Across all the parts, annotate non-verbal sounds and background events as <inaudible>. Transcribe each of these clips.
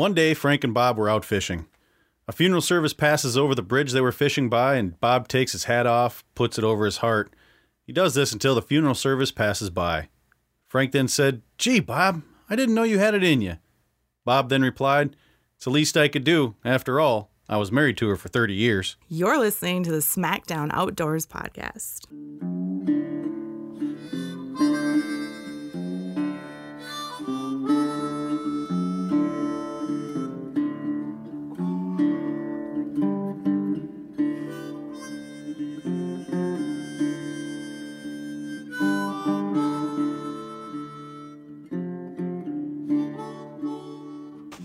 One day, Frank and Bob were out fishing. A funeral service passes over the bridge they were fishing by, and Bob takes his hat off, puts it over his heart. He does this until the funeral service passes by. Frank then said, Gee, Bob, I didn't know you had it in you. Bob then replied, It's the least I could do. After all, I was married to her for 30 years. You're listening to the SmackDown Outdoors podcast.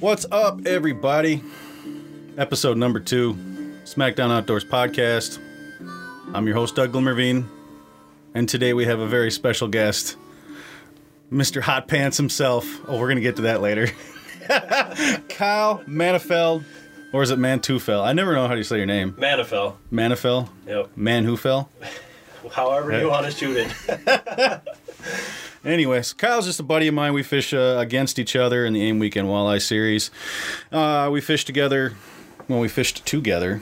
What's up, everybody? Episode number two, SmackDown Outdoors podcast. I'm your host, Doug Glimmervine, and today we have a very special guest, Mr. Hot Pants himself. Oh, we're going to get to that later. <laughs> Kyle Manifeld, or is it Manteuffel? I never know how you say your name. Manifel. Manifel? Yep. Man who fell? <laughs> However you want to shoot it. <laughs> Anyways, Kyle's just a buddy of mine. We fish uh, against each other in the AIM Weekend Walleye Series. Uh, we fished together. Well, we fished together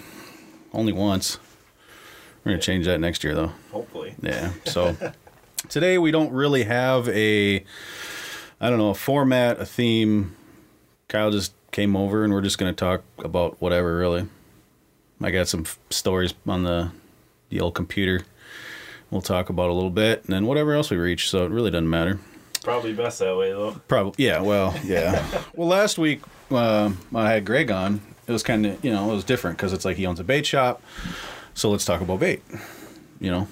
only once. We're gonna change that next year, though. Hopefully. Yeah. So <laughs> today we don't really have a, I don't know, a format, a theme. Kyle just came over, and we're just gonna talk about whatever. Really, I got some f- stories on the the old computer. We'll talk about a little bit, and then whatever else we reach. So it really doesn't matter. Probably best that way though. Probably, yeah. Well, yeah. <laughs> well, last week uh, I had Greg on. It was kind of, you know, it was different because it's like he owns a bait shop. So let's talk about bait. You know,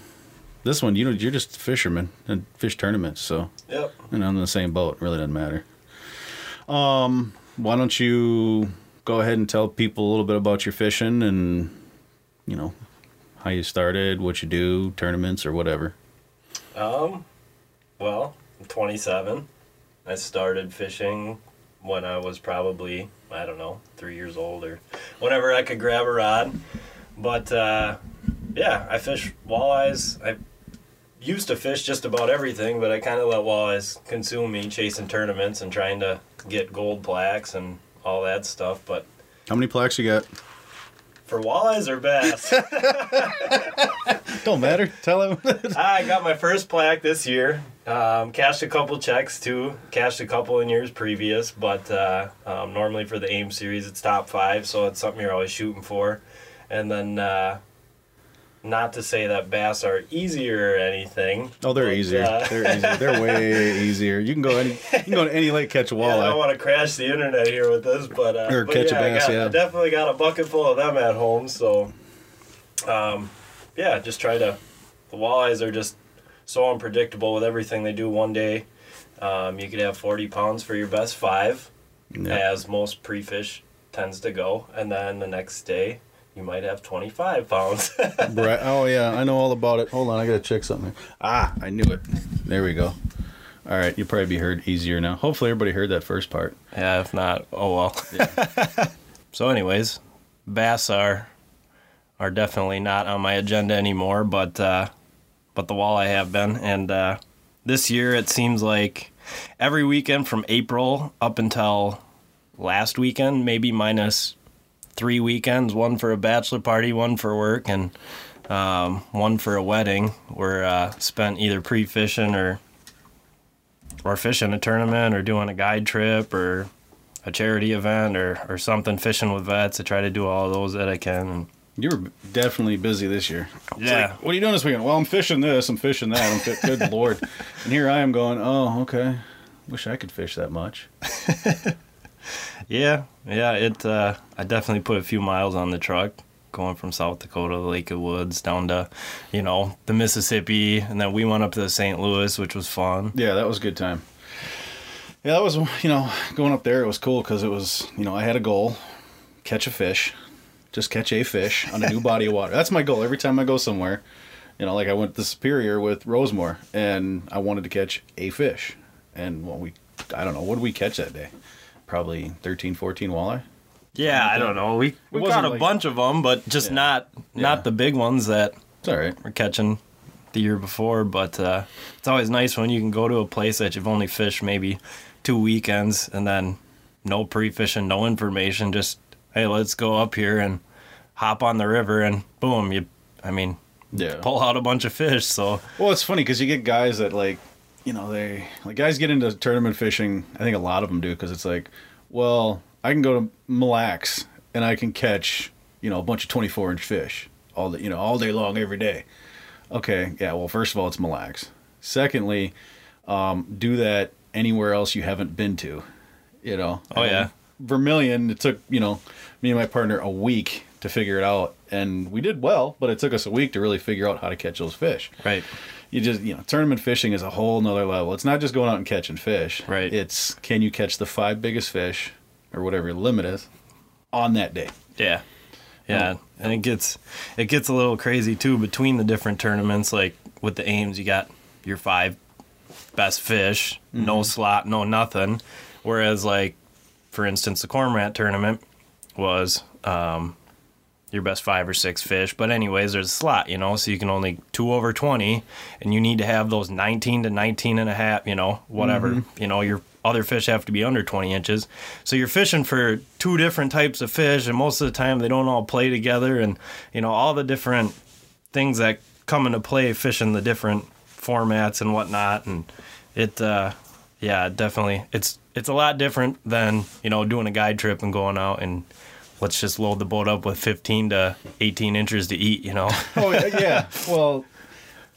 this one, you know, you're just fishermen and fish tournaments. So, Yep. and I'm in the same boat. It really doesn't matter. Um, why don't you go ahead and tell people a little bit about your fishing and, you know, how you started, what you do, tournaments or whatever. Um, well, I'm 27. I started fishing when I was probably I don't know three years old or whenever I could grab a rod. But uh, yeah, I fish walleyes. I used to fish just about everything, but I kind of let walleyes consume me, chasing tournaments and trying to get gold plaques and all that stuff. But How many plaques you got? For walleyes or bass. <laughs> Don't matter. Tell him. <laughs> I got my first plaque this year. Um, cashed a couple checks too. Cashed a couple in years previous, but uh, um, normally for the AIM series it's top five, so it's something you're always shooting for. And then, uh, not to say that bass are easier or anything. Oh, they're but, easier. uh, they're easier. They're way <laughs> easier. You can go any. You can go to any lake catch a Yeah, I don't want to crash the internet here with this, but uh, Or but catch a yeah, I bass, got- yeah. I definitely got a bucket full of them at home. So, um, yeah, just try to. The walleyes are just so unpredictable with everything they do. One day, um, you could have forty pounds for your best five, Yeah. as most pre-fish tends to go, and then the next day you might have twenty-five pounds. <laughs> Right. Oh yeah, I know all about it. Hold on, I gotta check something. Ah, I knew it. There we go. All right, you'll probably be heard easier now. Hopefully, everybody heard that first part. Yeah, if not, oh well. <laughs> so, anyways, bass are are definitely not on my agenda anymore, but uh, but the walleye have been, and uh, this year it seems like every weekend from April up until last weekend, maybe minus three weekends, one for a bachelor party, one for work, and um, one for a wedding, were uh, spent either pre-fishing or or fishing a tournament or doing a guide trip or a charity event or, or something fishing with vets I try to do all of those that I can and You were definitely busy this year. It's Yeah. like, what are you doing this weekend? Well, I'm fishing this. I'm fishing that. I'm fi- <laughs> good lord. And here I am going. Oh, okay. Wish I could fish that much. <laughs> yeah yeah it uh, I definitely put a few miles on the truck going from South Dakota Lake of Woods down to you know the Mississippi and then we went up to St. Louis which was fun Yeah, that was a good time. Yeah, that was you know going up there. It was cool because it was you know I had a goal, catch a fish, just catch a fish on a new <laughs> body of water. That's my goal every time I go somewhere. You know, like I went to Superior with Rosemore, and I wanted to catch a fish, and well, we I don't know what did we catch that day? Probably 13, 14 walleye. yeah I don't know we we wasn't got a like- bunch of them but just Yeah. not not Yeah. the big ones that It's all right. we're catching the year before, but uh, it's always nice when you can go to a place that you've only fished maybe two weekends and then no pre-fishing, no information. Just hey, let's go up here and hop on the river, and boom, you. I mean, Yeah. pull out a bunch of fish. So Well, it's funny because you get guys that like, you know, they like guys get into tournament fishing. I think a lot of them do because it's like, well, I can go to Mille Lacs and I can catch, you know, a bunch of twenty-four inch fish all the, you know, all day long every day. Okay, yeah. Well, first of all, it's Mille Lacs. Secondly, um, do that anywhere else you haven't been to. You know. Oh, yeah. Vermilion. It took you know me and my partner a week to figure it out, and we did well, but it took us a week to really figure out how to catch those fish right, you just you know tournament fishing is a whole nother level it's not just going out and catching fish Right. it's can you catch the five biggest fish or whatever your limit is on that day yeah, yeah, and it gets it gets a little crazy too between the different tournaments. Like with the aims, you got your five best fish, no slot, no nothing. Whereas like for instance, the Cormorant tournament was um, your best five or six fish. But anyways, there's a slot, you know, so you can only two over 20 and you need to have those 19 to 19 and a half, you know, whatever, you know, your other fish have to be under 20 inches. So you're fishing for two different types of fish and most of the time they don't all play together and, you know, all the different things that come into play fishing the different formats and whatnot. And it, uh, yeah, definitely. It's, it's a lot different than, you know, doing a guide trip and going out and let's just load the boat up with 15 to 18 inches to eat, you know? <laughs> oh yeah, well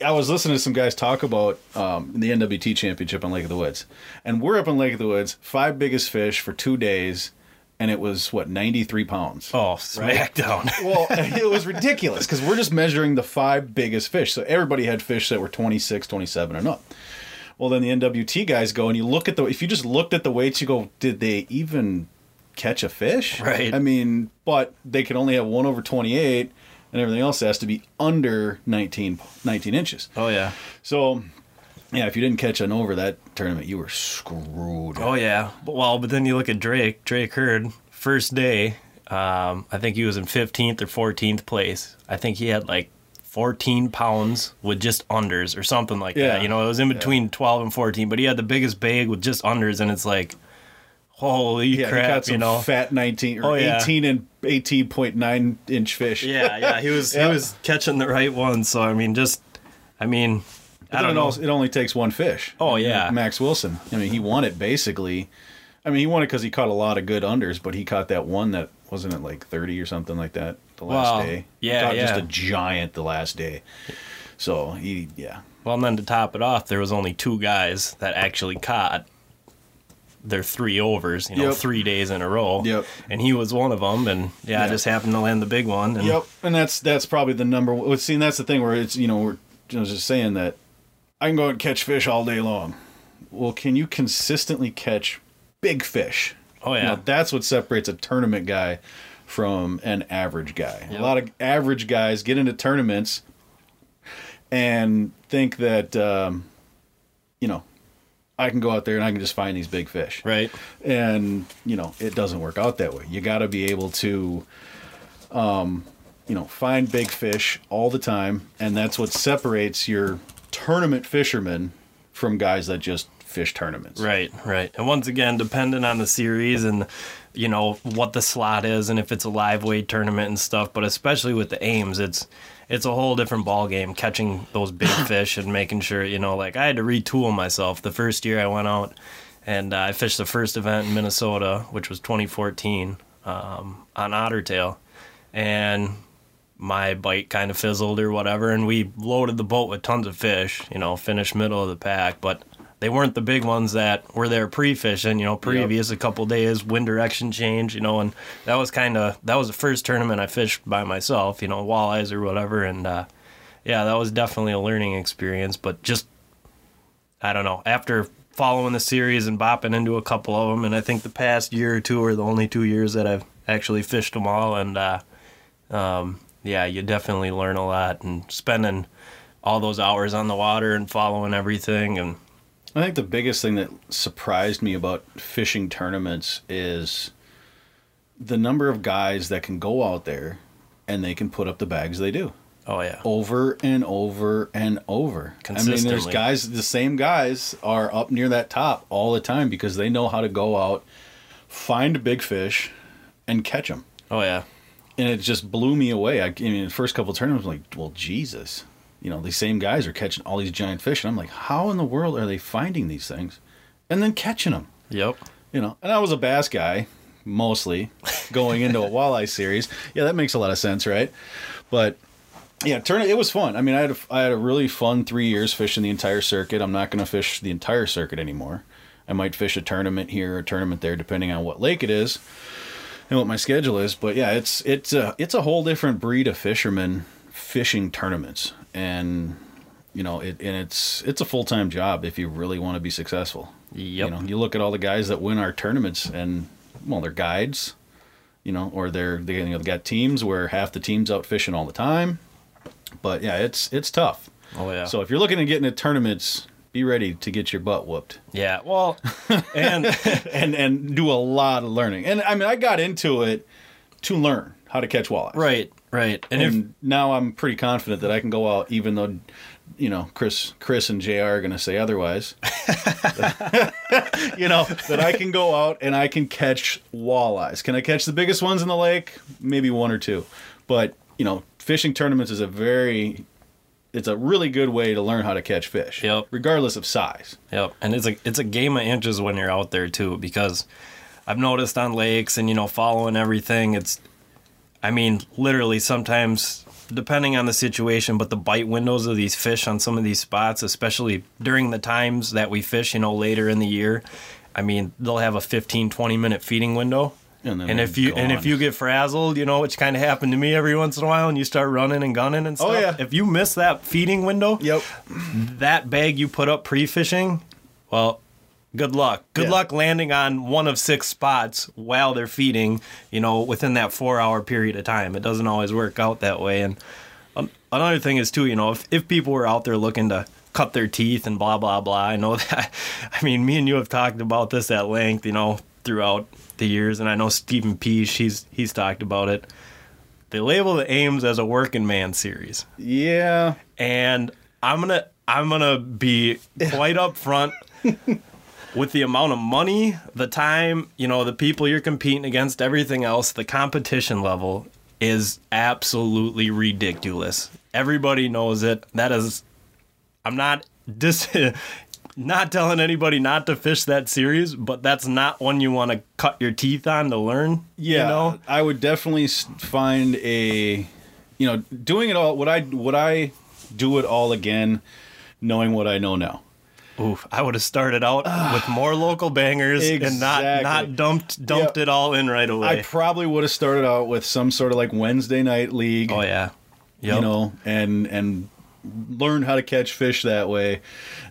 i was listening to some guys talk about um, the nwt championship on lake of the woods and we're up in lake of the woods five biggest fish for two days and it was what 93 pounds Oh, smackdown. <laughs> well, it was ridiculous because we're just measuring the five biggest fish. So everybody had fish that were 26, 27 and up. Well, then the NWT guys go and you look at the, if you just looked at the weights, you go, did they even catch a fish? Right. I mean, but they can only have one over 28 and everything else has to be under 19, 19 inches. oh, yeah. So, yeah, if you didn't catch an over that tournament, you were screwed. Oh, yeah. Well, but then you look at Drake, Drake Hurd, first day, um, I think he was in 15th or 14th place. I think he had like 14 pounds with just unders or something like Yeah. that. You know, it was in between 12 and 14, but he had the biggest bag with just unders, and it's like, holy Yeah, he crap, caught some you know? fat 19 or Oh, yeah. 18 and 18.9 inch fish. yeah, yeah, he was Yeah. he was catching the right ones. So I mean, just I mean, I don't then know. also- it only takes one fish. Oh, yeah. Max Wilson. I mean, he won it basically. I mean, he won it because he caught a lot of good unders, but he caught that one that wasn't it like thirty or something like that the last day. yeah, he caught just a giant the last day. So he, yeah, Well, and then to top it off, there was only two guys that actually caught their three overs, you know, Yep. three days in a row. Yep. And he was one of them, and yeah, I just happened to land the big one. And Yep, and that's that's probably the number. one. See, and that's the thing where it's you know we're I was just saying that I can go out and catch fish all day long. Well, can you consistently catch big fish? Oh yeah, know, that's what separates a tournament guy from an average guy. Yep. A lot of average guys get into tournaments and think that um, you know I can go out there and I can just find these big fish right. and you know it doesn't work out that way you got to be able to um you know find big fish all the time and that's what separates your tournament fishermen from guys that just fish tournaments Right, right. And once again, dependent on the series and you know what the slot is and if it's a live weight tournament and stuff, but especially with the aims, it's it's a whole different ball game catching those big <coughs> fish and making sure, you know, like I had to retool myself. The first year I went out and uh, I fished the first event in Minnesota, which was 2014, um, on Ottertail. And my bite kind of fizzled or whatever, and we loaded the boat with tons of fish. You know, finished middle of the pack, but they weren't the big ones that were there pre-fishing. You know, previous a couple days, wind direction change. You know, and that was kind of that was the first tournament I fished by myself. You know, walleyes or whatever, and uh, yeah, that was definitely a learning experience. But just I don't know after following the series and bopping into a couple of them, and I think the past year or two are the only two years that I've actually fished them all, and. uh um, yeah, you definitely learn a lot and spending all those hours on the water and following everything and i think the biggest thing that surprised me about fishing tournaments is the number of guys that can go out there and they can put up the bags they do oh yeah over and over and over. Consistently. I mean, there's guys, the same guys are up near that top all the time because they know how to go out, find big fish and catch them. Oh yeah. And it just blew me away. I, I mean, the first couple of tournaments, I'm like, well, Jesus, you know, these same guys are catching all these giant fish, and I'm like, how in the world are they finding these things, and then catching them? Yep. You know, and I was a bass guy mostly going into a walleye series. Yeah, that makes a lot of sense, right? But yeah, turn it It was fun. I mean, I had a, I had a really fun three years fishing the entire circuit. I'm not going to fish the entire circuit anymore. I might fish a tournament here, a tournament there, depending on what lake it is and what my schedule is. But yeah, it's it's a it's a whole different breed of fishermen fishing tournaments, and you know, it and it's it's a full time job if you really want to be successful. Yep. You know, you look at all the guys that win our tournaments, and well, they're guides, you know, or they're they you know they got teams where half the teams out fishing all the time. But yeah, it's it's tough. Oh yeah. So if you're looking to get into tournaments, be ready to get your butt whooped yeah. Well, <laughs> and and and do a lot of learning. And I mean, I got into it to learn how to catch walleyes. right, right, and, And, if now I'm pretty confident that I can go out, even though, you know, Chris, Chris and Jr. are going to say otherwise. <laughs> <laughs> you know that I can go out and I can catch walleyes. Can I catch the biggest ones in the lake? Maybe one or two, but you know, fishing tournaments is a very, it's a really good way to learn how to catch fish. Yep. Regardless of size. Yep, and it's a it's a game of inches when you're out there too, because I've noticed on lakes and you know following everything. It's, I mean, literally sometimes depending on the situation, but the bite windows of these fish on some of these spots, especially during the times that we fish, you know, later in the year. I mean, they'll have a 15, 20 minute feeding window. And And if you and if you get frazzled, you know, which kind of happened to me every once in a while, and you start running and gunning and stuff. Oh, yeah. If you miss that feeding window, Yep. that bag you put up pre-fishing, well, good luck. Good Yeah. luck landing on one of six spots while they're feeding, you know, within that 4-hour period of time. It doesn't always work out that way and um, another thing is too, you know, if if people were out there looking to cut their teeth and blah blah blah, I know <laughs> that I mean, me and you have talked about this at length, you know, throughout the years and I know Stephen P. he's he's talked about it. They label the AIMs as a working man series Yeah. and I'm gonna I'm gonna be <laughs> quite upfront with the amount of money, the time, you know, the people you're competing against, everything else. The competition level is absolutely ridiculous. Everybody knows it. That is, I'm not <laughs> dis. Not telling anybody not to fish that series, but that's not one you want to cut your teeth on to learn. Yeah, you know? I would definitely find a, you know, doing it all. Would I would I do it all again, knowing what I know now? Oof, I would have started out <sighs> with more local bangers and not not dumped dumped Yep. it all in right away. I probably would have started out with some sort of like Wednesday night league, oh yeah, yep. you know, and and learned how to catch fish that way,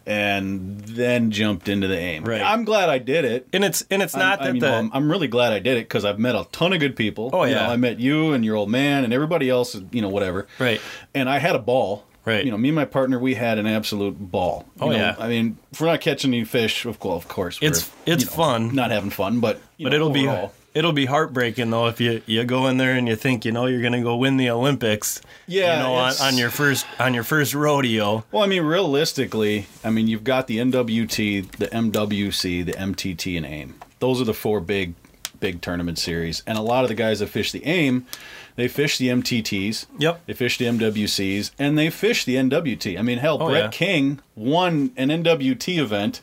and then jumped into the aim. Right. I'm glad I did it. and it's and it's not I'm, that I mean, the well, I'm, I'm really glad I did it because I've met a ton of good people. Oh, You know, yeah. I met you and your old man and everybody else. You know, whatever. right. and I had a ball. Right. You know, me and my partner, we had an absolute ball. You Oh, know, yeah. I mean, if we're not catching any fish, of course, of course, It's- it's you know, fun. not having fun, but you But know, it'll overall. be it'll be heartbreaking though if you you go in there and you think you know you're gonna go win the Olympics. Yeah, you know on, on your first on your first rodeo. Well, I mean, realistically, I mean, you've got the NWT, the MWC, the MTT, and AIM. Those are the four big, big tournament series. And a lot of the guys that fish the AIM, they fish the MTTs. Yep. They fish the MWCs, and they fish the NWT. I mean, hell, Oh, Brett yeah. King won an NWT event,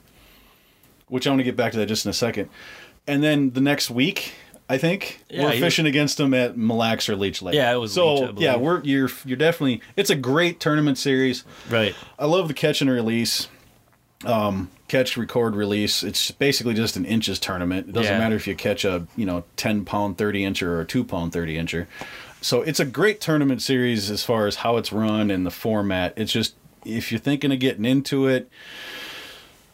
which I want to get back to that just in a second. And then the next week, I think Yeah, we're fishing against him at Mille Lacs or Leech Lake. Yeah, it was so. Leech, yeah, we're you're you're definitely. It's a great tournament series. Right. I love the catch and release. Um, catch, record, release. It's basically just an inches tournament. It doesn't Yeah. matter if you catch a you know ten pound thirty incher or a two pound thirty incher. So it's a great tournament series as far as how it's run and the format. It's just if you're thinking of getting into it,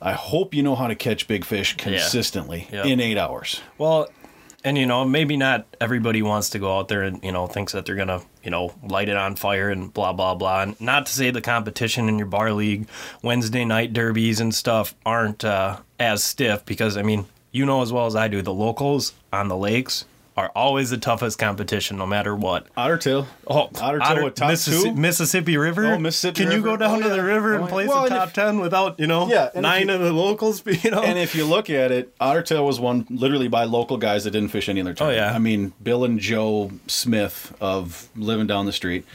I hope you know how to catch big fish consistently Yep. in eight hours. Well, and you know, maybe not everybody wants to go out there and you know thinks that they're gonna you know light it on fire and blah blah blah. And not to say the competition in your bar league, Wednesday night derbies and stuff aren't uh, as stiff because I mean you know as well as I do the locals on the lakes are always the toughest competition, no matter what. Otter tail. Oh, Otter tail with top Mississi- two? Mississippi River. Oh, Mississippi Can you River. go down Oh, to yeah. the river Oh, and yeah. place Well, the top if- ten without you know Yeah, nine you- of the locals? <laughs> You know, And if you look at it, Otter tail was won literally by local guys that didn't fish any other tournament. Oh, yeah. I mean, Bill and Joe Smith of living down the street.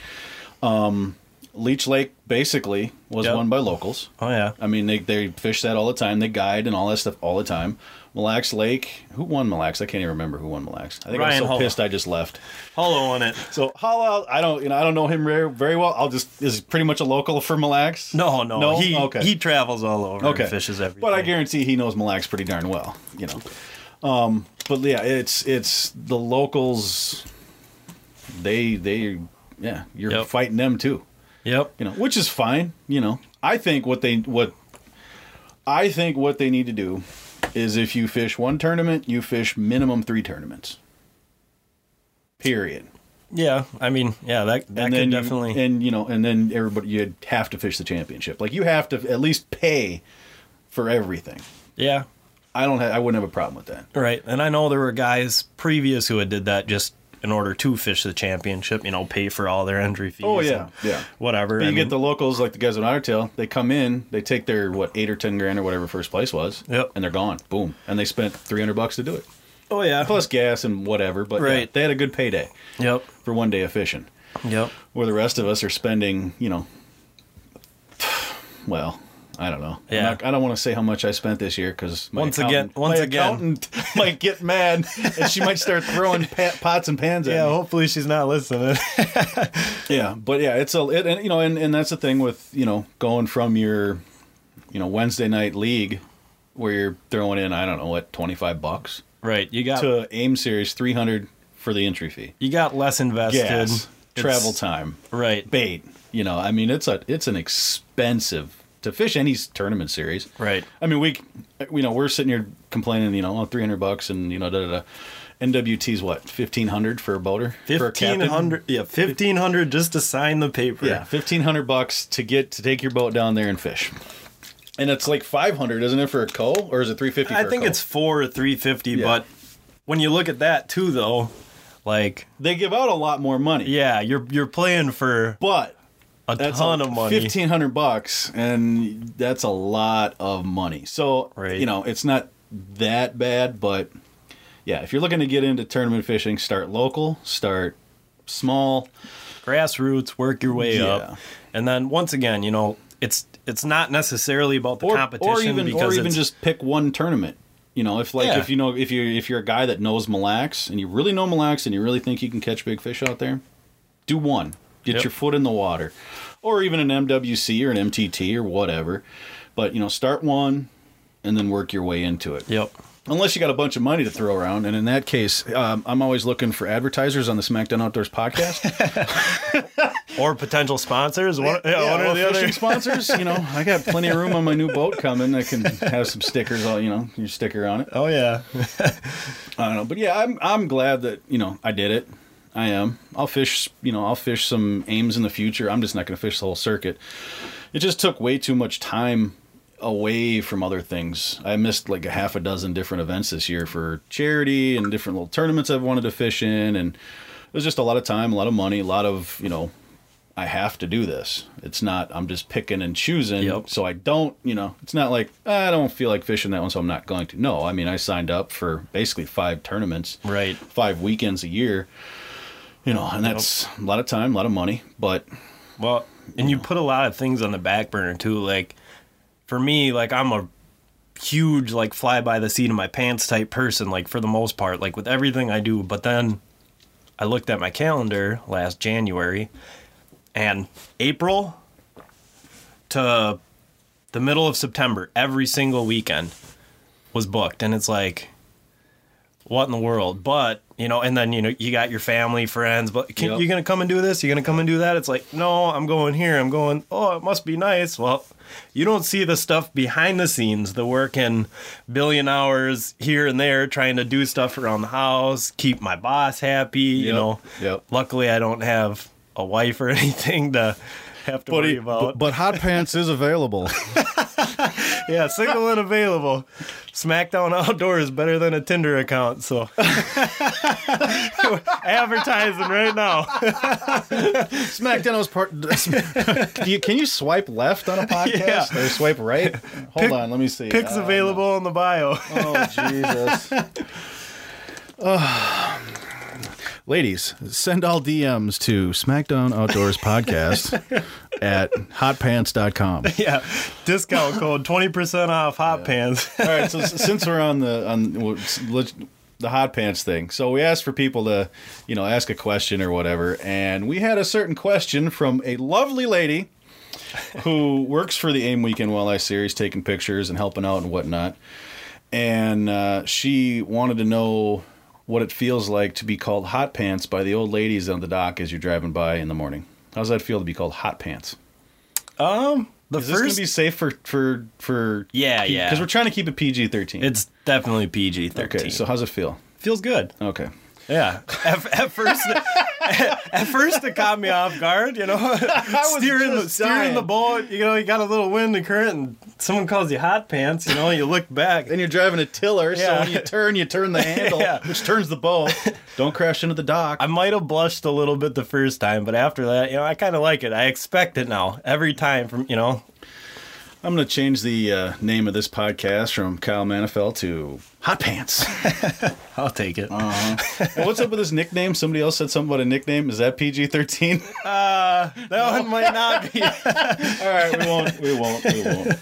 Um, Leech Lake basically was Yep. won by locals. oh yeah, I mean, they, they fish that all the time. They guide and all that stuff all the time. Mille Lacs Lake, who won Mille Lacs? I can't even remember who won Mille Lacs. I think I was so pissed I just left. hollow on it. So Hollow, I don't, you know, I don't know him very, very well. I'll just is pretty much a local for Mille Lacs. No, no, No? he Okay. he travels all over. okay, and fishes everything. But I guarantee he knows Mille Lacs pretty darn well. You know, um, but yeah, it's it's the locals. They they yeah, you're Yep. fighting them too. Yep. you know, which is fine. You know, I think what they what I think what they need to do is if you fish one tournament, you fish minimum three tournaments. Period. Yeah, I mean, yeah, that that and could you- definitely. and you know, and then everybody you'd have to fish the championship. Like you have to at least pay for everything. yeah, I don't have. I wouldn't have a problem with that. right. And I know there were guys previous who had did that just in order to fish the championship. You know, pay for all their entry fees. Oh yeah, and yeah. Whatever. But I you mean, get the locals like the guys on Ottertail. They come in, they take their what eight or ten grand or whatever first place was, Yep. and they're gone. Boom, and they spent three hundred bucks to do it. Oh yeah. plus gas and whatever. But yeah, Right. they had a good payday Yep. for one day of fishing. Yep. Where the rest of us are spending, you know, <sighs> well, I don't know. Yeah. not- I don't want to say how much I spent this year because Once again- once my again. accountant <laughs> might get mad and she might start throwing pa- pots and pans at Yeah. me. Hopefully she's not listening. <laughs> Yeah, but yeah, it's a it, and you know, and, and that's the thing with you know going from your, you know, Wednesday night league, where you're throwing in I don't know what twenty five bucks right. You got to aim series three hundred for the entry fee. you got less invested. gas, travel time, Right. bait. You know, I mean, it's a it's an expensive to fish any tournament series. Right. I mean, we, you know, we're sitting here complaining, you know, oh, three hundred bucks, and you know, da da da. NWT's what fifteen hundred for a boater, for a Fifteen captain? hundred. Yeah, fifteen hundred just to sign the paper. Yeah, fifteen hundred bucks to get to take your boat down there and fish. And it's like five hundred, isn't it, for a co, or is it three fifty? I think it's four or three fifty, Yeah. but when you look at that too, though, like they give out a lot more money. yeah, you're you're playing for but a that's ton a, of money. Fifteen hundred bucks, and that's a lot of money. So Right. you know, it's not that bad, but yeah, if you're looking to get into tournament fishing, start local, start small. grassroots, work your way Yeah. up, and then once again, you know, it's it's not necessarily about the or, competition or even because or even just pick one tournament. You know, if like Yeah. if you know if you if you're a guy that knows Mille Lacs and you really know Mille Lacs and you really think you can catch big fish out there, do one. Get Yep. your foot in the water, or even an MWC or an MTT or whatever. But you know, start one, and then work your way into it. Yep. Unless you got a bunch of money to throw around, and in that case, um, I'm always looking for advertisers on the SmackDown Outdoors podcast. <laughs> Or potential sponsors. One, yeah, one or the other. sponsors. You know, I got plenty of room on my new boat coming. I can have some stickers. All you know, your sticker on it. Oh yeah. <laughs> I don't know, but yeah, I'm I'm glad that you know I did it. I am. I'll fish. You know, I'll fish some aims in the future. I'm just not going to fish the whole circuit. It just took way too much time away from other things. I missed like a half a dozen different events this year for charity and different little tournaments I've wanted to fish in, and it was just a lot of time, a lot of money, a lot of you know. I have to do this. It's not. I'm just picking and choosing. Yep. So I don't. You know, it's not like ah, I don't feel like fishing that one, so I'm not going to. No, I mean I signed up for basically five tournaments Right. five weekends a year. You know, and that's a lot of time, a lot of money, but Well, and you put a lot of things on the back burner too. Like for me, like I'm a huge like fly by the seat of my pants type person. Like for the most part, like with everything I do. But then I looked at my calendar last January, and April to the middle of September, every single weekend was booked, and it's like. What in the world? But you know, and then you know, you got your family, friends. But can, Yep. you gonna come and do this? You're gonna come and do that? It's like, no, I'm going here. I'm going. Oh, it must be nice. Well, you don't see the stuff behind the scenes, the work in billion hours here and there, trying to do stuff around the house, keep my boss happy. You know. Yep. Luckily, I don't have a wife or <laughs> anything to have to worry about. but hot pants is available. <laughs> yeah, single and available. SmackDown Outdoor is better than a Tinder account, so <laughs> advertising right now. <laughs> SmackDown was part. You, can you swipe left on a podcast or swipe right? Hold Pic- on, let me see. Pics Uh, available in the bio. Oh Jesus. <sighs> <sighs> ladies, send all DMs to SmackDown Outdoors Podcast <laughs> at hotpants.com. <laughs> yeah, discount code twenty percent off hot pants. All right, so <laughs> since we're on the on the hot pants thing, so we asked for people to, you know, ask a question or whatever, and we had a certain question from a lovely lady who works for the AIM Weekend Walleye Series, taking pictures and helping out and whatnot, and uh, she wanted to know what it feels like to be called hot pants by the old ladies on the dock as you're driving by in the morning. How does that feel to be called hot pants? Um, the Is this gonna be safe for for for? Yeah, yeah. Because we're trying to keep it PG thirteen. it's definitely PG thirteen. Okay, so how's it feel? feels good. Okay. Yeah. <laughs> At, at first, <laughs> at first it caught me off guard. You know, <laughs> steering the just steering the boat. You know, you got a little wind and current, and someone calls you hot pants. You know, you look back. and you're driving a tiller, so when you turn, you turn the handle, Yeah. which turns the boat. Don't crash into the dock. I might have blushed a little bit the first time, but after that, you know, I kind of like it. I expect it now every time. From you know, I'm going to change the uh, name of this podcast from Kyle Manifel to Hot Pants. <laughs> I'll take it. and what's up with this nickname? Somebody else said something about a nickname. Is that PG-13? that one might not be. <laughs> All right, we won't. We won't. We won't.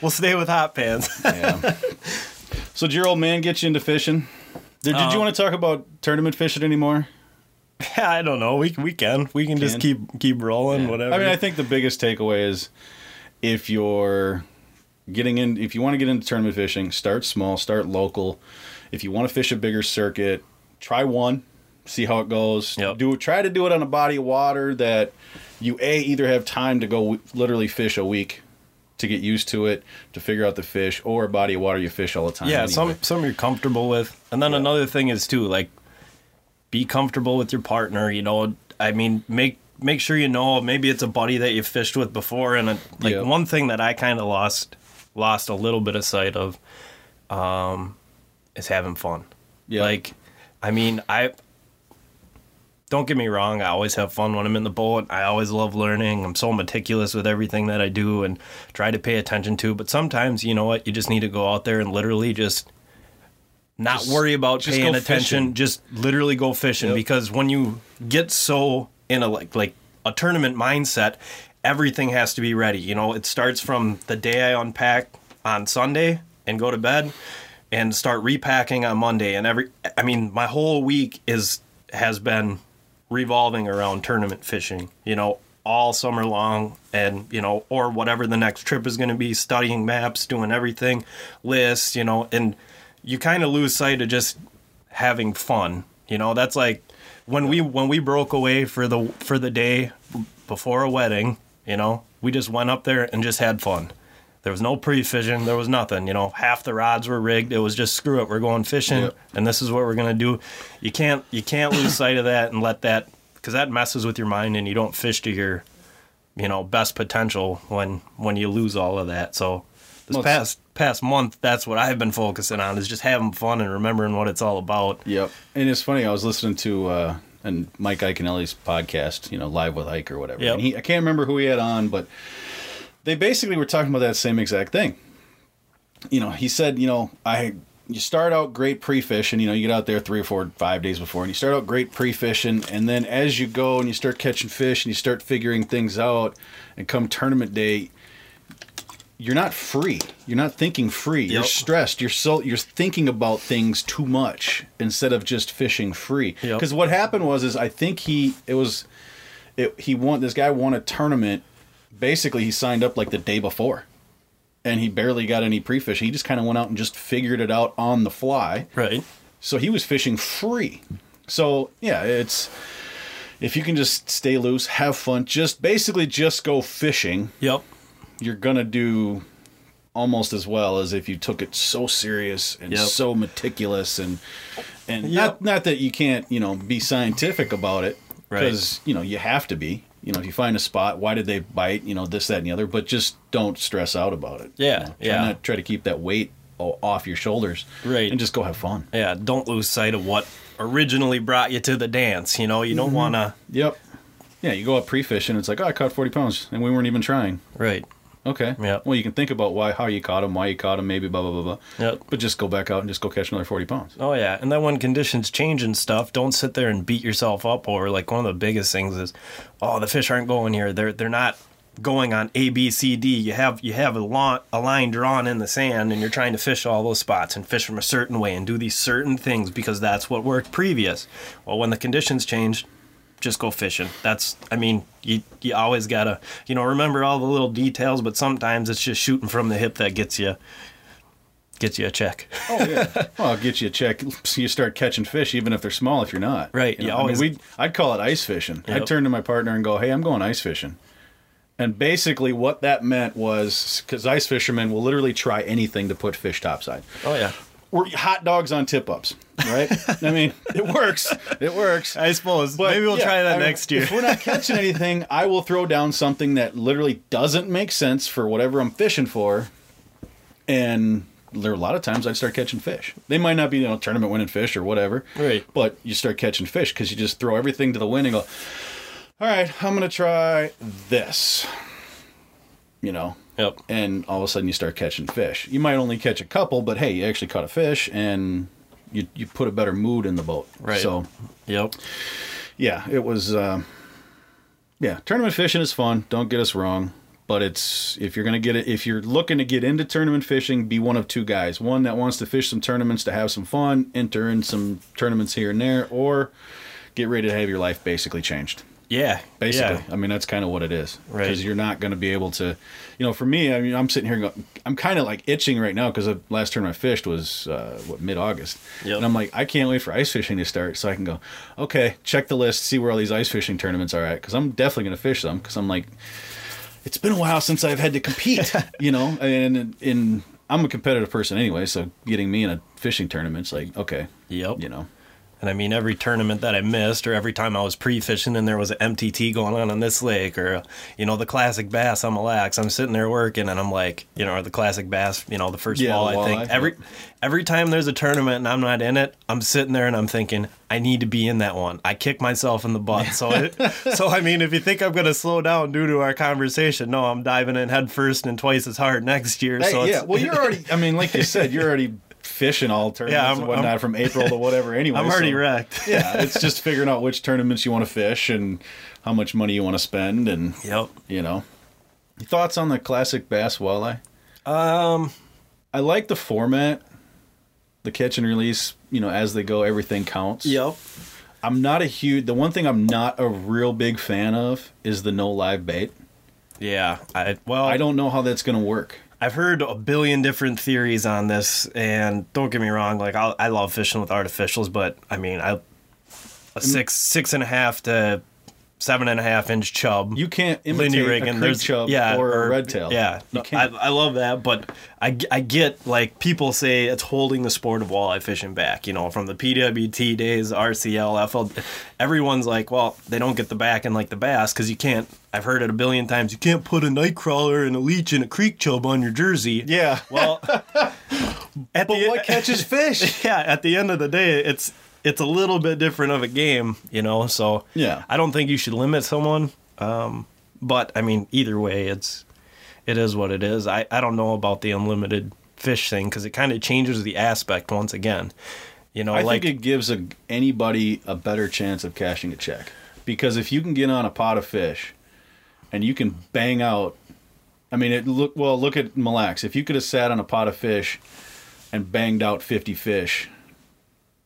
we'll stay with hot pants. Yeah. So, did your old man get you into fishing? Did, did you Um, want to talk about tournament fishing anymore? Yeah, <laughs> I don't know. We we can we can just keep keep rolling. Whatever. I mean, I think the biggest takeaway is if you're getting in, if you want to get into tournament fishing, start small, start local. If you want to fish a bigger circuit, try one, see how it goes. Yep. Do try to do it on a body of water that you a either have time to go w- literally fish a week to get used to it, to figure out the fish, or a body of water you fish all the time. yeah, anyway. some some you're comfortable with, and then another thing is too like be comfortable with your partner. You know, I mean, make make sure you know maybe it's a buddy that you fished with before, and a, like Yep. one thing that I kind of lost lost a little bit of sight of, um, is having fun. Yeah. Like, I mean, I don't get me wrong. I always have fun when I'm in the boat. I always love learning. I'm so meticulous with everything that I do and try to pay attention to. But sometimes, you know what? You just need to go out there and literally just not Just- worry about paying attention. fishing. Just literally go fishing Yep. because when you get so in a like like a tournament mindset, everything has to be ready. You know, it starts from the day I unpack on Sunday and go to bed and start repacking on Monday and every I mean my whole week is has been revolving around tournament fishing, you know, all summer long and, you know, or whatever the next trip is going to be, studying maps, doing everything, lists, you know, and you kind of lose sight of just having fun. You know, that's like when we when we broke away for the for the day before a wedding, you know, we just went up there and just had fun. There was no pre-fishing. There was nothing. You know, half the rods were rigged. It was just screw it. We're going fishing, Yep. and this is what we're gonna do. You can't you can't lose <coughs> sight of that and let that because that messes with your mind, and you don't fish to your you know best potential when when you lose all of that. So this past past month, that's what I've been focusing on is just having fun and remembering what it's all about. Yep. And it's funny. I was listening to uh, and Mike Iaconelli's podcast, you know, live with Ike or whatever. Yep. And he, I can't remember who he had on, but they basically were talking about that same exact thing. You know, he said, you know, I you start out great pre-fishing, you know, you get out there three or four, five days before, and you start out great pre-fishing, and then as you go and you start catching fish and you start figuring things out, and come tournament day, you're not free. You're not thinking free. You're stressed. You're so you're thinking about things too much instead of just fishing free. Yep. Because what happened was is I think he it was it, he won this guy won a tournament. Basically, he signed up like the day before, and he barely got any pre fish. He just kind of went out and just figured it out on the fly. Right. So he was fishing free. So yeah, it's if you can just stay loose, have fun, just basically just go fishing Yep. You're gonna do almost as well as if you took it so serious and Yep. so meticulous and and Yep. not not that you can't you know be scientific about it Right. because you know you have to be You know, if you find a spot, why did they bite? You know, this, that, and the other. But just don't stress out about it. Yeah, You know, try yeah. Not try to keep that weight off your shoulders. Right. And just go have fun. Yeah, don't lose sight of what originally brought you to the dance. You know, you don't Mm-hmm. want to. Yep. Yeah, you go up pre-fishing. It's like, oh, I caught forty pounds, and we weren't even trying. Right. Okay. Yeah. Well, you can think about why, how you caught him, why you caught him, maybe blah blah blah blah. Yep. But just go back out and just go catch another forty pounds. Oh yeah, and then when conditions change and stuff, don't sit there and beat yourself up over. Like one of the biggest things is, oh, the fish aren't going here. They're they're not going on A B C D. You have you have a, line a line drawn in the sand, and you're trying to fish all those spots and fish from a certain way and do these certain things because that's what worked previous. Well, when the conditions change, just go fishing. That's I mean, you you always gotta you know remember all the little details, but sometimes it's just shooting from the hip that gets you gets you a check. Oh yeah. <laughs> well, I'll get you a check. So you start catching fish, even if they're small. If you're not Right, You you know, always- I mean, we I'd call it ice fishing. Yep. I'd turn to my partner and go, "Hey, I'm going ice fishing." And basically, what that meant was because ice fishermen will literally try anything to put fish topside. Oh yeah. We're hot dogs on tip ups, right? I mean, <laughs> it works. It works. I suppose. But, Maybe we'll yeah, try that I mean, next year. If we're not catching anything, I will throw down something that literally doesn't make sense for whatever I'm fishing for. And there are a lot of times I'd start catching fish. They might not be, you know, tournament winning fish or whatever. Right. But you start catching fish because you just throw everything to the wind and go, all right, I'm going to try this. You know, Yep. and all of a sudden you start catching fish. You might only catch a couple, but hey, you actually caught a fish and you, you put a better mood in the boat. Right. So, Yep. yeah, it was. Um, yeah, tournament fishing is fun. Don't get us wrong, but it's if you're gonna get it, if you're looking to get into tournament fishing, be one of two guys: one that wants to fish some tournaments to have some fun, enter in some tournaments here and there, or get ready to have your life basically changed. Yeah. Basically, Yeah. I mean that's kind of what it is. Right. Because you're not going to be able to, you know, for me, I mean, I'm sitting here, going, I'm kind of like itching right now because the last tournament I fished was uh, what mid August, Yep. and I'm like, I can't wait for ice fishing to start so I can go, okay, check the list, see where all these ice fishing tournaments are at because I'm definitely going to fish them because I'm like, it's been a while since I've had to compete, <laughs> you know, and in I'm a competitive person anyway, so getting me in a fishing tournament's like, okay, Yep. you know, And I mean, every tournament that I missed, or every time I was pre-fishing and there was an MTT going on on this lake, or you know the classic bass on Mille Lacs, I'm sitting there working, and I'm like, you know, or the classic bass, you know, the first Yeah, wall. the I think every every time there's a tournament and I'm not in it, I'm sitting there and I'm thinking, I need to be in that one. I kick myself in the butt. So, it, <laughs> so I mean, if you think I'm gonna slow down due to our conversation, no, I'm diving in head first and twice as hard next year. Hey, so yeah, well, you're already. I mean, like you said, you're already fishing all tournaments Yeah, I'm- and whatnot I'm- from April to whatever. <laughs> Anyway, I'm already so- wrecked. yeah, <laughs> it's just figuring out which tournaments you want to fish and how much money you want to spend, and Yep. you know. Thoughts on the classic bass walleye? Um. I like the format, the catch and release. You know, as they go, everything counts. Yep. I'm not a huge. The one thing I'm not a real big fan of is the no live bait. Yeah. I well. I don't know how that's going to work. I've heard a billion different theories on this, and don't get me wrong, like I, I love fishing with artificials, but I mean, I a six six and a half to seven and a half inch chub. You can't Lindy imitate rig a creek there's chub yeah, or, a red tail. Yeah, you No, can't. I, I love that, but I, I get like people say it's holding the sport of walleye fishing back. You know, from the PWT days, RCL, FL, everyone's like, well, they don't get the back and like the bass because you can't. I've heard it a billion times. You can't put a night crawler and a leech and a creek chub on your jersey. yeah. Well, <laughs> at But the what catches fish? <laughs> yeah, at the end of the day, it's it's a little bit different of a game, you know. So Yeah. I don't think you should limit someone. Um, but I mean, either way, it's it is what it is. I I don't know about the unlimited fish thing because it kind of changes the aspect once again. You know, I like think it gives a, anybody a better chance of cashing a check because if you can get on a pot of fish and you can bang out, I mean, it look well. Look at Mille Lacs. If you could have sat on a pot of fish and banged out fifty fish,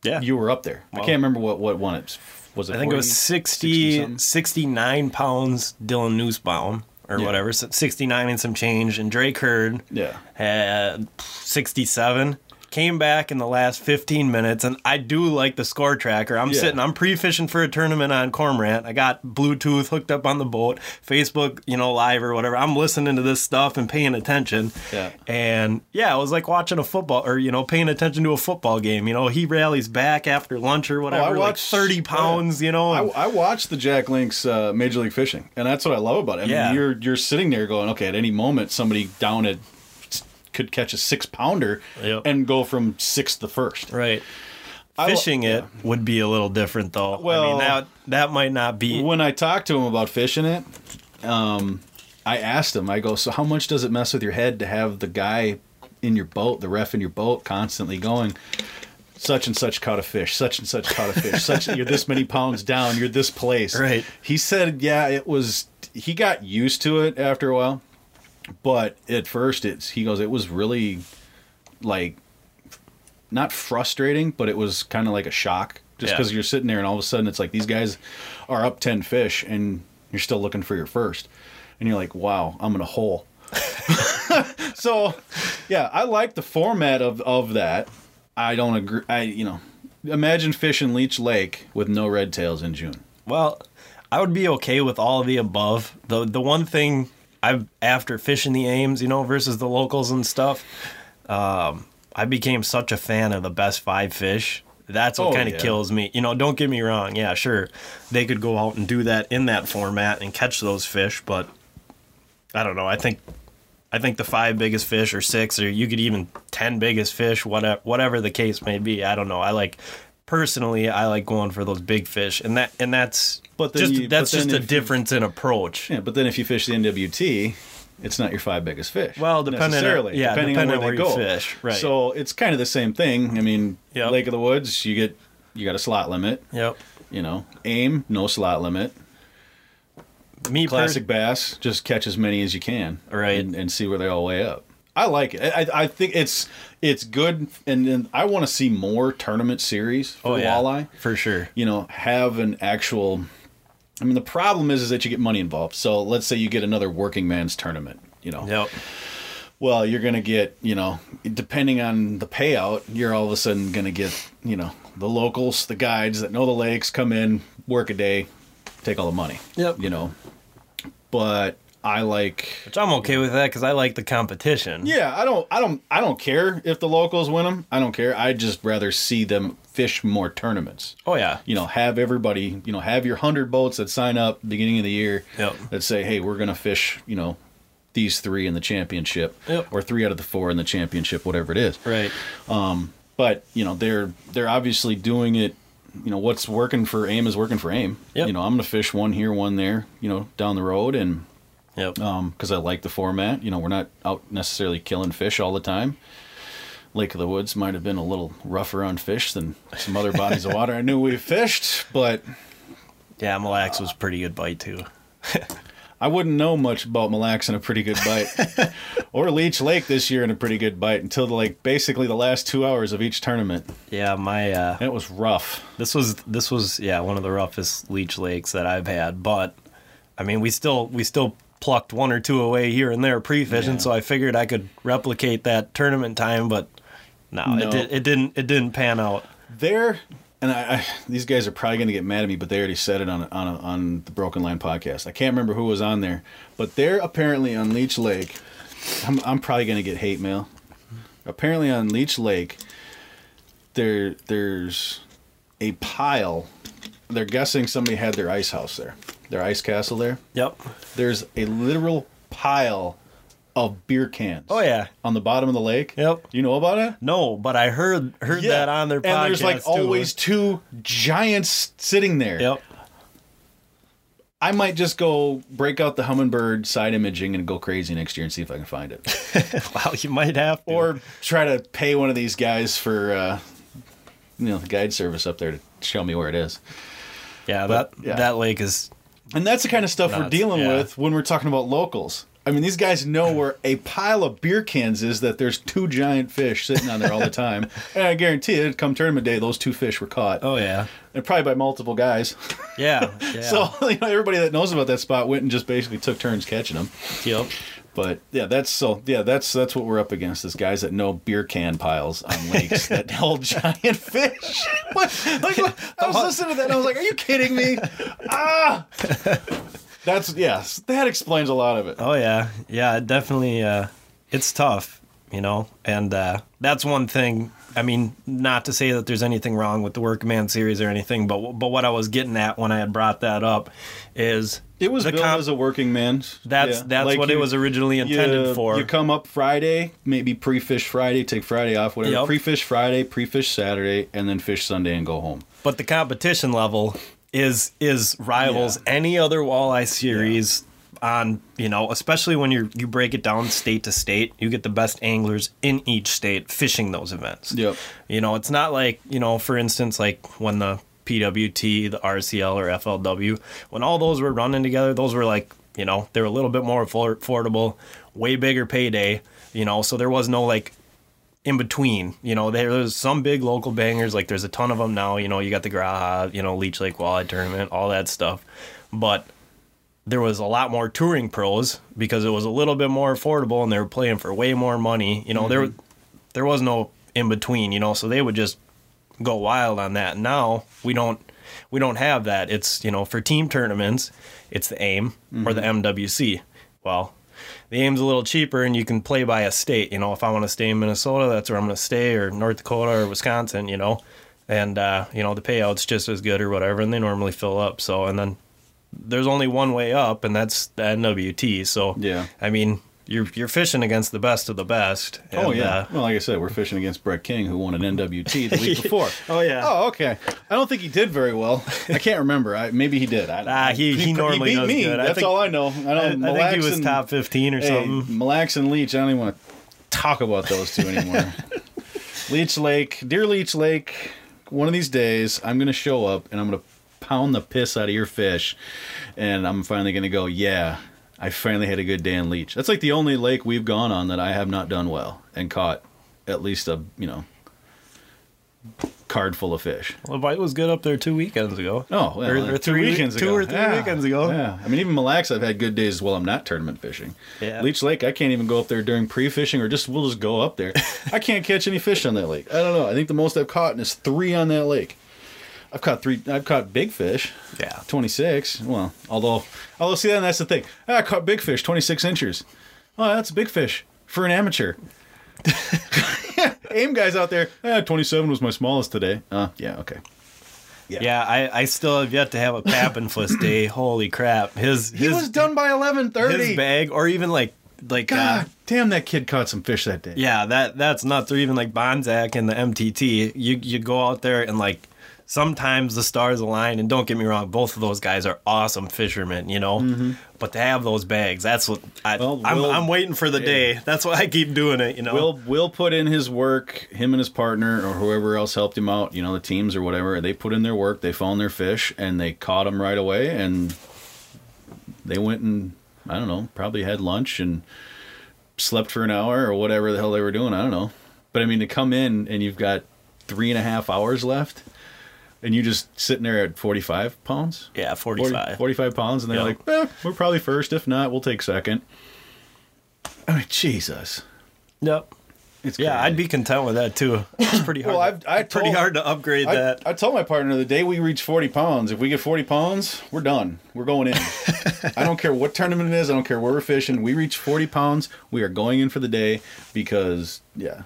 yeah, you were up there. I can't remember what what one it was. It I think it was 60, 60 69 pounds Dylan Nussbaum or Yeah. whatever, so 69 and some change, and Drake Hurd Yeah. had 67 came back in the last 15 minutes, and I do like the score tracker. I'm Yeah. sitting, I'm pre fishing for a tournament on Cormorant. I got Bluetooth hooked up on the boat, Facebook, you know, live or whatever. I'm listening to this stuff and paying attention. Yeah. And yeah, it was like watching a football or, you know, paying attention to a football game. You know, he rallies back after lunch or whatever, like watched- 30 pounds, you know. I, and- I watched the Jack Links uh, Major League Fishing, and that's what I love about it. I Yeah. mean, you're you're sitting there going, okay, at any moment somebody down at could catch a six pounder Yep. and go from sixth to first. right. I Fishing it would be a little different, though. I Well- mean, that, that might not be. When I talked to him about fishing it, um, I asked him, I go, so how much does it mess with your head to have the guy in your boat, the ref in your boat, constantly going? Such and such caught a fish. Such and such caught a fish. Such <laughs> you're this many pounds down. You're this place. Right. He said, yeah, it was. He got used to it after a while, but at first, it's. He goes, it was really, like, not frustrating, but it was kind of like a shock, just Yeah. because you're sitting there and all of a sudden it's like these guys are up ten fish and you're still looking for your first, and you're like, wow, I'm in a hole. <laughs> so, yeah, I like the format of of that. I don't agree. I you know, imagine fishing Leech Lake with no red tails in June. Well, I would be okay with all of the above. The the one thing I've after fishing the AIMs, you know, versus the locals and stuff, um, I became such a fan of the best five fish. That's what Oh, kind of yeah. kills me. You know, don't get me wrong. Yeah, sure, they could go out and do that in that format and catch those fish, but I don't know. I think I think the five biggest fish or six or you could even ten biggest fish, whatever whatever the case may be. I don't know. I like personally I like going for those big fish and that and that's But just you- that's but just a if you- difference in approach. Yeah, but then if you fish the NWT, it's not your five biggest fish. Well, depending on- necessarily, yeah, depending, depending on on where they where go. fish, right. So it's kind of the same thing. I mean, Yep. Lake of the Woods, you get you got a slot limit. Yep. You know, AIM no slot limit. Me Classic bass, just catch as many as you can, Right. and, and see where they all weigh up. I like it. I, I think it's it's good, and, and I want to see more tournament series for oh, yeah, walleye. for sure. you know, have an actual. I mean, the problem is, is that you get money involved. So let's say you get another working man's tournament. You know, Yep. well, you're gonna get, you know, depending on the payout, you're all of a sudden gonna get, you know, the locals, the guides that know the lakes, come in, work a day, take all the money. Yep. You know, but I like. Which I'm okay with that because I like the competition. Yeah, I don't, I don't, I don't care if the locals win them. I don't care. I'd just rather see them fish more tournaments. Oh yeah. you know, have everybody, you know, have your hundred boats that sign up beginning of the year Yep. that say, hey, we're gonna fish, you know, these three in the championship, Yep. or three out of the four in the championship, whatever it is. Right. Um, But you know, they're they're obviously doing it. You know, what's working for AIM is working for AIM. Yep. You know, I'm gonna fish one here, one there, you know, down the road, and Yep. because I like the format. You know, we're not out necessarily killing fish all the time. Lake of the Woods might have been a little rougher on fish than some other bodies of water I knew we fished, but yeah, Mille Lacs was pretty good bite too. <laughs> I wouldn't know much about Mille Lacs and a pretty good bite, <laughs> or Leech Lake this year in a pretty good bite until the, like basically the last two hours of each tournament. Yeah, my uh, it was rough. This was this was yeah one of the roughest leech lakes that I've had, but I mean we still we still plucked one or two away here and there pre-fishing, Yeah. so I figured I could replicate that tournament time, but no, No. it did, it didn't it didn't pan out. There, and I, I these guys are probably going to get mad at me, but they already said it on on on the Broken Line podcast. I can't remember who was on there, but they're apparently on Leech Lake. I'm I'm probably going to get hate mail. Apparently on Leech Lake, there there's a pile. They're guessing somebody had their ice house there, their ice castle there. Yep. There's a literal pile of beer cans. Oh yeah. on the bottom of the lake. Yep. You know about it? No, but I heard heard that on their podcast. And there's like too. always two giants sitting there. Yep. I might just go break out the Humminbird side imaging and go crazy next year and see if I can find it. <laughs> Wow, you might have to. or try to pay one of these guys for uh you know, the guide service up there to show me where it is. yeah, but, that yeah. that lake is And that's the kind of stuff we're dealing yeah. with when we're talking about locals. I mean, these guys know where a pile of beer cans is that there's two giant fish sitting on there all the time. <laughs> and I guarantee it, come tournament day, those two fish were caught. Oh yeah. And probably by multiple guys. Yeah. <laughs> yeah. So, <laughs> you know, everybody that knows about that spot went and just basically took turns catching them. yep. But yeah, that's so yeah, that's that's what we're up against. Is guys that know beer can piles on lakes that <laughs> hold giant fish. <laughs> what? Like, what? I was listening to that and I was like, "Are you kidding me?" <laughs> Ah, that's yes, that explains a lot of it. Oh yeah, yeah, it definitely. Uh, it's tough, you know, and uh, that's one thing. I mean, not to say that there's anything wrong with the Workman series or anything, but but what I was getting at when I had brought that up is It was built comp- as a working man's. That's yeah. that's Like what you- it was originally intended you, for. You come up Friday, maybe pre-fish Friday, take Friday off, whatever. Yep. Pre-fish Friday, pre-fish Saturday, and then fish Sunday and go home. but the competition level is is rivals Yeah. any other walleye series on you know especially when you you break it down state to state you get the best anglers in each state fishing those events Yep. you know it's not like you know for instance like when the pwt the rcl or flw when all those were running together those were like you know they were a little bit more affordable way bigger payday you know so there was no like in between. You know, there- there's some big local bangers. Like there's a ton of them now. You know, you got the Graha, you know, Leech Lake Walleye Tournament, all that stuff. But there was a lot more touring pros because it was a little bit more affordable and they were playing for way more money. You know, there there was no in between. You know, so they would just go wild on that. Now we don't we don't have that. It's you know for team tournaments, it's the AIM or the MWC. Well, the AIM's a little cheaper and you can play by a state you know if i want to stay in minnesota that's where i'm going to stay or north dakota or wisconsin you know and uh, you know the payout's just as good or whatever and they normally fill up so and then there's only one way up and that's the nwt so Yeah. i mean you're you're fishing against the best of the best oh yeah. uh, well, like I said, we're fishing against Brett King, who won an NWT the week <laughs> before. Oh, yeah. Oh okay. I don't think he did very well. I can't remember. I, maybe he did. I, Ah, he- he normally beat does me. good. I That's think- all I know. I I, don't. I think he was and- top 15 or Hey, something Mille Lacs and Leech. I don't even want to talk about those two anymore. <laughs> Leech Lake, dear Leech Lake. One of these days, I'm gonna show up and I'm gonna pound the piss out of your fish, and I'm finally gonna go. Yeah, I finally had a good day in Leech. That's like the only lake we've gone on that I have not done well and caught at least a you know card full of fish. well, the bite was good up there two weekends ago Oh, well, Or- or two three- weekends two ago. or three Yeah, weekends ago. Yeah, I mean, even Mille Lacs, I've had good days while I'm not tournament fishing. Yeah. Leech Lake, I can't even go up there during pre-fishing, or just we'll just go up there. <laughs> I can't catch any fish on that lake. I don't know. I think the most I've caught is three on that lake. I've caught three. I've caught big fish. yeah 26. Well, although, although see, then that's the thing. Ah, I caught big fish, 26 inches. Oh, that's a big fish for an amateur. <laughs> AIM guys out there. Ah, 27 was my smallest today. Uh, yeah, okay. Yeah, yeah I, I still have yet to have a Pappenfuss <clears throat> day. Holy crap! His He his, was done by 11:30. his bag, or even like like uh, God damn, that kid caught some fish that day. yeah, that that's nuts. Or even like Bonzak and the MTT. You you go out there and like sometimes the stars align. And don't get me wrong, both of those guys are awesome fishermen. You know, but to have those bags, that's what I, Mm-hmm. Well, I'm I'm waiting for the day. That's why I keep doing it. You know, we'll, we'll put in his work. Him and his partner, or whoever else helped him out, you know, the teams or whatever. They put in their work. They found their fish, and they caught them right away. And they went and I don't know, probably had lunch and slept for an hour or whatever the hell they were doing. I don't know. But I mean, to come in and you've got three and a half hours left, and you just sitting there at forty five pounds. yeah, 40 45. 45 pounds, and they're Yeah. like, eh, we're probably first. If not, we'll take second. I mean, Jesus. Yep. It's Yeah, crazy. I'd be content with that too. <laughs> It's pretty hard. Well, I've- I pretty told- hard to upgrade I, that. I told my partner the day we reach 40 pounds, if we get 40 pounds, we're done. We're going in. <laughs> I don't care what tournament it is. I don't care where we're fishing. We reach 40 pounds, we are going in for the day because, yeah,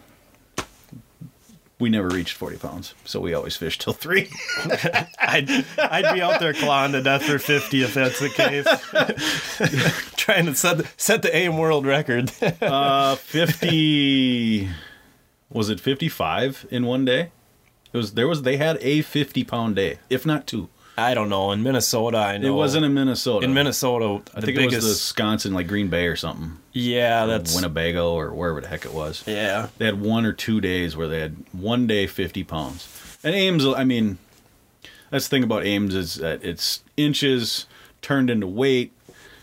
we never reached 40 pounds. So we always fish till three. <laughs> I'd I'd be out there clawing to death for fifty if that's the case. <laughs> Trying to set the, set the AIM world record. <laughs> uh, 50, was it 55 in one day? It was, there was, they had a 50 pound day, if not two. I don't know. In Minnesota, I know It wasn't in Minnesota. in Minnesota. I think biggest, it was Wisconsin, like Green Bay or something. yeah, that's Winnebago or wherever the heck it was. yeah. They had one or two days where they had one day 50 pounds. And AIMs, I mean, that's the thing about AIMs is that uh, it's inches turned into weight.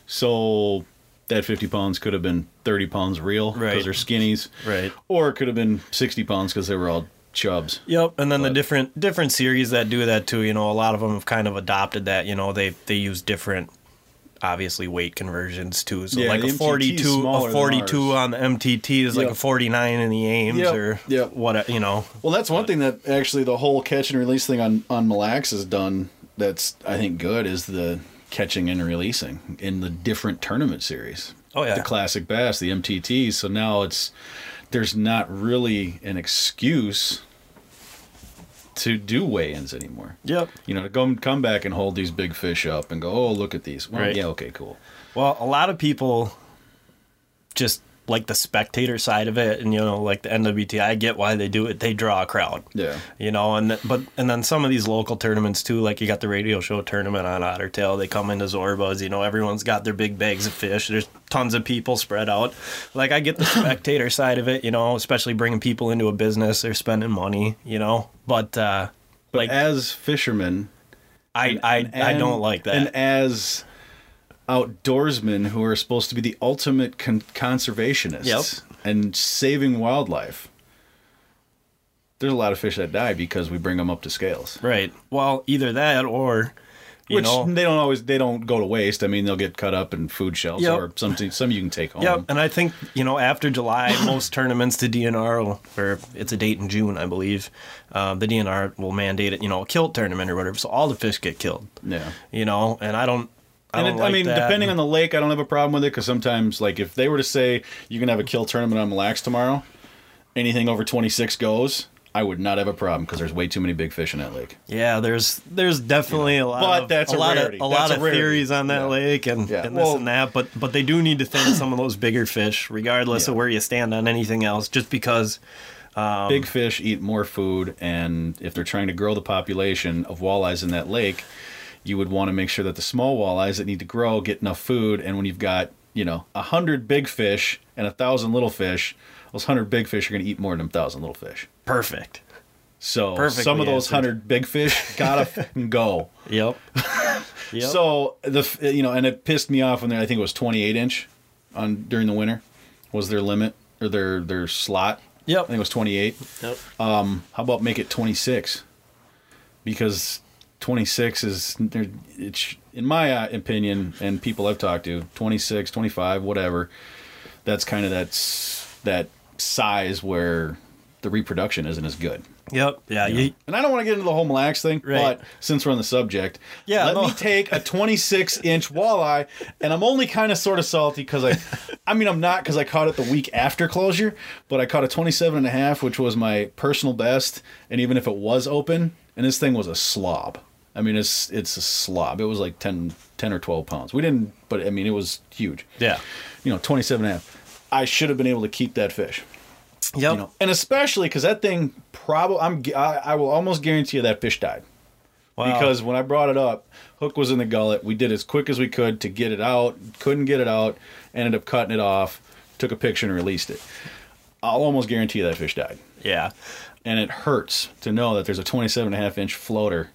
So that 50 pounds could have been 30 pounds real because Right. they're skinnies. Right. Or it could have been 60 pounds because they were all chubs. Yep, and then the different different series that do that too. You know, a lot of them have kind of adopted that. You know, they they use different obviously weight conversions too. So Yeah, like a 42, a 42 on the MTT is like a 49 in the AIMs Yep, or yep. what, you know. Well, that's one thing that actually the whole catch and release thing on on Mille Lacs has done. That's I think good is the catching and releasing in the different tournament series. Oh, yeah. the classic bass, the MTTs. So now it's there's not really an excuse to do weigh-ins anymore. Yep. You know, to go come back and hold these big fish up and go, oh, look at these. Well, Right. yeah, okay, cool. Well, a lot of people just like the spectator side of it, and you know, like the NWT. I get why they do it; they draw a crowd. Yeah. You know, and th- but and then some of these local tournaments too, like you got the radio show tournament on Otter Tail They come into Zorbaz. You know, everyone's got their big bags of fish. There's tons of people spread out. Like I get the <coughs> spectator side of it. You know, especially bringing people into a business. They're spending money. You know, but uh, But like as fishermen, I I, I don't like that. And as outdoorsmen who are supposed to be the ultimate con- conservationists Yep. and saving wildlife, there's a lot of fish that die because we bring them up to scales. right. Well, either that or. You Which know, they don't always they don't go to waste. I mean, they'll get cut up in food shells Yep. or something. Some you can take home. Yep, and I think you know after July, <coughs> most tournaments to DNR or it's a date in June, I believe. Uh, the DNR will mandate it, you know, a kilt tournament or whatever, so all the fish get killed. Yeah. You know, and I don't. I, And it, like I mean, that. depending on the lake, I don't have a problem with it because sometimes, like, if they were to say you can have a kill tournament on Mille Lacs tomorrow, anything over 26 goes, I would not have a problem because there's way too many big fish in that lake. yeah, there's there's definitely a lot. But of, that's a, a lot rarity. of a That's lot of rarity. theories on that Yeah. lake and, Yeah. and this Well- and that. But but they do need to thin some of those bigger fish, regardless of where you stand on anything else. Just because. Um, big fish eat more food, and if they're trying to grow the population of walleyes in that lake, you would want to make sure that the small walleyes that need to grow get enough food. And when you've got you know a hundred big fish and a thousand little fish, those hundred big fish are going to eat more than a thousand little fish. Perfect. So Perfectly some of those answered. hundred big fish gotta <laughs> go. Yep. <laughs> yep. So the you know, and it pissed me off when they, I think it was 28 inch on during the winter was their limit or their their slot. Yep. I think it was 28. Yep. Um, how about make it 26? Because 26 is it's in my uh, opinion and people I've talked to 26, 25, whatever. That's kind of that's that size where the reproduction isn't as good. Yep. Yeah. You, And I don't want to get into the whole Mille Lacs thing, Right. but since we're on the subject, Yeah, let no. me take a 26 <laughs> inch walleye, and I'm only kind of sort of salty because I, I mean, I'm not because I caught it the week after closure, but I caught a 27 and a half, which was my personal best, and even if it was open, and this thing was a slob. I mean, it's it's a slob. It was like 10, 10 or 12 pounds. We didn't, but I mean, it was huge. yeah. You know, 27 and a half. I should have been able to keep that fish Yep. you know, and especially because that thing probably I'm I, I will almost guarantee you that fish died Wow. because when I brought it up, hook was in the gullet. We did as quick as we could to get it out. Couldn't get it out. Ended up cutting it off. Took a picture and released it. I'll almost guarantee you that fish died, yeah. and it hurts to know that there's a 27 and a half inch floater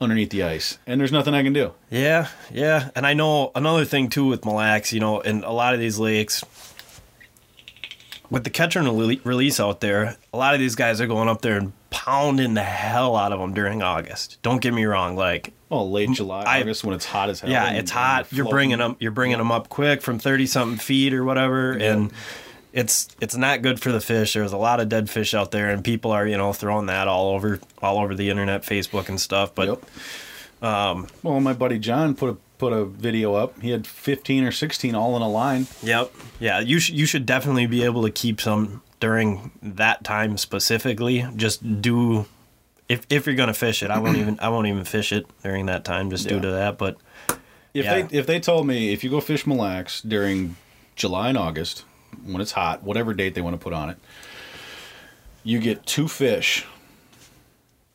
underneath the ice, and there's nothing I can do. Yeah, yeah. And I know another thing too with Mille Lacs, you know, in a lot of these lakes, with the catch and release out there, a lot of these guys are going up there and pounding the hell out of them during August. Don't get me wrong, like Well, late July, I- August when it's hot as hell. yeah, it's hot. You're floating. bringing them, you're bringing them up quick from thirty something feet or whatever, and it's it's not good for the fish. There's a lot of dead fish out there, and people are you know throwing that all over all over the internet, Facebook and stuff. But Yep. Um, well, my buddy John put a put a video up. He had 15 or 16 all in a line. Yep. Yeah, you should you should definitely be able to keep some during that time specifically. Just do if if you're gonna fish it, I won't even I won't even fish it during that time just due to that. But If Yeah. they if they told me if you go fish Mille Lacs during July and August when it's hot, whatever date they want to put on it, you get two fish.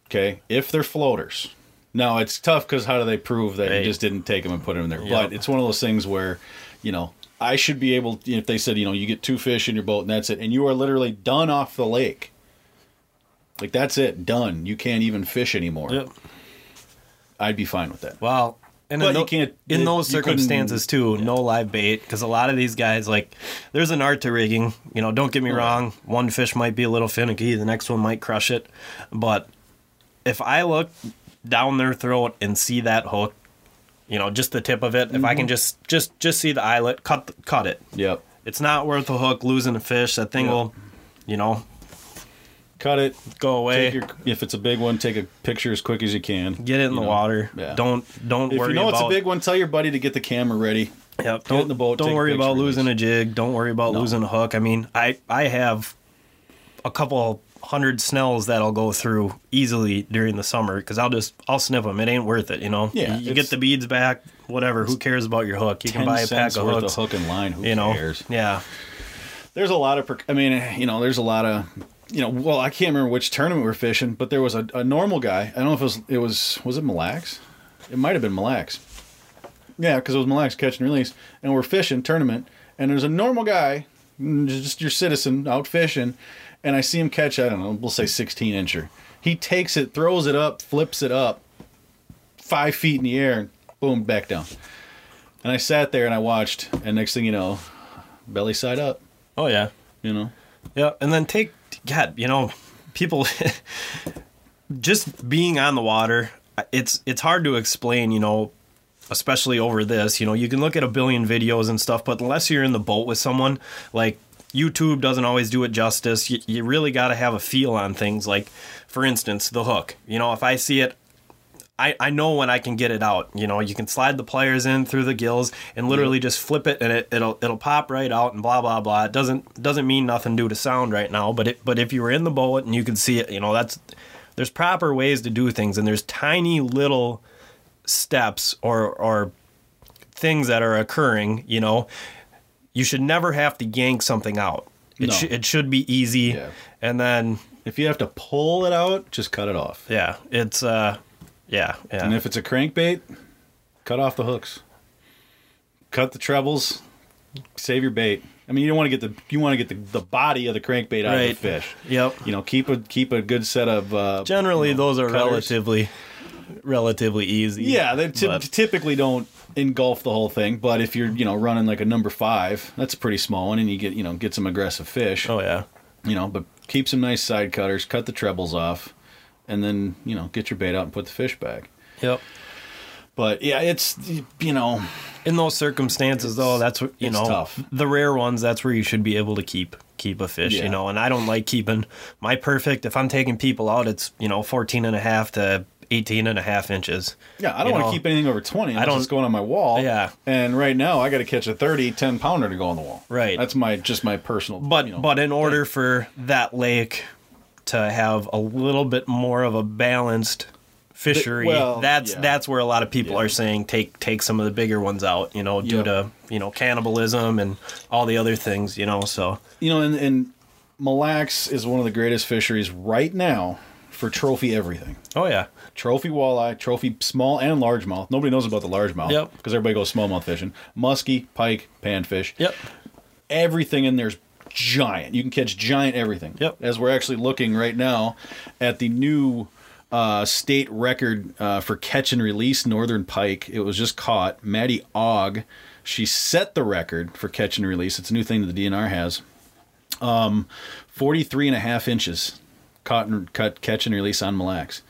Okay, if they're floaters. Now it's tough because how do they prove that you just didn't take them and put them in there? Yep. But it's one of those things where, you know, I should be able. If they said, you know, you get two fish in your boat and that's it, and you are literally done off the lake. Like that's it, done. You can't even fish anymore. Yep. I'd be fine with that. well, and in, can't- in it- those circumstances too, no live bait because a lot of these guys like there's an art to rigging. You know, don't get me wrong. One fish might be a little finicky, the next one might crush it, but if I look down their throat and see that hook you know, just the tip of it. If Mm-hmm. I can just just just see the eyelet, cut cut it. Yep. It's not worth a hook losing a fish. That thing Yeah. will, you know, Cut it. go away. Take your, if it's a big one, take a picture as quick as you can. Get it in the know. water. Yeah. Don't don't If worry If you know about it's a big one, tell your buddy to get the camera ready. Yep. Get Don't, in the boat, don't worry about losing a jig. Don't worry about No. losing a hook. I mean, I I have a couple hundred snells that'll go through easily during the summer because I'll just I'll snip them. It ain't worth it, you know. Yeah, you, get the beads back. Whatever. Who cares about your hook? You can buy a pack cents of worth hooks. of hook and line. Who you know. cares? Yeah. There's a lot of. I mean, you know, there's a lot of. You know, well, I can't remember which tournament we were fishing, but there was a, a normal guy. I don't know if it was. It was. Was it Mille Lacs? It might have been Mille Lacs. Yeah, because it was Mille Lacs catch and release, and we're fishing tournament, and there's a normal guy, just your citizen out fishing, and I see him catch. I don't know. We'll say 16 incher. He takes it, throws it up, flips it up, five feet in the air, and boom, back down. And I sat there and I watched, and next thing you know, belly side up. Oh yeah. You know. Yeah, and then take God, you know, people <laughs> just being on the water. It's it's hard to explain, you know, especially over this. You know, you can look at a billion videos and stuff, but unless you're in the boat with someone, like YouTube doesn't always do it justice. You, you really got to have a feel on things. Like, for instance, the hook. You know, if I see it I, I know when I can get it out. You know, you can slide the pliers in through the gills and literally just flip it and it, it'll it'll pop right out and blah blah blah. It doesn't doesn't mean nothing due to sound right now, but it but if you were in the boat and you could see it, you know, that's there's proper ways to do things and there's tiny little steps or or things that are occurring, you know. You should never have to yank something out. It, No. sh- it should be easy. Yeah. And then If you have to pull it out, just cut it off. yeah, it's uh yeah, yeah. And if it's a crankbait, cut off the hooks. Cut the trebles. Save your bait. I mean, you don't want to get the you want to get the, the body of the crankbait out Right. of the fish. Yep. You know, keep a keep a good set of. Uh, Generally, you know, those are cutters. relatively relatively easy. Yeah, they but- typically don't engulf the whole thing. But if you're you know running like a number five, that's a pretty small one, and you get you know get some aggressive fish. oh yeah. You know, but keep some nice side cutters. Cut the trebles off, and then you know get your bait out and put the fish back. Yep. But yeah, it's you know In those circumstances, though, that's what you know. tough. The rare ones, that's where you should be able to keep keep a fish. Yeah. You know, and I don't like keeping my perfect. If I'm taking people out, it's you know 14 and a half to 18 and a half inches. Yeah, I don't want to keep anything over 20. I I don't- don't. Going on my wall. Yeah. And right now, I got to catch a 30, 10 pounder to go on the wall. Right. That's my just my personal. But you know, but in order for that lake to have a little bit more of a balanced fishery, well, that's yeah. that's where a lot of people Yeah. are saying take take some of the bigger ones out, you know, due Yep. to you know cannibalism and all the other things, you know. So you know, and, and Mille Lacs is one of the greatest fisheries right now for trophy everything. oh yeah, Trophy walleye, trophy small and largemouth. Nobody knows about the largemouth. Yep. Because everybody goes smallmouth fishing. Muskie, pike, panfish. yep, everything in there's giant. You can catch giant everything. Yep. As we're actually looking right now at the new uh, state record uh, for catch and release northern pike. It was just caught. Maddie Ogg, she set the record for catch and release. It's a new thing that the DNR has. Um, 43 and a half inches caught and cut catch and release on Mille Lacs.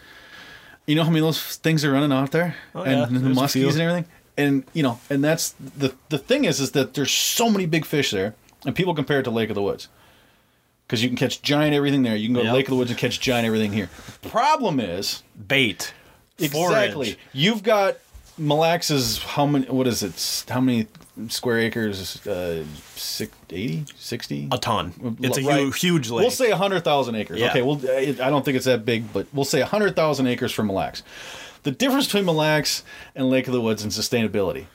You know how many of those things are running out there? Oh, and yeah, the there's muskies and everything? and you know, and that's the the thing is, is that there's so many big fish there, and people compare it to Lake of the Woods because you can catch giant everything there. You can go Yep. to Lake of the Woods and catch giant everything here. Problem is, bait. exactly, Forage. you've got Mille Lacs is how many? What is it? How many square acres? Uh, 80, 60? A ton. It's a Right. huge, lake. We'll say 100,000 acres. Yeah. Okay, well, I I don't think it's that big, but we'll say 100,000 acres for Mille Lacs. The difference between Mille Lacs and Lake of the Woods and sustainability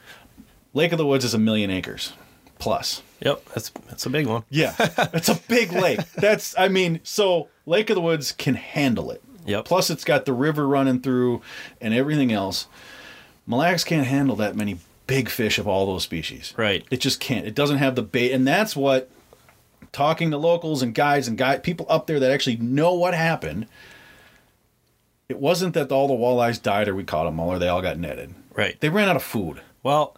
Lake of the Woods is a million acres plus. Yep, that's that's a big one. Yeah, it's a big lake. <laughs> That's, I mean, so Lake of the Woods can handle it. Yep. Plus, it's got the river running through and everything else. Mille Lacs can't handle that many big fish of all those species. Right. It just can't. It doesn't have the bait, and that's what talking to locals and guides and guide people up there that actually know what happened. It wasn't that all the walleyes died or we caught them all or they all got netted. Right. They ran out of food. Well,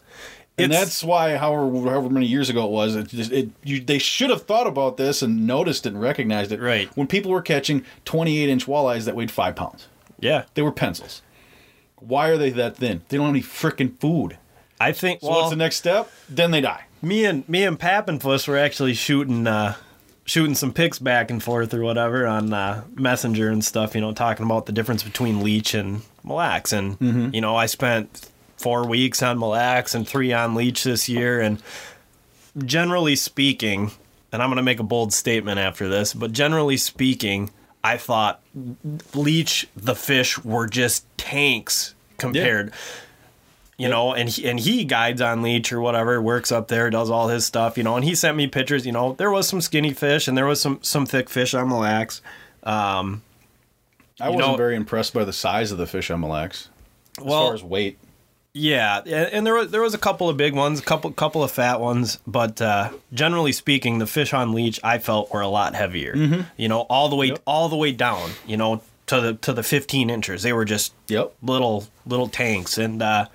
And it's- that's why, however, however many years ago it was, it, just- it you, they should have thought about this and noticed it and recognized it. Right. When people were catching 28 inch walleyes that weighed five pounds, yeah. they were pencils. Why are they that thin? They don't have any freaking food. I think. So well, what's the next step? Then they die. me and me and Pappenfuss were actually shooting uh shooting some pics back and forth or whatever on uh, messenger and stuff you know talking about the difference between leech and mille lacs and Mm-hmm. you know i spent four weeks on mille lacs and three on leech this year and generally speaking and i'm going to make a bold statement after this but generally speaking i thought leech the fish were just tanks compared you know, and he, and he guides on leech or whatever, works up there, does all his stuff, you know, and he sent me pictures, you know, there was some skinny fish and there was some some thick fish on Mille Lacs. Um, I wasn't know- very impressed by the size of the fish on Mille Lacs. As Well- far as weight. Yeah, and there was there was a couple of big ones, a couple couple of fat ones, but uh, generally speaking, the fish on leech I felt were a lot heavier. You know, all the way Yep. all the way down, you know, to the to the 15 inches. They were just Yep. little little tanks and uh,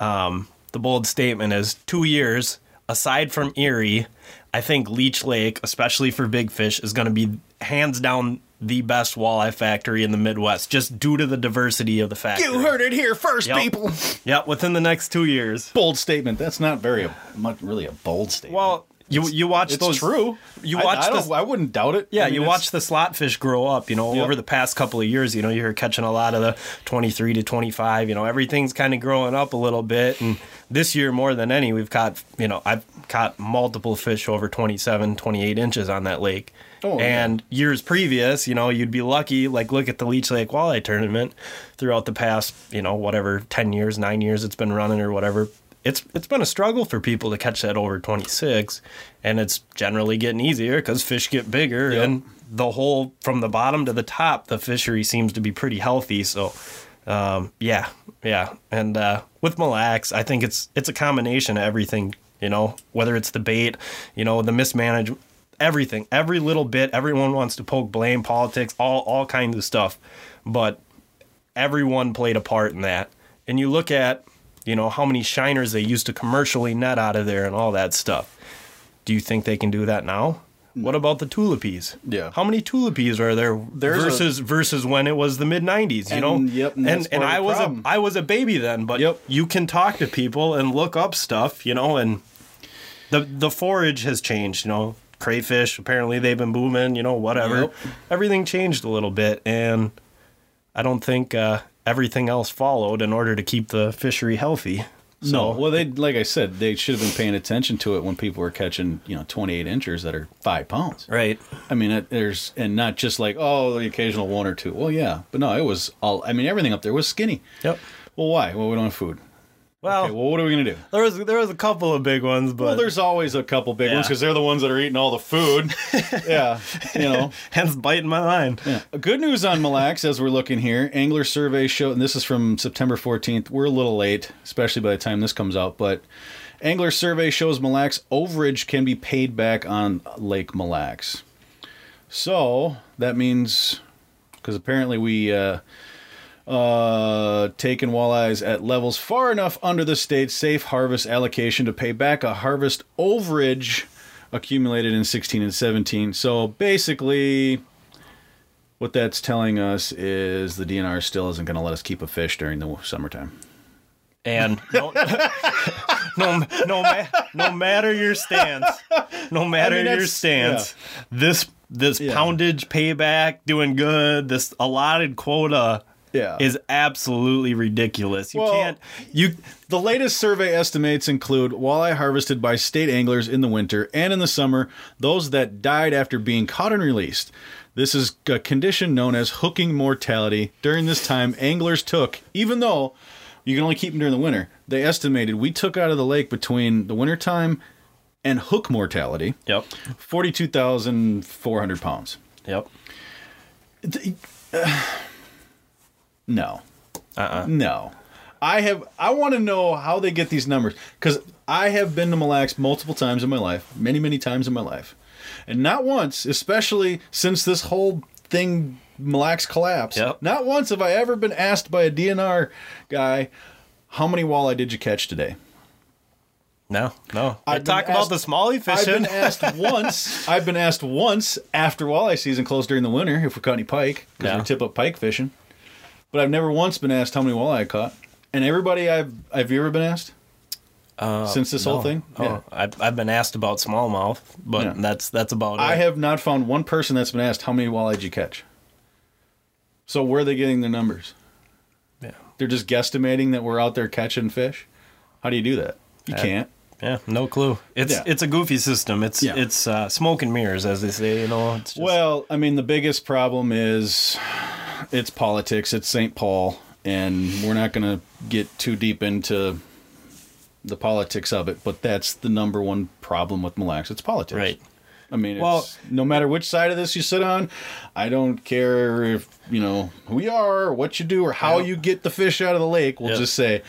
um, the bold statement is two years aside from erie i think leech lake especially for big fish is going to be hands down the best walleye factory in the midwest just due to the diversity of the factory You heard it here first, Yep. yep within the next two years Bold statement. That's not very much really a bold statement. well you you watch it's those true. you I- watch I, this- don't, I wouldn't doubt it. Yeah, I mean, you it's- watch the slot fish grow up, you know, Yep. over the past couple of years, you know, you're catching a lot of the 23 to 25, you know, everything's kind of growing up a little bit. And this year, more than any, we've caught, you know, I've caught multiple fish over 27, 28 inches on that lake. Oh, yeah. and years previous, you know, you'd be lucky, like look at the Leech Lake Walleye Tournament throughout the past, you know, whatever, 10 years, nine years it's been running or whatever. It's, it's been a struggle for people to catch that over 26 and it's generally getting easier because fish get bigger Yep. and the whole from the bottom to the top the fishery seems to be pretty healthy so um, yeah yeah and uh, with Mille Lacs i think it's it's a combination of everything you know whether it's the bait you know the mismanagement everything every little bit everyone wants to poke blame politics all all kinds of stuff. But everyone played a part in that. And you look at you know how many shiners they used to commercially net out of there and all that stuff. Do you think they can do that now? Hmm. What about the tullibees Yeah. how many tullibees are there There's a- versus versus when it was the mid 90s you know? And, yep, and and, and i was a problem. i was a baby then but Yep. you can talk to people and look up stuff you know and the the forage has changed you know crayfish apparently they've been booming you know whatever Yep. everything changed a little bit and i don't think uh, everything else followed in order to keep the fishery healthy so No, well, they like I said, they should have been paying attention to it when people were catching, you know, twenty-eight inchers that are five pounds. right I mean, it, there's and not just like oh, the occasional one or two. Well, yeah, but no, it was all. I mean, everything up there was skinny. yep Well, why? Well, we don't have food. Well, Okay, well, what are we gonna do? there was there was a couple of big ones but Well, there's always a couple big ones because they're the ones that are eating all the food. <laughs> yeah, you know. hence biting my line Yeah. Good news on Mille Lacs as we're looking here. Angler survey show, and this is from September 14th. We're a little late, especially by the time this comes out, but Angler survey shows Mille Lacs overage can be paid back on Lake Mille Lacs. So that means, because apparently we uh, uh, taken walleyes at levels far enough under the state's safe harvest allocation to pay back a harvest overage accumulated in 16 and 17. So basically, what that's telling us is the DNR still isn't going to let us keep a fish during the summertime. and <laughs> no, no, no, no matter your stance, no matter your that's- stance, this this Yeah. poundage payback doing good, this allotted quota Yeah. is absolutely ridiculous. You Well- can't you The latest survey estimates include walleye harvested by state anglers in the winter and in the summer, those that died after being caught and released. This is a condition known as hooking mortality. During this time, anglers took, even though you can only keep them during the winter, they estimated we took out of the lake between the wintertime and hook mortality Yep. 42,400 pounds. Yep. Uh, No. Uh-uh. No. I have I want to know how they get these numbers cuz I have been to Mille Lacs multiple times in my life, many many times in my life. And not once, especially since this whole thing Mille Lacs collapsed. Yep. Not once have I ever been asked by a DNR guy, "How many walleye did you catch today?" No, no. I talk about asked- the smallie fishing. I've been asked <laughs> once. I've been asked once after walleye season closed during the winter if we caught any pike because Yeah. we tip up pike fishing. But I've never once been asked how many walleye I caught. And everybody I've have you ever been asked since this whole thing? Oh, I've, I've been asked about smallmouth, but Yeah. that's that's about it. I have not found one person that's been asked how many walleye did you catch. So where are they getting their numbers? Yeah. They're just guesstimating that we're out there catching fish. How do you do that? You Uh, can't. Yeah, no clue. It's Yeah. it's a goofy system. It's Yeah. it's uh, smoke and mirrors, as they say. You know. It's just, Well, I mean, the biggest problem is it's politics. It's St. Paul, and we're not going to get too deep into the politics of it. But that's the number one problem with Mille Lacs. It's politics. right. I mean, Well- it's, no matter which side of this you sit on, I don't care if you know who you are, or what you do, or how you get the fish out of the lake. We'll Yeah. just say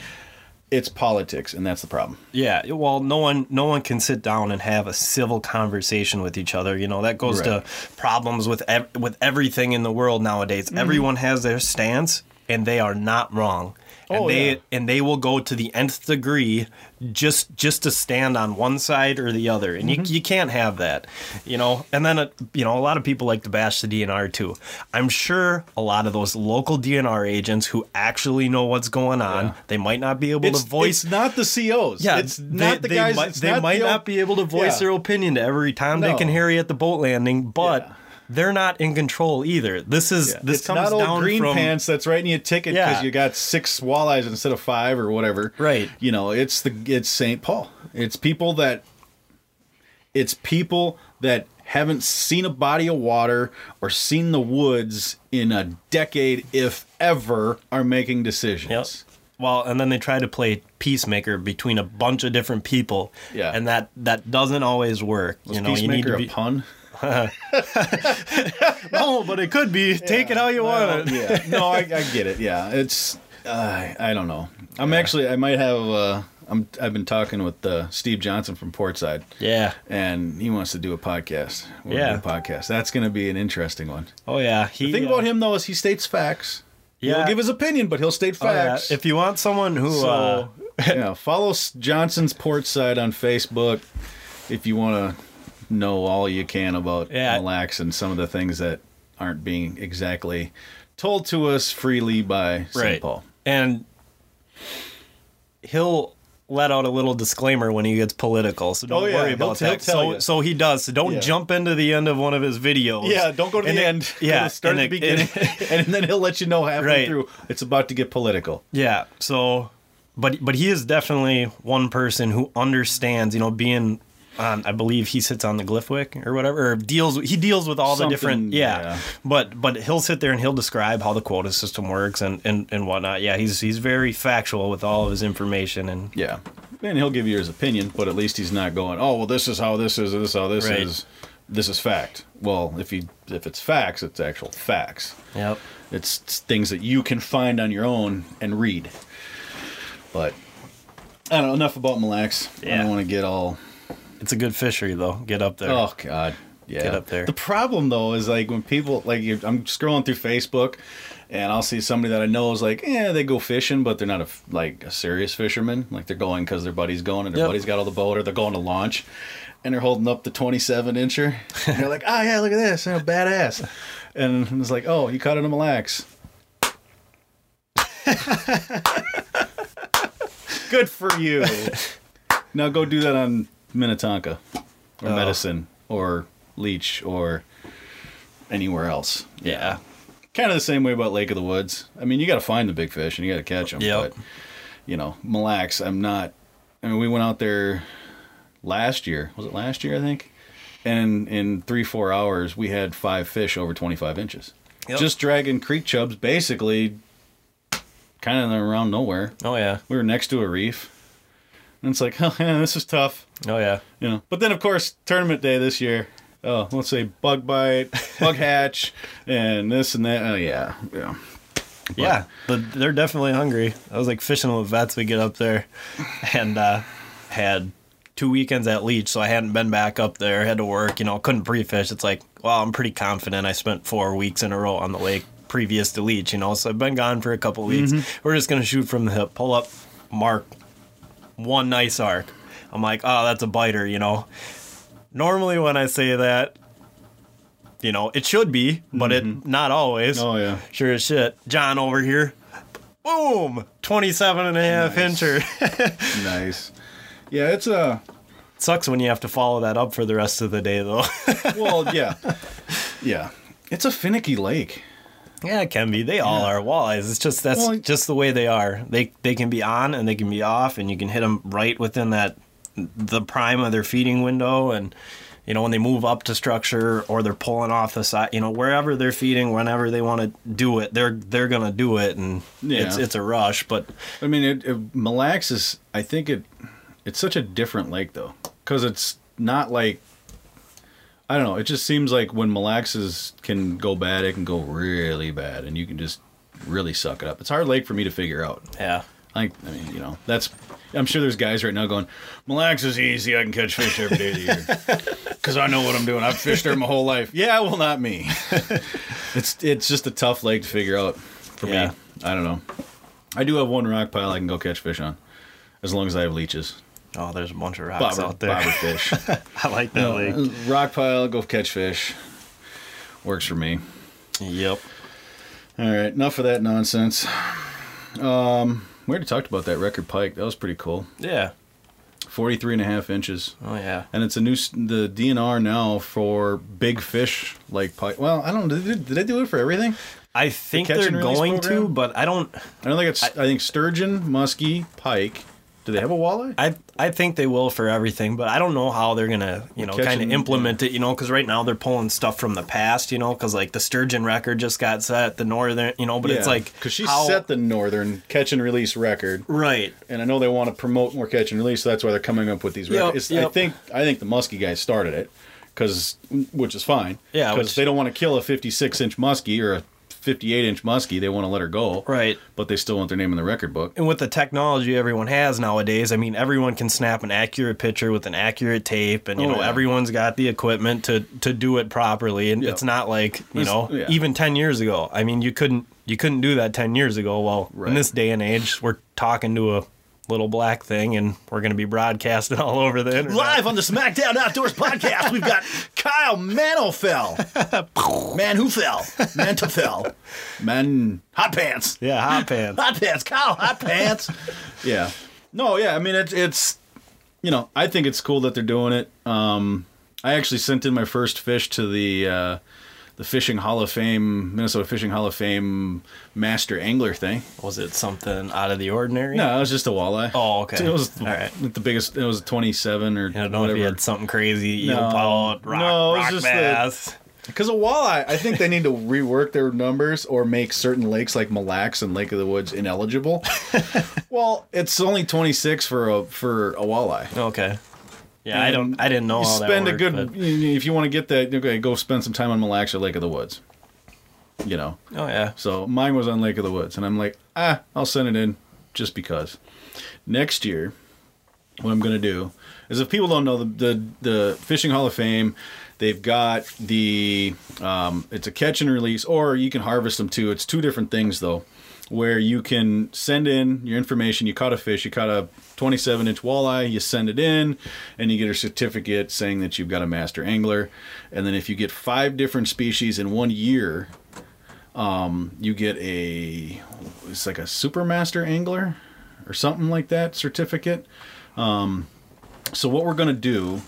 it's politics, and that's the problem. Yeah, well, no one no one can sit down and have a civil conversation with each other. You know that goes Right. to problems with ev- with everything in the world nowadays. Mm-hmm. Everyone has their stance, and they are not wrong. And Oh, they yeah. and they will go to the nth degree just just to stand on one side or the other, and Mm-hmm. you you can't have that, you know. And then uh, you know a lot of people like to bash the DNR too. I'm sure a lot of those local DNR agents who actually know what's going on, Yeah. they might not be able It's, to voice it's not the COs. yeah, it's they- not the they guys. Might, it's they not might the not be able to voice Yeah. their opinion to every Tom, Dick, No. and Harry at the boat landing, but. They're not in control either. This is Yeah. this it's comes not old down green from pants that's writing you a ticket because Yeah. you got six walleyes instead of five or whatever. Right. You know, it's the it's St. Paul. It's people that it's people that haven't seen a body of water or seen the woods in a decade, if ever, are making decisions. Yep. Well, and then they try to play peacemaker between a bunch of different people. Yeah. And that that doesn't always work. Was you know, you need to be a pun? <laughs> No, but it could be. Take it how you Well, want it. yeah. No, I, I get it. Yeah, it's. Uh, I don't know. I'm actually. I might have. Uh, I'm. I've been talking with uh, Steve Johnson from Portside, Yeah. and he wants to do a podcast. Gonna Yeah. podcast. That's going to be an interesting one. Oh yeah. He, The thing uh, about him though is he states facts. Yeah. He'll give his opinion, but he'll state oh, yeah, facts. If you want someone who uh, so, <laughs> yeah, follow Johnson's Portside on Facebook if you want to know all you can about Yeah. Mille Lacs and some of the things that aren't being exactly told to us freely by St. Right. Paul. and he'll let out a little disclaimer when he gets political, so don't Oh, yeah, worry about he'll that. So, you. so he does. So don't Yeah. jump into the end of one of his videos. Yeah, don't go to And the it- end. Yeah, start at the it- beginning, <laughs> <laughs> and then he'll let you know halfway Right. through it's about to get political. Yeah. So, but but he is definitely one person who understands. You know, being. On, I believe he sits on the GLIFWC or whatever, or deals. He deals with all the different, yeah. yeah. But but he'll sit there and he'll describe how the quota system works and and and whatnot. Yeah, he's he's very factual with all of his information and Yeah, and he'll give you his opinion, but at least he's not going, "Oh, well, this is how this is, this is how this Right. is, this is fact." Well, if he if it's facts, it's actual facts. yep. It's, it's things that you can find on your own and read. But I don't know enough about Mille Lacs. I don't want to get all. It's a good fishery though. Get up there. Oh God, yeah. Get up there. The problem though is like when people like you- I'm scrolling through Facebook, and I'll see somebody that I know is like, yeah, they go fishing, but they're not a like a serious fisherman. Like they're going because their buddy's going and their Yep. buddy's got all the boat, or they're going to launch, and they're holding up the 27 incher. And they're like, <laughs> oh yeah, look at this, you know, badass. And it's like, oh, you caught it in a Mille Lacs. Good for you. <laughs> now go do that on Minnetonka or Oh. Medicine or Leech or anywhere else. yeah. Kind of the same way about Lake of the Woods. I mean, you got to find the big fish and you got to catch them. Yep. But, you know, Mille Lacs, I'm not. I mean, we went out there last year. Was it last year, I think? And in three, four hours, we had five fish over 25 inches. Yep. Just dragging creek chubs, basically kind of around nowhere. Oh yeah. We were next to a reef. And it's like, <laughs> oh, yeah, this is tough. Oh yeah. You know. But then, of course, tournament day this year. Oh, let's say bug bite, bug <laughs> hatch, and this and that. Oh, yeah. Yeah. Yeah, but they're definitely hungry. I was like fishing with vets. We get up there, and uh, had two weekends at Leech, so I hadn't been back up there. Had to work, you know, couldn't pre-fish. It's like, well, I'm pretty confident. I spent four weeks in a row on the lake previous to Leech, you know, so I've been gone for a couple weeks. We're just gonna shoot from the hip, pull up, mark one nice arc. I'm like, oh, that's a biter, you know. Normally, when I say that, You know, it should be, but it mm-hmm. not always. Oh, yeah. Sure as shit. John over here. Boom! 27 and a half Nice. incher. <laughs> Nice. Yeah, it's uh, a. Sucks when you have to follow that up for the rest of the day, though. <laughs> Well, yeah, yeah. It's a finicky lake. yeah, it can be. They all are walleyes. It's just that's Well, just the way they are. They they can be on and they can be off, and you can hit them right within that the prime of their feeding window, and you know when they move up to structure or they're pulling off the side, you know wherever they're feeding, whenever they want to do it, they're they're gonna do it, and it's it's a rush. But I mean, it, it, Mille Lacs is. I think it. It's such a different lake though, because it's not like. I don't know. It just seems like when Mille Lacs is can go bad, it can go really bad, and you can just really suck it up. It's a hard lake for me to figure out. yeah, I, I mean, you know, that's. I'm sure there's guys right now going, Mille Lacs is easy. I can catch fish every day of the year <laughs> because I know what I'm doing. I've fished there my whole life. Yeah, well, not me. <laughs> it's it's just a tough lake to figure out for Yeah. me. I don't know. I do have one rock pile I can go catch fish on, as long as I have leeches. oh, there's a bunch of rocks Bobber, out there. bobber fish. <laughs> I like that lake. rock pile, go catch fish. Works for me. Yep. All right, enough of that nonsense. Um, we already talked about that record pike. That was pretty cool. Yeah. 43 and a half inches. Oh yeah. And it's a new the DNR now for big fish like pike. Well, I don't. Did they, did they do it for everything? I think catch they're going to, but I don't. I don't think it's. I, think sturgeon, muskie, pike. Do they have a walleye? I I think they will for everything, but I don't know how they're gonna you know kind of implement it. You know, because right now they're pulling stuff from the past. You know, because like the sturgeon record just got set, the northern. You know, but it's like because she how- set the northern catch and release record, right. and I know they want to promote more catch and release, so that's why they're coming up with these Yep, records. I think I think the muskie guys started it, because which is fine. Yeah, because they don't want to kill a 56 inch muskie or a 58 inch muskie. They want to let her go. Right. But they still want their name in the record book. And with the technology everyone has nowadays, I mean, everyone can snap an accurate picture with an accurate tape, and you Oh, know, yeah. everyone's got the equipment to to do it properly. And Yep. it's not like you It's- know, yeah. even ten years ago. I mean, you couldn't you couldn't do that ten years ago. Well, Right. in this day and age, we're talking to a little black thing, and we're going to be broadcasting <laughs> all over the internet. Live on the SmackDown Outdoors podcast, we've got <laughs> Kyle Manteuffel. Man who fell. Man to fell. Man hot pants. Yeah, hot pants. Hot pants, Kyle, hot pants. yeah. No, yeah, I mean it's it's you know, I think it's cool that they're doing it. Um I actually sent in my first fish to the uh the Fishing Hall of Fame, Minnesota Fishing Hall of Fame Master Angler thing. Was it something out of the ordinary? No, it was just a walleye. Oh, okay. It was all right. the biggest. It was 27 or I don't know whatever. if you had something crazy, No. eel rock, No, it was just bass. Because a walleye, I think they need to rework their numbers or make certain lakes like Mille Lacs and Lake of the Woods ineligible. <laughs> well, it's only 26 for a for a walleye. Okay. Yeah, I don't. I didn't know You spend a good but- if you want to get that. Okay, go spend some time on Mille Lacs or Lake of the Woods. You know, Oh yeah. so mine was on Lake of the Woods, and I'm like, ah, I'll send it in just because. Next year, what I'm gonna do is, if people don't know the the, the Fishing Hall of Fame, they've got the um, it's a catch and release, or you can harvest them too. It's two different things though, where you can send in your information. You caught a fish, you caught a 27 inch walleye, you send it in, and you get a certificate saying that you've got a master angler. And then if you get five different species in one year, you get a it's like a super master angler or something like that certificate um, so what we're going to do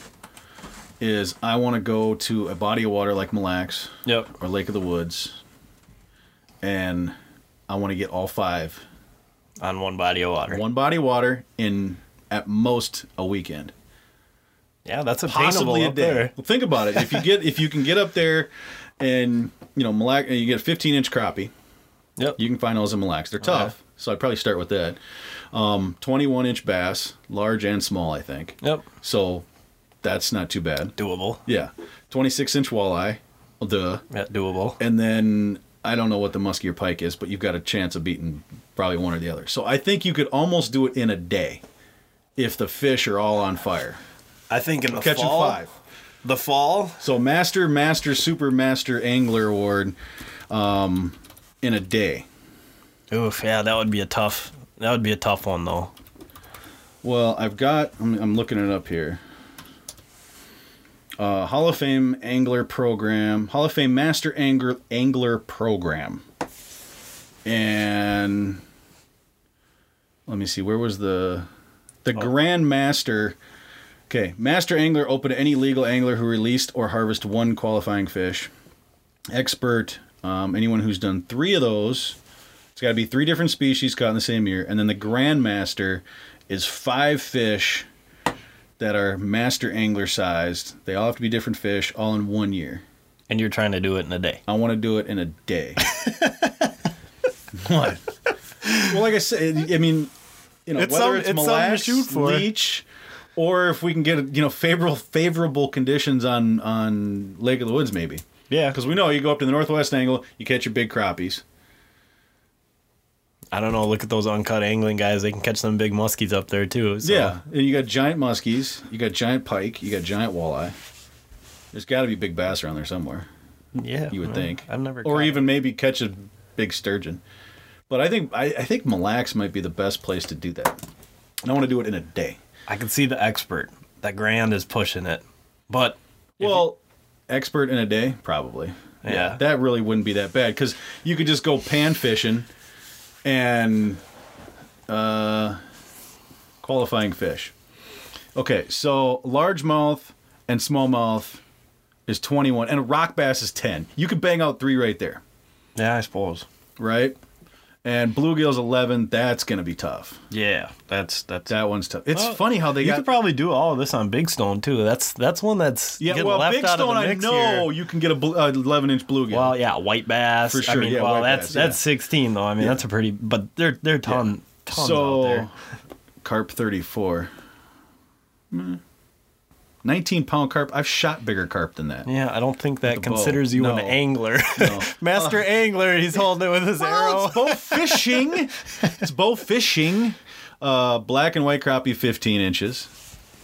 is i want to go to a body of water like Mille Lacs Yep. or lake of the woods and i want to get all five On one body of water. one body of water in at most a weekend Yeah, that's possibly a day. Well, think about it. If you get if you can get up there, and you know, Mille Lacs, you get a 15 inch crappie. Yep. You can find those in Mille Lacs. They're tough, so I'd probably start with that. Um, 21 inch bass, large and small, I think. Yep. So that's not too bad. Doable. Yeah, 26 inch walleye, duh. Yeah, doable. And then I don't know what the muskie or pike is, but you've got a chance of beating probably one or the other. So I think you could almost do it in a day if the fish are all on fire. I think in the Catching fall. five. The fall. So master, master, super master angler award um, in a day. Oof. Yeah, that would be a tough. That would be a tough one though. Well, I've got. I'm, I'm looking it up here. uh, Hall of Fame Angler Program, Hall of Fame Master Angler Angler Program, and let me see, where was the the Grand Master? Okay, Master Angler open to any legal angler who released or harvest one qualifying fish. Expert, um, anyone who's done three of those. It's got to be three different species caught in the same year, and then the Grand Master is five fish that are master angler sized. They all have to be different fish, all in one year. And you're trying to do it in a day. I want to do it in a day. <laughs> what? Well, like I said, I mean, you know, It's whether some- it's, it's mille something to shoot for. leech, or if we can get you know favorable favorable conditions on on Lake of the Woods, maybe. Yeah. Because we know you go up to the northwest angle, you catch your big crappies. I don't know. Look at those uncut angling guys. They can catch some big muskies up there too. so- Yeah, and you got giant muskies, you got giant pike, you got giant walleye. There's got to be big bass around there somewhere. Yeah. You would well, think, I've never. or caught even maybe catch a big sturgeon. But I think I, I think Mille Lacs might be the best place to do that. And I want to do it in a day. I can see the expert. That Grand is pushing it, but Well, expert in a day, probably. Yeah. that really wouldn't be that bad because you could just go pan fishing and uh, qualifying fish. Okay, so largemouth and smallmouth is 21, and a rock bass is 10. You could bang out three right there, yeah, I suppose. right? And bluegill's 11. That's gonna be tough. Yeah, that's that's. That one's tough. It's Well, funny how they you got. could probably do all of this on Big Stone too. That's that's one that's yeah, well, big stone. I know here. you can get a bl- uh, 11 inch bluegill. Well, yeah, white bass. For sure, I mean, yeah, well, that's bass, that's yeah. 16 though. I mean, Yeah. that's a pretty. But they're they're ton tons out so there. carp 34 Mm. 19 pound carp i've shot bigger carp than that Yeah, I don't think that the bow. considers you No. an angler. No. <laughs> Master angler, he's holding it with his well, arrow. it's bow fishing it's bow <laughs> fishing uh, black and white crappie 15 inches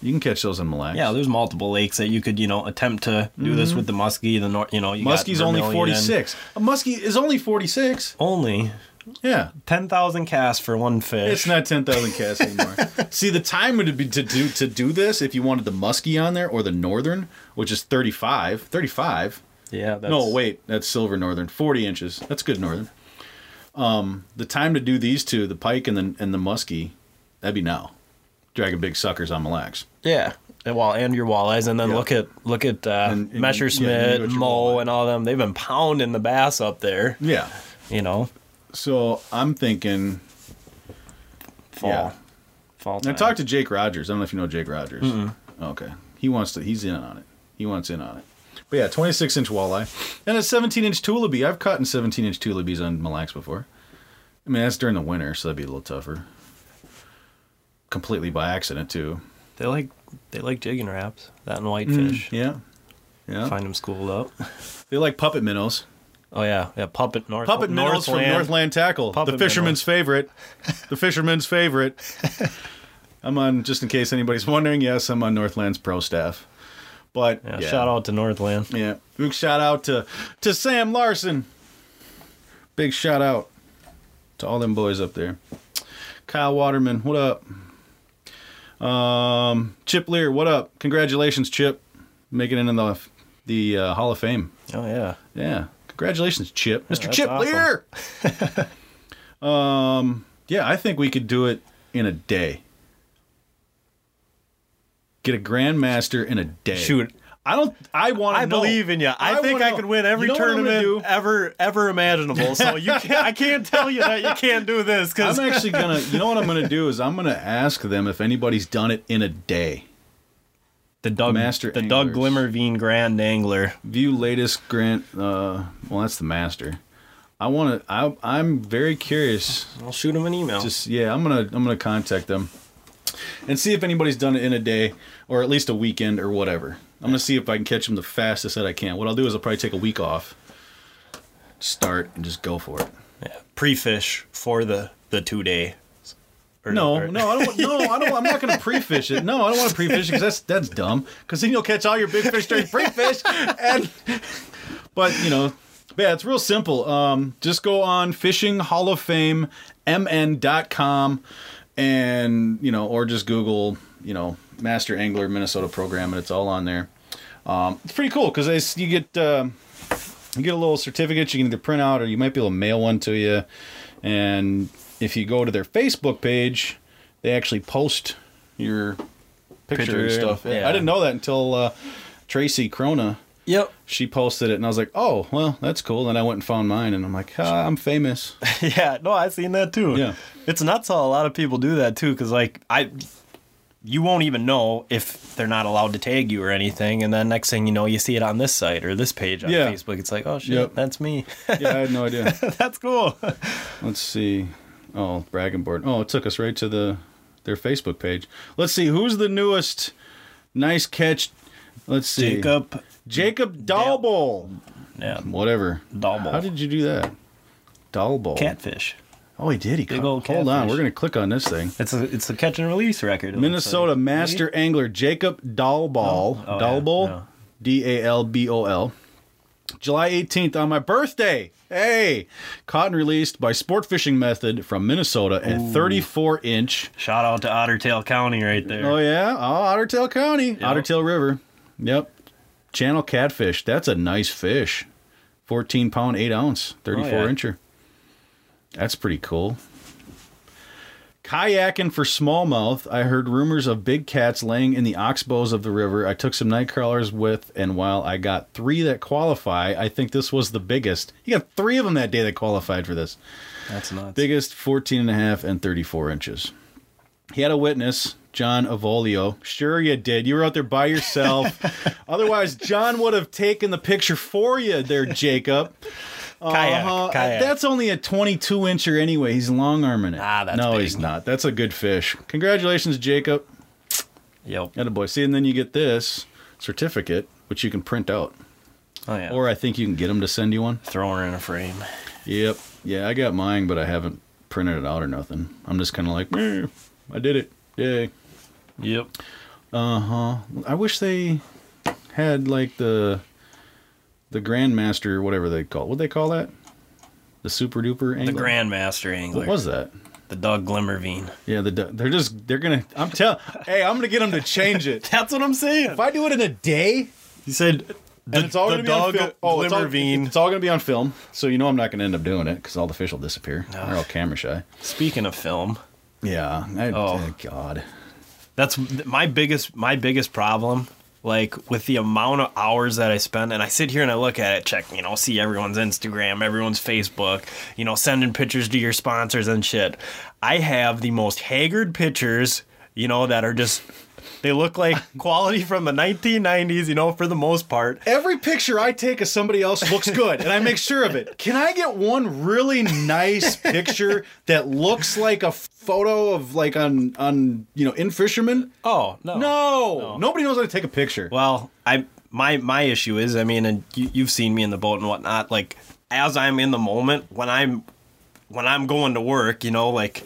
you can catch those in Mille Lacs. Yeah, there's multiple lakes that you could, you know, attempt to do this with the muskie. The nor- you know, you got muskie's only Vermilion. 46 a muskie is only 46 Only yeah ten thousand casts for one fish. it's not 10,000 casts anymore. <laughs> See, the time would be to do to do this if you wanted the muskie on there or the northern, which is 35. 35. Yeah. That's, No, wait, that's silver northern, forty inches. That's good northern. Um, the time to do these two, the pike and the and the muskie, that'd be now. Dragging big suckers on Mille Lacs. Yeah. And, well, and your walleyes, and then Yeah. look at look at uh, And- and- Messerschmitt, yeah, you go to your Mo, walleye. and all them. They've been pounding the bass up there. Yeah. You know, So I'm thinking. fall, Yeah. fall. I talked to Jake Rogers. I don't know if you know Jake Rogers. Okay, he wants to. He's in on it. He wants in on it. But yeah, 26 inch walleye and a 17 inch tullibee. I've caught in 17 inch tullibees on Mille Lacs before. I mean that's during the winter, so that'd be a little tougher. Completely by accident too. They like they like jigging Raps. That and mm, whitefish. Yeah. Yeah. Find them schooled up. They like puppet minnows. Oh yeah, yeah. Puppet North. Puppet minnows from Northland. Northland Tackle. Puppet the fisherman's favorite. The fisherman's favorite. <laughs> I'm on, just in case anybody's wondering, yes, I'm on Northland's pro staff. But Yeah, yeah, Shout out to Northland. Yeah. Big shout out to, to Sam Larson. Big shout out to all them boys up there. Kyle Waterman, what up? Um, Chip Leer, what up? Congratulations, Chip, making it in the the uh, Hall of Fame. Oh yeah. Yeah. Congratulations, Chip. Mr. that's Chip awesome. Leer. <laughs> um, yeah, I think we could do it in a day. Get a grandmaster in a day. Shoot. I don't I want to I believe in you. I, think I know. could win every You know what I'm gonna tournament ever ever imaginable. So you <laughs> can't. I can't tell you that you can't do this because I'm actually gonna. You know what I'm gonna do is I'm gonna ask them if anybody's done it in a day. The Doug Master the Doug anglers. Glimmerveen Grand Angler. View latest grant. Uh, well, that's the master. I want to. I I'm very curious. I'll shoot him an email. Just yeah, I'm gonna I'm gonna contact them and see if anybody's done it in a day or at least a weekend or whatever. I'm gonna see if I can catch them the fastest that I can. What I'll do is I'll probably take a week off, start and just go for it. yeah. pre-fish for the the two day. Or- No, or- no, I don't. No, I don't. I'm not going to pre-fish it. No, I don't want to pre-fish it because that's that's dumb. Because then you'll catch all your big fish during pre-fish. <laughs> And but you know, yeah, it's real simple. Um, just go on Fishing Hall of Fame mn.com and you know, or just Google you know Master Angler Minnesota program, and it's all on there. Um, it's pretty cool because you get um you get a little certificate you can either print out or you might be able to mail one to you. And if you go to their Facebook page, they actually post your picture, and stuff. yeah. I didn't know that until uh, Tracy Crona Yep. she posted it, and I was like, "Oh, well, that's cool." And I went and found mine, and I'm like, ah, "I'm famous." <laughs> yeah, no, I've seen that too. Yeah. it's nuts how a lot of people do that too. Because like I, you won't even know if they're not allowed to tag you or anything, and then next thing you know, you see it on this site or this page on Yeah. Facebook. It's like, oh shit, Yep. that's me. Yeah, I had no idea. <laughs> that's cool. Let's see. Oh, bragging board. Oh, it took us right to the their Facebook page. Let's see who's the newest nice catch. Let's see. Jacob, Jacob Dalbol. yeah, Whatever. Dalbol. How did you do that? Dalbol. catfish. Oh, he did. He Big Hold on. We're gonna click on this thing. It's a it's a catch and release record. Minnesota like. master angler Jacob Dalbol. Oh, oh, yeah, Dalbol. yeah. Oh. D A L B O L. July 18th on my birthday. Hey, caught and released by Sport Fishing Method from Minnesota at 34 inch. Shout out to Ottertail County right there. Oh yeah, oh Ottertail County, Ottertail River. Yep, channel catfish. That's a nice fish. 14 pound, 8 ounce, 34 Oh, yeah. incher. That's pretty cool. Kayaking for smallmouth. I heard rumors of big cats laying in the oxbows of the river. I took some night crawlers with, and while I got three that qualify, I think this was the biggest. You got three of them that day that qualified for this. That's nuts. Biggest 14 and a half and 34 inches. He had a witness, John Avolio. Sure you did. You were out there by yourself. <laughs> Otherwise, John would have taken the picture for you there, Jacob. Kayak, Uh-huh. kayak. That's only a 22 incher anyway. He's long arming it. Ah, that's no, big. he's not. That's a good fish. Congratulations, Jacob. Yep. And a boy. See, and then you get this certificate, which you can print out. Oh yeah. Or I think you can get them to send you one. throw her in a frame. Yep. Yeah, I got mine, but I haven't printed it out or nothing. I'm just kind of like, "Meh, I did it. Yay. Yep. Uh huh. I wish they had like the the Grandmaster, whatever they call. What they call that? The super duper The angler. Grandmaster angler. What was that? the Doug Glimmervine? Yeah, the they're just they're gonna. I'm tell. hey, I'm gonna get them to change it. <laughs> That's what I'm saying. If I do it in a day, You said the, and it's all the gonna be on film. Oh, it's all, it's all gonna be on film. So you know I'm not gonna end up doing it because all the fish will disappear. They're all camera shy. Speaking of film, Yeah. I, Oh. oh God. that's my biggest my biggest problem like with the amount of hours that i spend and i sit here and i look at it check you know see everyone's instagram everyone's facebook you know sending pictures to your sponsors and shit i have the most haggard pictures you know that are just they look like <laughs> quality from the 1990s you know for the most part Every picture I take of somebody else looks good, and I make sure of it. Can I get one really nice picture that looks like a photo of like on on you know in fishermen? oh no No, nobody knows how to take a picture. Well, I my my issue is, I mean, and you, you've seen me in the boat and whatnot. Like as I'm in the moment when I'm when I'm going to work, you know, like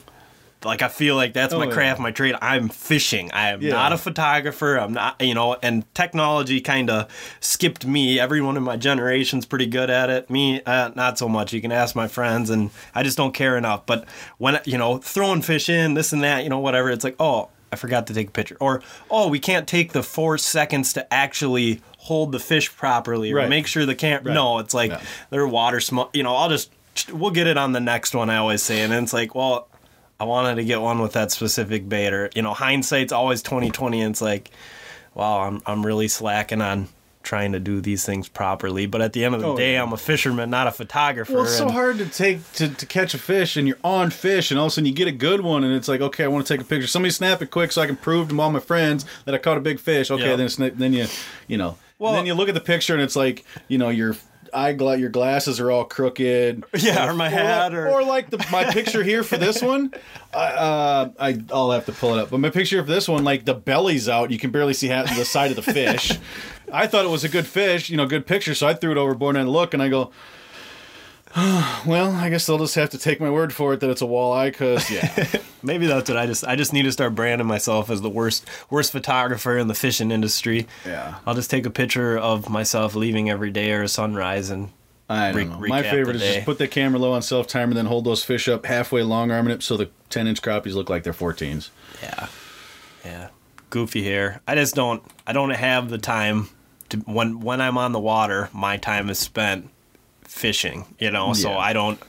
like I feel like that's Oh, my yeah. craft, my trade. I'm fishing. I am Yeah. not a photographer. I'm not, you know, and technology kind of skipped me. Everyone in my generation's pretty good at it. Me, uh, not so much. You can ask my friends, and I just don't care enough. But when you know, throwing fish in, this and that, you know, whatever. It's like, oh, I forgot to take a picture, or oh, we can't take the four seconds to actually hold the fish properly, or Right. make sure the camp. Right. No, it's like Yeah. they're water smoke. You know, I'll just we'll get it on the next one. I always say, and it's like, well. I wanted to get one with that specific bait, or you know, hindsight's always twenty twenty, and it's like, wow, I'm I'm really slacking on trying to do these things properly. But at the end of the Oh, day, yeah. I'm a fisherman, not a photographer. Well, it's so hard to take to, to catch a fish, and you're on fish, and all of a sudden you get a good one, and it's like, okay, I want to take a picture. Somebody snap it quick so I can prove to all my friends that I caught a big fish. Okay, Yeah. then then you you know, Well- then you look at the picture, and it's like, you know, your eye gla- your glasses are all crooked. <laughs> Yeah, or my hat, or- or like the, my picture here for this one. <laughs> I, uh, I I'll have to pull it up, but my picture for this one, like the belly's out, you can barely see half the side of the fish. <laughs> I thought it was a good fish, you know, good picture, so I threw it overboard and I look and I go. <sighs> Well, I guess they'll just have to take my word for it that it's a walleye, because yeah, <laughs> Maybe that's what I just I just need to start branding myself as the worst worst photographer in the fishing industry. Yeah. I'll just take a picture of myself leaving every day or a sunrise and I don't know. My favorite is just put the camera low on self timer, and then hold those fish up halfway long arming it so the ten inch crappies look like they're 14s. yeah. Yeah. Goofy hair. I just don't I don't have the time to, when when I'm on the water, my time is spent fishing. You know, so I don't.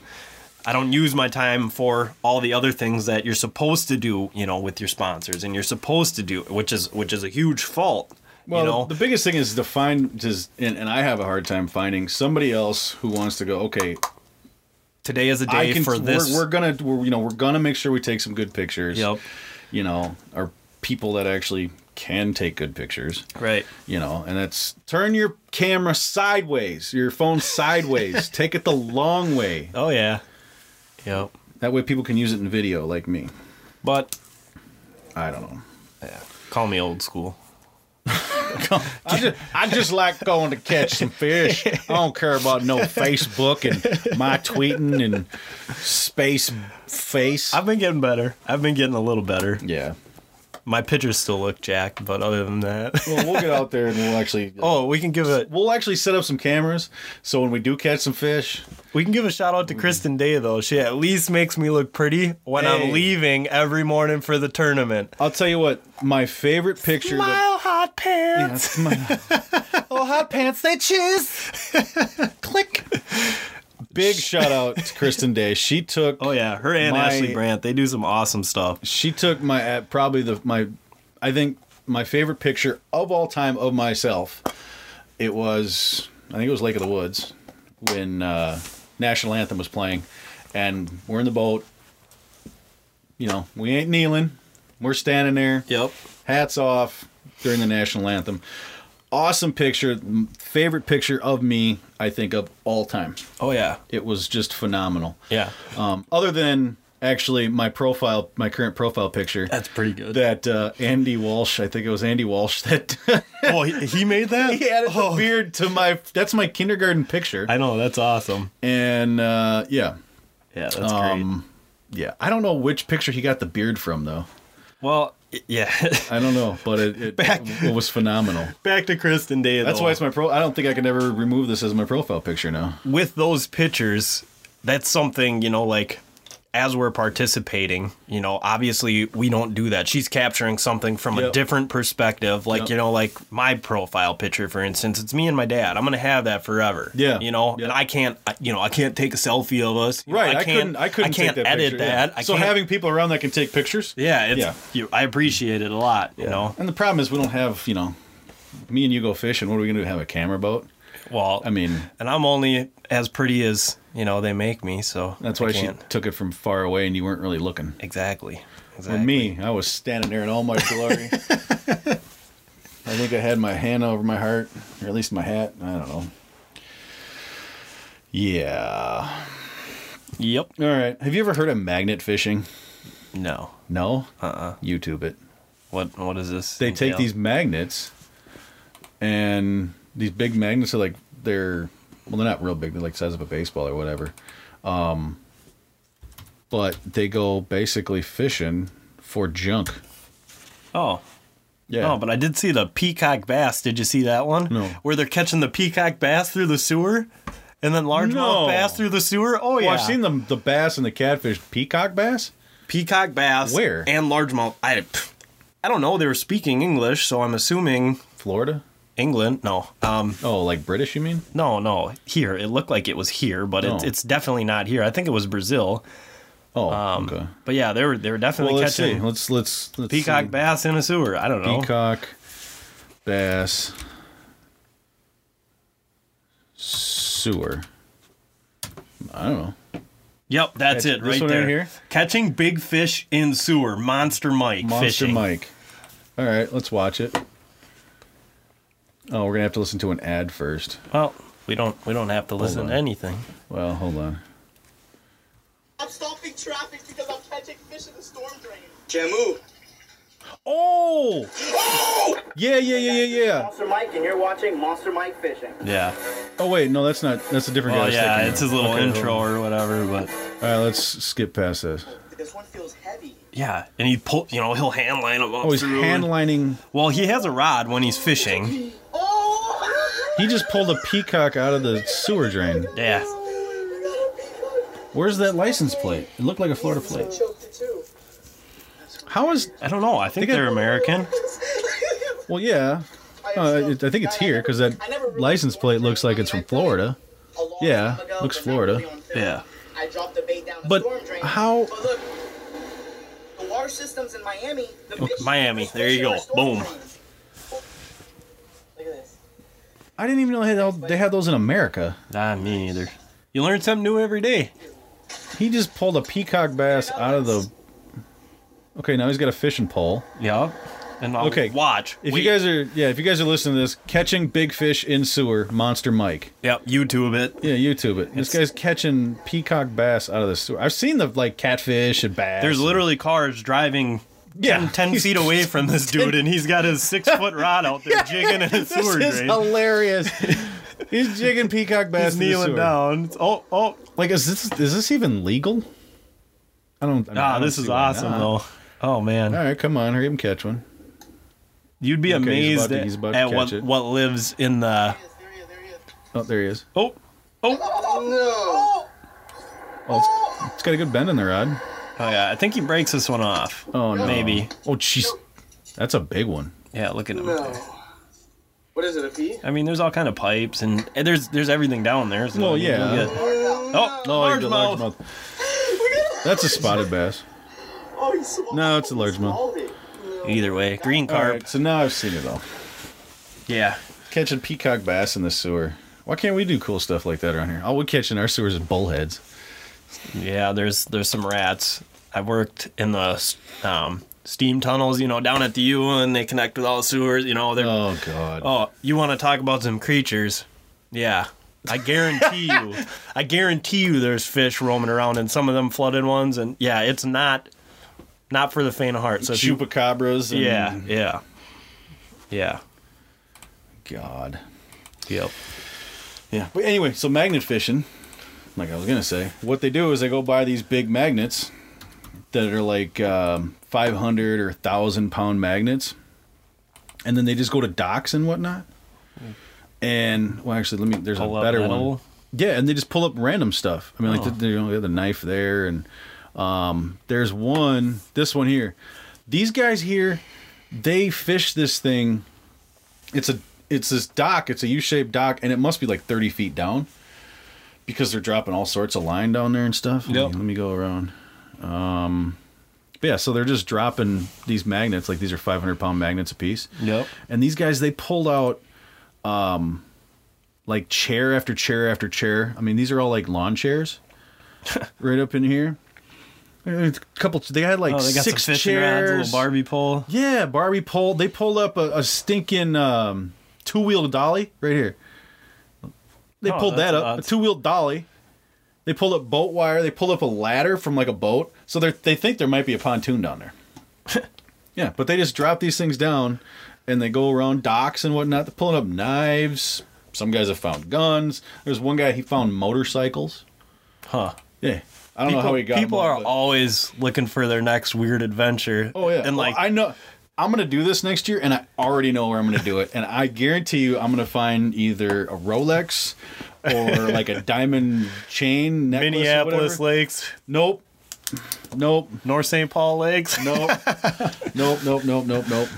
I don't use my time for all the other things that you're supposed to do, you know, with your sponsors, and you're supposed to do, which is which is a huge fault. Well, you know, the biggest thing is to find just, and, and I have a hard time finding somebody else who wants to go. Okay, today is a day can. for this. We're, we're gonna, we're, you know, we're gonna make sure we take some good pictures. Yep. You know, are people that actually can take good pictures. right. You know, and that's turn your camera sideways, your phone sideways. <laughs> take it the long way. Oh yeah. Yep. That way, people can use it in video, like me. But I don't know. yeah, call me old school. <laughs> I just, I just like going to catch some fish. I don't care about no Facebook and my tweeting and space face. I've been getting better. I've been getting a little better. yeah. My pictures still look jacked, but other than that, Well, we'll get out there and we'll <laughs> actually. oh, we can give a We'll actually set up some cameras so when we do catch some fish, we can give a shout out to Kristen Day though. She at least makes me look pretty when Hey. I'm leaving every morning for the tournament. I'll tell you what. My favorite picture. that, hot pants. <laughs> Oh, hot pants, they choose. <laughs> Click. Big shout out to Kristen Day. She took. Oh yeah, her and My- Ashley Brandt, they do some awesome stuff. She took my uh, probably the my, I think my favorite picture of all time of myself. It was I think it was Lake of the Woods when uh, national anthem was playing, and we're in the boat. You know, we ain't kneeling. We're standing there. Yep. hats off during the national anthem. Awesome picture, favorite picture of me, I think of all time. Oh yeah. It was just phenomenal. Yeah. Um, other than actually my profile, my current profile picture, That's pretty good. that uh, Andy Walsh, I think it was Andy Walsh <laughs> that oh, he, he made that? <laughs> he added oh, the beard to my. That's my kindergarten picture, I know, that's awesome. and uh, yeah, Yeah, that's great. um, yeah. I don't know which picture he got the beard from though. Well, yeah. I don't know, but it, it, <laughs> Back- it was phenomenal. Back to Kristen Day. That's though. why it's my pro. I don't think I can ever remove this as my profile picture now. with those pictures, that's something, you know, like as we're participating, you know, obviously we don't do that. She's capturing something from a different perspective. Like, Yep. you know, like my profile picture, for instance, it's me and my dad. I'm going to have that forever. Yeah. You know, Yeah. and I can't, you know, I can't take a selfie of us. You know, Right, I, can't, couldn't. I couldn't I can't take that edit picture, yeah. that. I so having people around that can take pictures. yeah, it's, Yeah. You, I appreciate it a lot, you know. And the problem is we don't have you know, me and you go fishing. What are we gonna do? Have a camera boat? Well, I mean, and I'm only as pretty as, you know, they make me, so that's I why she took it from far away, and you weren't really looking. Exactly. For Exactly. me, I was standing there in all my glory. <laughs> I think I had my hand over my heart, or at least my hat. I don't know. Yeah. Yep. All right. Have you ever heard of magnet fishing? No. No. Uh-uh. YouTube it. What what is this? they take these magnets and these big magnets are like they're well they're not real big they're like the size of a baseball or whatever um but they go basically fishing for junk Oh. yeah Oh, but I did see the peacock bass. Did you see that one? No. Where they're catching the peacock bass through the sewer, and then largemouth No. bass through the sewer. Oh well, yeah, i've seen the the bass and the catfish peacock bass peacock bass. Where? And largemouth. I, I don't know. They were speaking English, so I'm assuming florida England. No. Um. oh like british you mean No. No. Here. It looked like it was here, but it's Oh. it's definitely not here. I think it was Brazil. oh Um. okay But yeah, they were they were well definitely let's see catching let's let's, let's peacock see. bass in a sewer. I don't know. peacock bass sewer i don't know Yep, that's Catch- it right one right there. here? Catching big fish in sewer. Monster Mike Monster fishing. Mike. All right, let's watch it. Oh, we're gonna have to listen to an ad first. Well, we don't we don't have to listen to anything. Well, hold on. I'm stopping traffic because I'm catching fish in the storm drain. Jamu, oh! oh! Yeah, yeah, yeah, yeah, yeah. Monster Mike, and you're watching Monster Mike Fishing. Yeah. Oh wait, no, that's not. That's a different guy. I Well, yeah, it's his little Okay, intro or whatever, but All right, let's skip past this. This one feels heavy. yeah, and he pull, you know, he'll hand line him up Oh, he's through. hand lining. well, he has a rod when he's fishing. He just pulled a peacock out of the sewer drain. Yeah. Where's that license plate? It looked like a Florida plate. Choked it too. How is? I don't know. I think they they're American. Well, yeah. I Uh, I think it's here because that license plate looks like it's from Florida. Yeah, looks Florida. Yeah. I dropped the bait down But how- But look, the water systems in Miami. The Okay, Miami, there you go. our storm Boom. drains. Look at this. I didn't even know they had, they had those in America. Nah, me neither. You learn something new every day. He just pulled a peacock bass out of the. Okay, now he's got a fishing pole. Yeah. And I'll Okay, watch. If Wait. you guys are, yeah, if you guys are listening to this, catching big fish in sewer, Monster Mike. Yep, YouTube it. Yeah, YouTube it. This guy's catching peacock bass out of the sewer. I've seen the like catfish and bass. There's literally cars driving Yeah. 10, 10 feet away from this dude, and he's got his six foot <laughs> rod out there jigging in his This sewer is drain. hilarious. He's jigging <laughs> peacock bass. He's in the kneeling sewer. down. It's- oh, oh. Like, is this is this even legal? I don't. I mean, I Ah, don't this see is why awesome, not. though. Oh, man. All right, come on, hurry up and catch one. You'd be Okay, he's amazed about to- at, he's about to at catch what, it. what lives in the. There he is, there he is. Oh, there he is. Oh, oh. Oh, Oh, it's, it's got a good bend in the rod. Oh, yeah. I think he breaks this one off. Oh no, Maybe. Oh, jeez, that's a big one. Yeah, look at him. No. What is it, a pea? I mean, there's all kind of pipes, and, and there's there's everything down there. So Well, I yeah. get- Oh, Oh, large you mouth. largemouth. That's a spotted bass. Oh, he's small. No, it's a largemouth. Smalled. Either way, green carp. right, so now I've seen it all. Yeah. Catching peacock bass in the sewer. Why can't we do cool stuff like that around here? All we catch in our sewers is bullheads. Yeah, there's there's some rats. I worked in the um, steam tunnels, you know, down at the U, and they connect with all the sewers. You know, they're oh, god. Oh you want to talk about some creatures? Yeah, I guarantee you, <laughs> I guarantee you, there's fish roaming around and some of them flooded ones, and yeah, it's not not for the faint of heart. So if you, Chupacabras. And, yeah, yeah, yeah, God. yep. Yeah. But anyway, so magnet fishing, like I was gonna say, what they do is they go buy these big magnets that are like um, 500 or 1,000 pound magnets, and then they just go to docks and whatnot. And well, actually, let me. There's Pull a better metal. one. Yeah, and they just pull up random stuff. I mean, like Oh. the, you know, they have the knife there, and um, there's one. This one here. These guys here, they fish this thing. It's a it's this dock. It's a U-shaped dock, and it must be like 30 feet down because they're dropping all sorts of line down there and stuff. Let me- Let me go around. Um, but yeah, so they're just dropping these magnets. Like these are 500 pound magnets a piece. Yep. And these guys, they pulled out, um, like chair after chair after chair. I mean, these are all like lawn chairs, <laughs> right up in here. A couple. They had like Oh, they got six chairs. rods, a little Barbie pole. Yeah, Barbie pole. They pulled up a, a stinking um, two wheel dolly right here. They Oh, pulled that up, a two wheel dolly. They pulled up boat wire. They pulled up a ladder from like a boat. So they they think there might be a pontoon down there. <laughs> yeah, but they just drop these things down, and they go around docks and whatnot. They're pulling up knives. Some guys have found guns. There's one guy he found motorcycles. Huh. Yeah, I don't know how he got. people them are but- always looking for their next weird adventure. Oh yeah, and Well, like I know I'm gonna do this next year, and I already know where I'm gonna do it, and I guarantee you I'm gonna find either a Rolex or like a diamond chain necklace. Minneapolis lakes, Nope. Nope. North St. Paul lakes. Nope. <laughs> nope. Nope. Nope. Nope. Nope.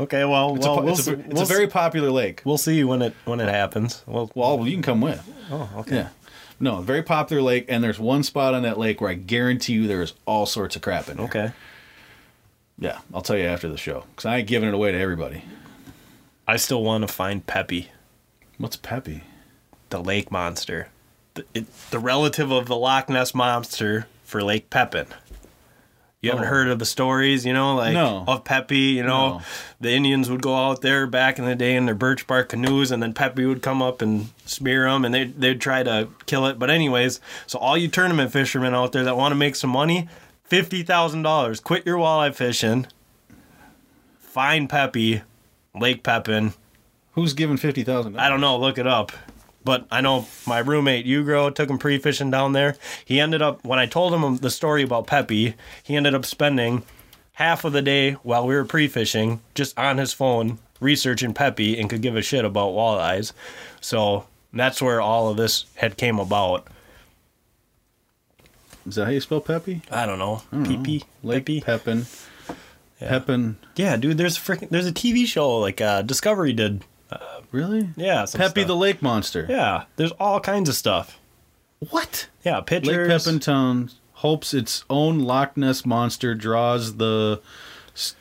Okay, well, It's, well, a, we'll, it's, a, it's we'll a very popular lake. we'll see when it when it happens. Well, Well, you can come with. oh, okay. Yeah. No, very popular lake, and there's one spot on that lake where I guarantee you there is all sorts of crap in there. Okay. Yeah, I'll tell you after the show because I ain't giving it away to everybody. I still want to find Peppy, What's Peppy? The lake monster, the, it, the relative of the Loch Ness monster for Lake Pepin. You haven't Oh. heard of the stories, you know, like No. of Peppy. You know, No. the Indians would go out there back in the day in their birch bark canoes, and then Peppy would come up and spear them, and they they'd try to kill it. But anyways, so all you tournament fishermen out there that want to make some money, fifty thousand dollars. Quit your walleye fishing. Find Peppy, Lake Pepin. Who's giving $50,000? I don't know. Look it up. But I know my roommate Ugro took him pre fishing down there. He ended up when I told him the story about Peppy, he ended up spending half of the day while we were pre fishing just on his phone researching Peppy and could give a shit about walleyes. So that's where all of this had came about. Is that how you spell Peppy? I don't know. PP Lake Peppy. Pepin. Pepin. Yeah, dude. There's freaking there's a TV show like uh, Discovery did Really? Yeah, some Peppy stuff. the lake monster. Yeah, there's all kinds of stuff. What? Yeah, Lake pictures. Pepintown hopes its own Loch Ness monster draws the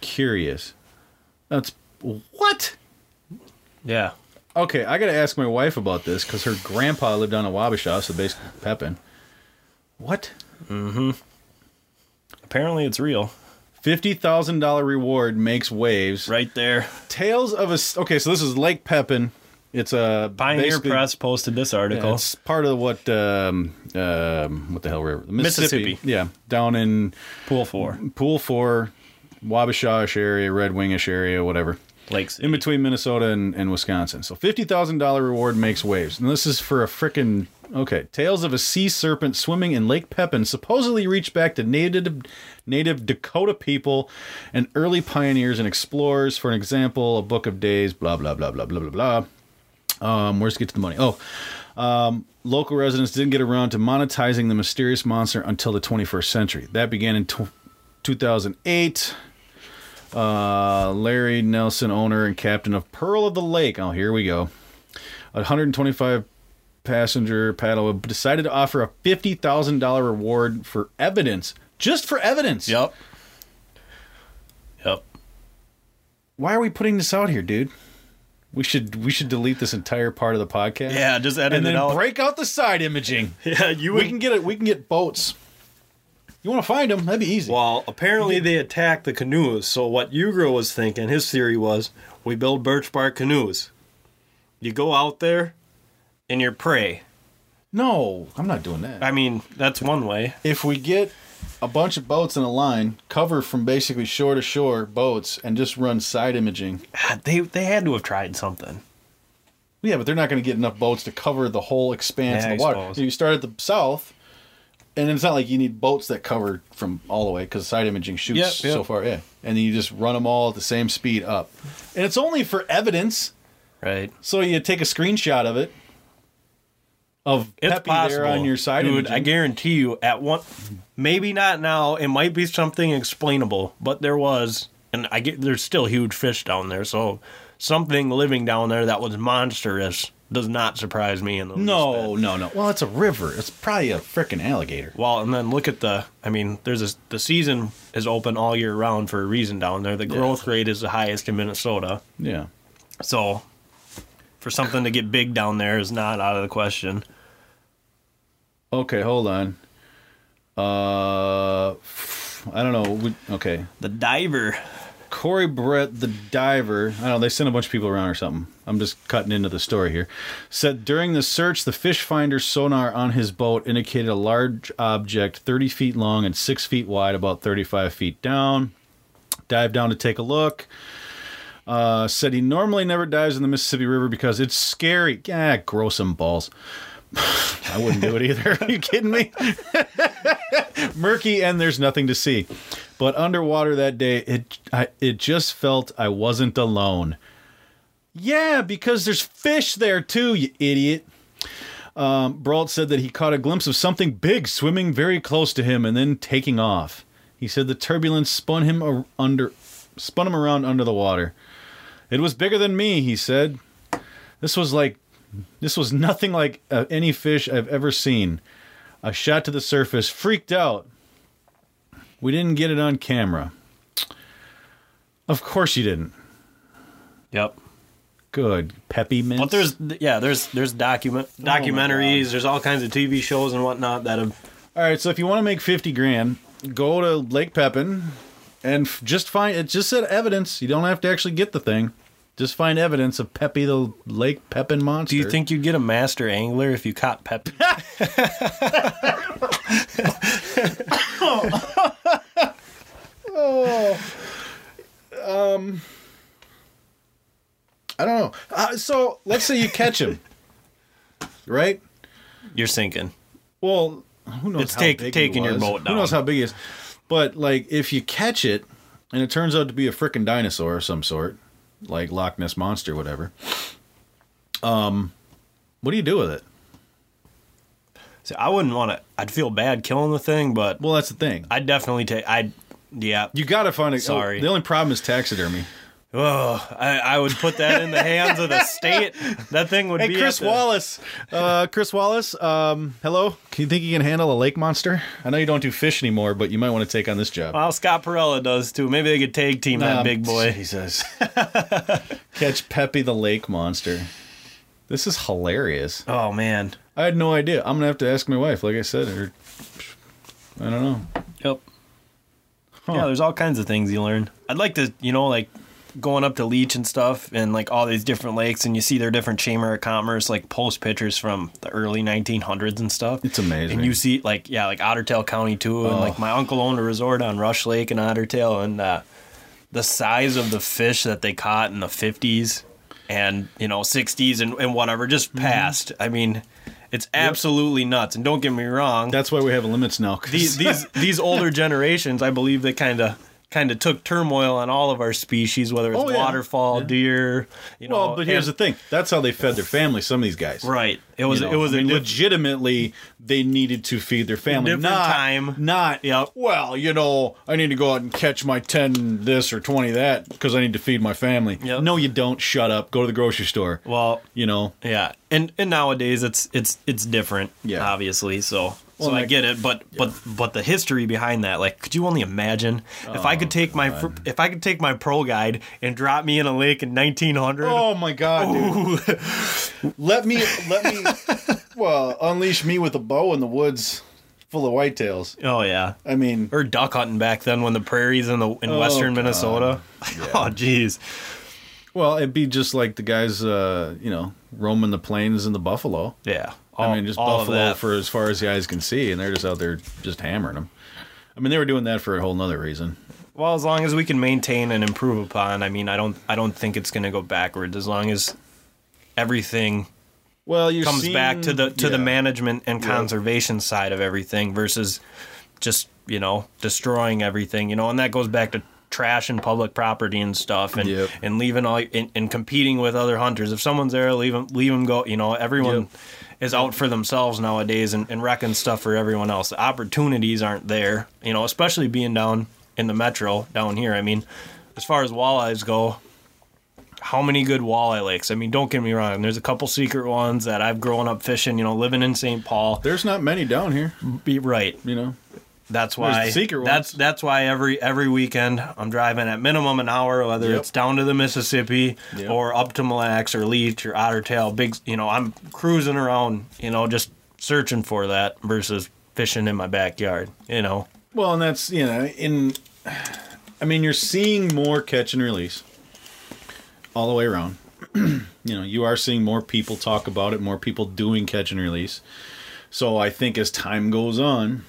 curious. That's what? Yeah, Okay, I gotta ask my wife about this because her grandpa lived on a Wabasha, so basically Pepin. What? Mm-hmm. Apparently it's real. Fifty thousand dollar reward makes waves. Right there. Tales of a. Okay, so this is Lake Pepin. It's a Pioneer basically- Press posted this Yeah, article. it's part of what um, um, what the hell river? Mississippi. Mississippi. Yeah, down in Pool four, Pool Four, Wabasha area, Red Wingish area, whatever. Lakes. in between Minnesota and, and Wisconsin. So fifty thousand dollar reward makes waves, and this is for a frickin' okay. Tales of a sea serpent swimming in Lake Pepin supposedly reached back to native native Dakota people and early pioneers and explorers. For an example, a book of days, blah blah blah blah blah blah blah. Um, where's get to the money? Oh, um, local residents didn't get around to monetizing the mysterious monster until the 21st century. That began in tw 2008. Uh, Larry Nelson, owner and captain of Pearl of the Lake. Oh, here we go. A 125 passenger paddle decided to offer a $50,000 reward for evidence. Just for evidence. Yep. Yep. Why are we putting this out here, dude? We should we should delete this entire part of the podcast. Yeah, just edit and then it out. break out the side imaging. <laughs> Yeah, you We can get it. We can get boats. You want to find them? That'd be easy. Well, apparently they attacked the canoes. So what Ugro was thinking, his theory was, we build birch bark canoes. You go out there, and you're prey. no, I'm not doing that. I mean, that's one way. if we get a bunch of boats in a line, cover from basically shore to shore boats, and just run side imaging. God, They they had to have tried something. Yeah, but they're not going to get enough boats to cover the whole expanse Yeah, of the I water. suppose. So you start at the south, and it's not like you need boats that cover from all the way because side imaging shoots Yep, so far. Yeah, and then you just run them all at the same speed up, and it's only for evidence. Right. So you take a screenshot of it, of It's Pepe possible. there on your side Dude, imaging. I guarantee you, at one, maybe not now. It might be something explainable, but there was, and I get there's still huge fish down there. So something living down there that was monstrous does not surprise me in the least no, bit. no, no. Well, it's a river. It's probably a freaking alligator. Well, and then look at the. I mean, there's a, the season is open all year round for a reason down there. The growth rate is the highest in Minnesota. Yeah. So, for something to get big down there is not out of the question. Okay, hold on. Uh, I don't know. We- Okay, The diver. Corey Brett, the diver. I don't know. They sent a bunch of people around or something. I'm just cutting into the story here. Said during the search, the fish finder sonar on his boat indicated a large object, 30 feet long and six feet wide, about 35 feet down. Dived down to take a look. Uh, said he normally never dives in the Mississippi River because it's scary. Ah, grow some balls. <sighs> I wouldn't do it either. <laughs> Are you kidding me? <laughs> Murky and there's nothing to see. But underwater that day, it I, it just felt I wasn't alone. Yeah, because there's fish there too, you idiot. Um, Brault said that he caught a glimpse of something big swimming very close to him and then taking off. He said the turbulence spun him ar- under, spun him around under the water. It was bigger than me, he said. This was like, this was nothing like uh, any fish I've ever seen. I shot to the surface, freaked out. We didn't get it on camera. Of course you didn't. Yep. Good, Peppy mints. But there's yeah, there's there's document oh documentaries, there's all kinds of TV shows and whatnot that have All right, so if you want to make 50 grand, go to Lake Pepin and f- just find it just said evidence. You don't have to actually get the thing. Just find evidence of Peppy the Lake Pepin monster. Do you think you'd get a master angler if you caught <laughs> <laughs> <laughs> Pepe? I don't know. Uh, so, let's say you catch him. right? You're sinking. Well, who knows It's how take- big taking your boat Who knows how big he is? But like, if you catch it, and it turns out to be a freaking dinosaur of some sort, like Loch Ness monster, whatever. Um, what do you do with it? See, I wouldn't want to. I'd feel bad killing the thing, but Well, that's the thing. I'd definitely take. I'd yeah. You got to find a. Sorry. The only problem is taxidermy. Oh, I, I would put that in the hands of the <laughs> state. That thing would Hey, be Chris Wallace. Uh, Chris Wallace. Um, hello. Can you think you can handle a lake monster? I know you don't do fish anymore, but you might want to take on this job. Well, Scott Perella does too. Maybe they could tag team that Um, big boy. Jesus. <laughs> Catch Peppy the lake monster. This is hilarious. Oh man. I had no idea. I'm gonna have to ask my wife. Like I said, or I don't know. Yep. Huh. Yeah, there's all kinds of things you learn. I'd like to, you know, like going up to Leech and stuff and like all these different lakes and you see their different Chamber of Commerce like post pictures from the early 1900s and stuff. It's amazing. And you see like yeah, like Otter Tail County too and like Oh. my uncle owned a resort on Rush Lake and Otter Tail and uh the size of the fish that they caught in the 50s and you know 60s and, and whatever just Mm-hmm. passed. I mean, it's absolutely nuts. And don't get me wrong, That's why we have limits now. these these <laughs> these older generations, I believe, they kind of kind of took turmoil on all of our species, whether it's Oh, yeah. waterfall, Yeah. deer. You know, well, but here's and- the thing. That's how they fed their family. Some of these guys. right. It was You know, it was I mean, diff- legitimately they needed to feed their family. Different not, time. Not yeah. well, you know, I need to go out and catch my ten this or twenty that because I need to feed my family. Yep. No, you don't. Shut up. Go to the grocery store. well, You know. yeah, and and nowadays it's it's it's different. Yeah. obviously. So. Well, so I get it, but but but the history behind that, like, could you only imagine if I could Oh, take my fr- if I could take my pro guide and drop me in a lake in 1900? Oh my god, dude. <laughs> let me let me well, unleash me with a bow in the woods full of whitetails. Oh yeah, I mean, or duck hunting back then when the prairies in the in Oh, western God. Minnesota. <laughs> Oh jeez. well, it'd be just like the guys uh, you know, roaming the plains and the buffalo. Yeah. I mean, just all buffalo for as far as the eyes can see, and they're just out there just hammering them. I mean, they were doing that for a whole nother reason. Well, as long as we can maintain and improve upon, I mean, I don't, I don't think it's going to go backwards. As long as everything Well, you comes back to the to the management and conservation side of everything versus just you know destroying everything. You know, and that goes back to trash and public property and stuff, and Yep. and leaving all and, and competing with other hunters. If someone's there, leave them, leave them go. You know, everyone. Yep. Is out for themselves nowadays and, and wrecking stuff for everyone else. The opportunities aren't there, you know, especially being down in the metro down here. I mean, as far as walleyes go, how many good walleye lakes? I mean, don't get me wrong. There's a couple secret ones that I've grown up fishing. You know, living in St. Paul. There's not many down here, Be right. you know. That's why. the secret that's ones. that's why every every weekend I'm driving at minimum an hour, whether Yep. it's down to the Mississippi Yep. or up to Mille Lacs or Leech or Otter Tail. Big, you know, I'm cruising around. You know, just searching for that versus fishing in my backyard. You know. Well, and that's you know, in I mean, you're seeing more catch and release all the way around. <clears throat> you know, you are seeing more people talk about it, more people doing catch and release. So I think as time goes on,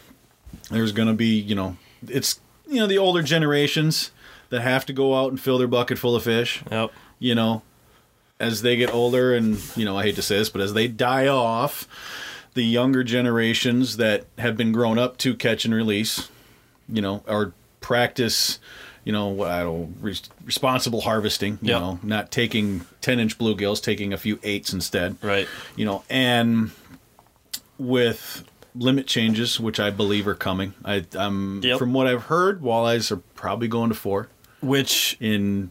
there's going to be, you know, it's you know the older generations that have to go out and fill their bucket full of fish. Yep. You know, as they get older, and you know, I hate to say this, but as they die off, the younger generations that have been grown up to catch and release, you know, or practice, you know, what I don't responsible harvesting. You Yep. know, not taking ten inch bluegills, taking a few eights instead. Right. You know, and with limit changes, which I believe are coming. I, um, Yep. from what I've heard, walleyes are probably going to four Which in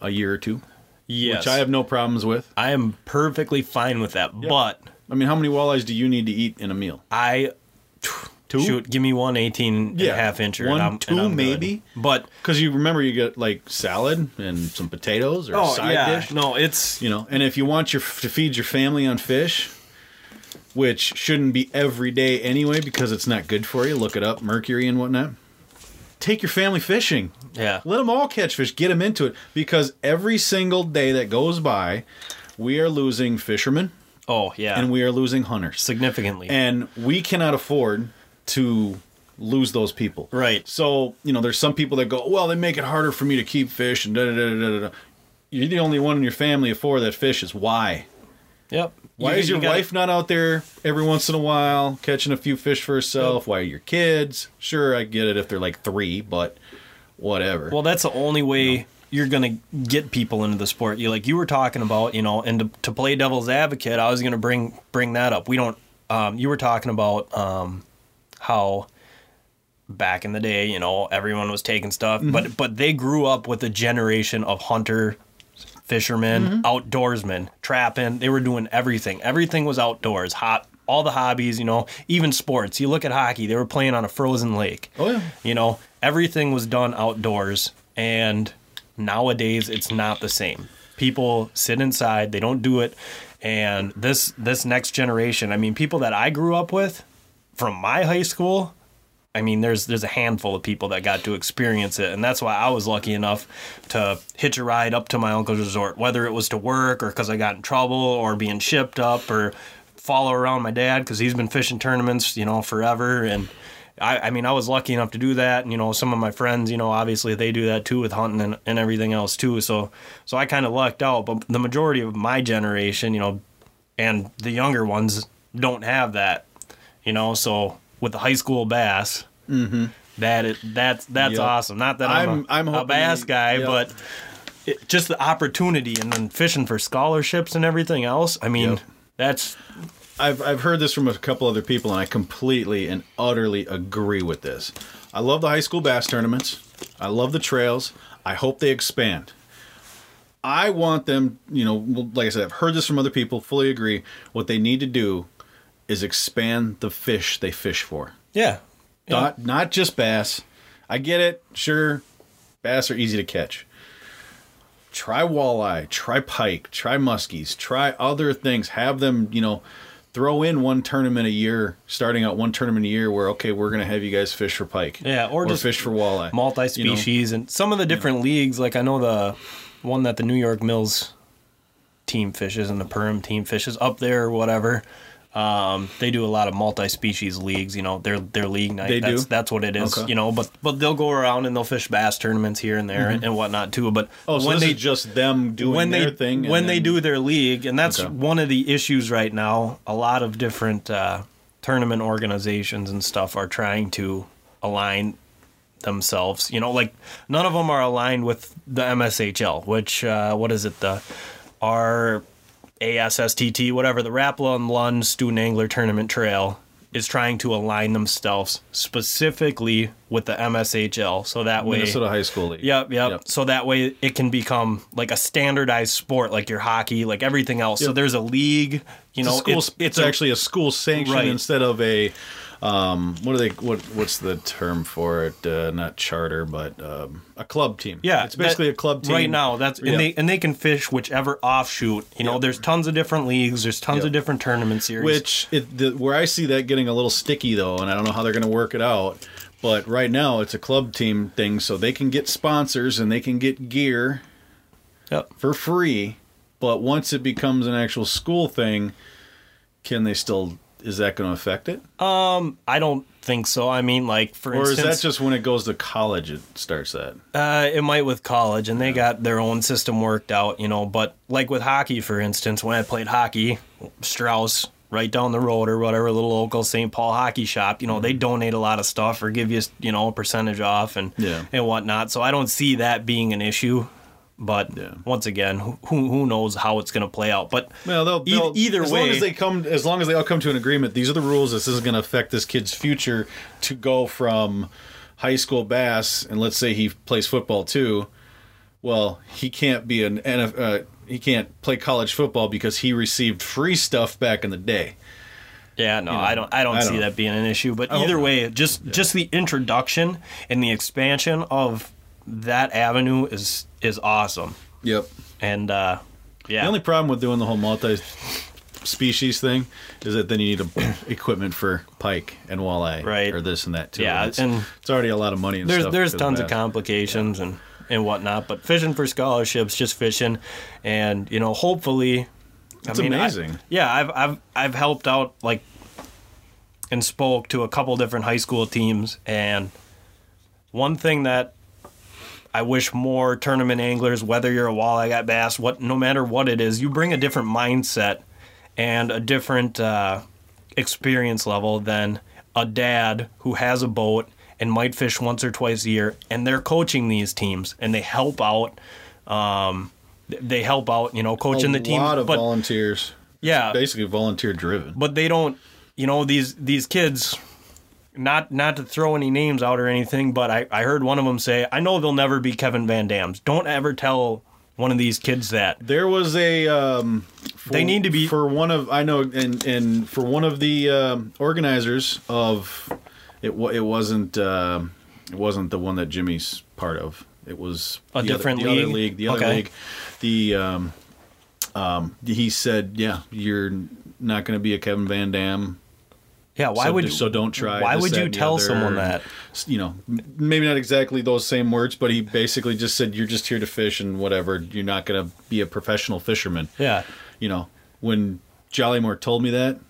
a year or two, yes, which I have no problems with. I am perfectly fine with that. But I mean, how many walleyes do you need to eat in a meal? I Two? shoot, give me one 18 and a half incher. One, and I'm, two, and I'm good. maybe? But Because you remember you get like salad and some potatoes or a oh side yeah, dish. no, it's You know, and if you want your to feed your family on fish, which shouldn't be every day anyway because it's not good for you. Look it up, mercury and whatnot. Take your family fishing. yeah, Let them all catch fish. Get them into it because every single day that goes by, we are losing fishermen oh yeah, and we are losing hunters, significantly. and we cannot afford to lose those people. Right. So you know, there's some people that go, well, they make it harder for me to keep fish, and da da da da da. da. You're the only one in your family of four that fishes. Why? yep. Why You- is your you gotta- wife not out there every once in a while catching a few fish for herself? Why are your kids? Sure, I get it if they're like three, but whatever. Well, that's the only way you're gonna get people into the sport. You like you were talking about, you know, and to, to play devil's advocate, I was gonna bring bring that up. We don't. Um, you were talking about um, how back in the day, you know, everyone was taking stuff, but but they grew up with a generation of hunter fishermen, mm-hmm. outdoorsmen, trapping. They were doing everything. Everything was outdoors. Hot all the hobbies, you know, even sports. You look at hockey, they were playing on a frozen lake. Oh, yeah. You know, everything was done outdoors and nowadays it's not the same. People sit inside, they don't do it. And this this next generation, I mean, people that I grew up with from my high school, I mean, there's there's a handful of people that got to experience it, and that's why I was lucky enough to hitch a ride up to my uncle's resort, whether it was to work or because I got in trouble or being shipped up or follow around my dad because he's been fishing tournaments, you know, forever. And I, I mean, I was lucky enough to do that. And you know, some of my friends, you know, obviously they do that too with hunting and, and everything else too. So so I kind of lucked out. But the majority of my generation, you know, and the younger ones don't have that, you know. So with the high school bass, mm-hmm. that it, that's that's Yep. awesome. Not that I'm, I'm- a, I'm a bass they- guy, yep. but it, just the opportunity and then fishing for scholarships and everything else. I mean, Yep. that's I've I've heard this from a couple other people, and I completely and utterly agree with this. I love the high school bass tournaments. I love the trails. I hope they expand. I want them, you know, like I said, I've heard this from other people. Fully agree. What they need to do is expand the fish they fish for. yeah. yeah. Not not just bass. I get it. Sure, bass are easy to catch. Try walleye, try pike, try muskies, try other things. Have them, you know, throw in one tournament a year, starting out one tournament a year where okay, we're gonna have you guys fish for pike. Yeah, or just fish for walleye. multi-species and some of the different leagues like i know the one that the new york mills team fishes and the perm team fishes up there or whatever um, they do a lot of multi-species leagues you know their their league night They do? that's, that's what it is Okay. you know but but they'll go around and they'll fish bass tournaments here and there and whatnot too but Oh, so when they just them doing when their they thing. and when they do their league, and that's Okay. one of the issues right now. A lot of different uh, tournament organizations and stuff are trying to align themselves. You know, like none of them are aligned with the MSHL, which uh, what is it the R ASSTT, whatever the Rapala and Lund Student Angler Tournament Trail is trying to align themselves specifically with the MSHL, so that way Minnesota High School League. Yep, yep, Yep. So that way it can become like a standardized sport, like your hockey, like everything else. So there's a league. You It's, know, school, it's, it's, a- actually a school sanction Right. instead of a um, what are they what what's the term for it uh, not charter but um, a club team yeah. it's basically that- a club team right now. That's Yeah. and they and they can fish whichever offshoot. You know, Yep. there's tons of different leagues. There's tons Yep. of different tournament series. which it, the, where I see that getting a little sticky though and I don't know how they're going to work it out but right now it's a club team thing so they can get sponsors and they can get gear yep. for free but once it becomes an actual school thing can they still is that going to affect it Um, I don't think so. I mean, like for instance or is that just when it goes to college it starts that Uh, it might with college, and they got their own system worked out, you know. But like with hockey, for instance, when I played hockey, Strauss, right down the road or whatever, little local St. Paul hockey shop, you know, they donate a lot of stuff or give you, you know, a percentage off and Yeah. and whatnot. So I don't see that being an issue. But Yeah. once again, who who knows how it's going to play out? But Well, they'll, e- they'll either as way, long as they come, as long as they all come to an agreement, these are the rules. This isn't going to affect this kid's future to go from high school bass, and let's say he plays football too. Well, he can't be an uh, he can't play college football because he received free stuff back in the day. Yeah, no, I don't. I don't I see don't- that being an issue. But either way, just just the introduction and the expansion of that avenue is is awesome. Yep. And uh, yeah, The only problem with doing the whole multi-species thing is that then you need a, <coughs> equipment for pike and walleye, Right. or this and that too. Yeah, it's, and it's already a lot of money. And there's stuff there's because tons of that. complications and and whatnot. But fishing for scholarships, just fishing, and you know, hopefully, It's I mean, I- amazing. yeah, I've I've I've helped out like and spoke to a couple different high school teams, and one thing that I wish more tournament anglers, whether you're a walleye got bass, what no matter what it is, you bring a different mindset and a different uh, experience level than a dad who has a boat and might fish once or twice a year, and they're coaching these teams and they help out. Um, they help out, you know, coaching a the team. lot of but volunteers. yeah, Basically, volunteer driven. but they don't you know these these kids not not to throw any names out or anything, but I, I heard one of them say, I know they'll never be Kevin Van Dams. Don't ever tell one of these kids that. There was a. Um, for, They need to be- for one of I know, and and for one of the um, organizers of it. It wasn't. um it wasn't the one that Jimmy's part of. It was A the different other, the other league? league. The other Okay. league. The um, um, he said, "Yeah, you're not going to be a Kevin Van Dam Yeah, why so, would so don't try. Why this, would you tell other. someone that? You know, maybe not exactly those same words, but he basically just said, "You're just here to fish and whatever. You're not going to be a professional fisherman." Yeah. You know, when Jollymore told me that,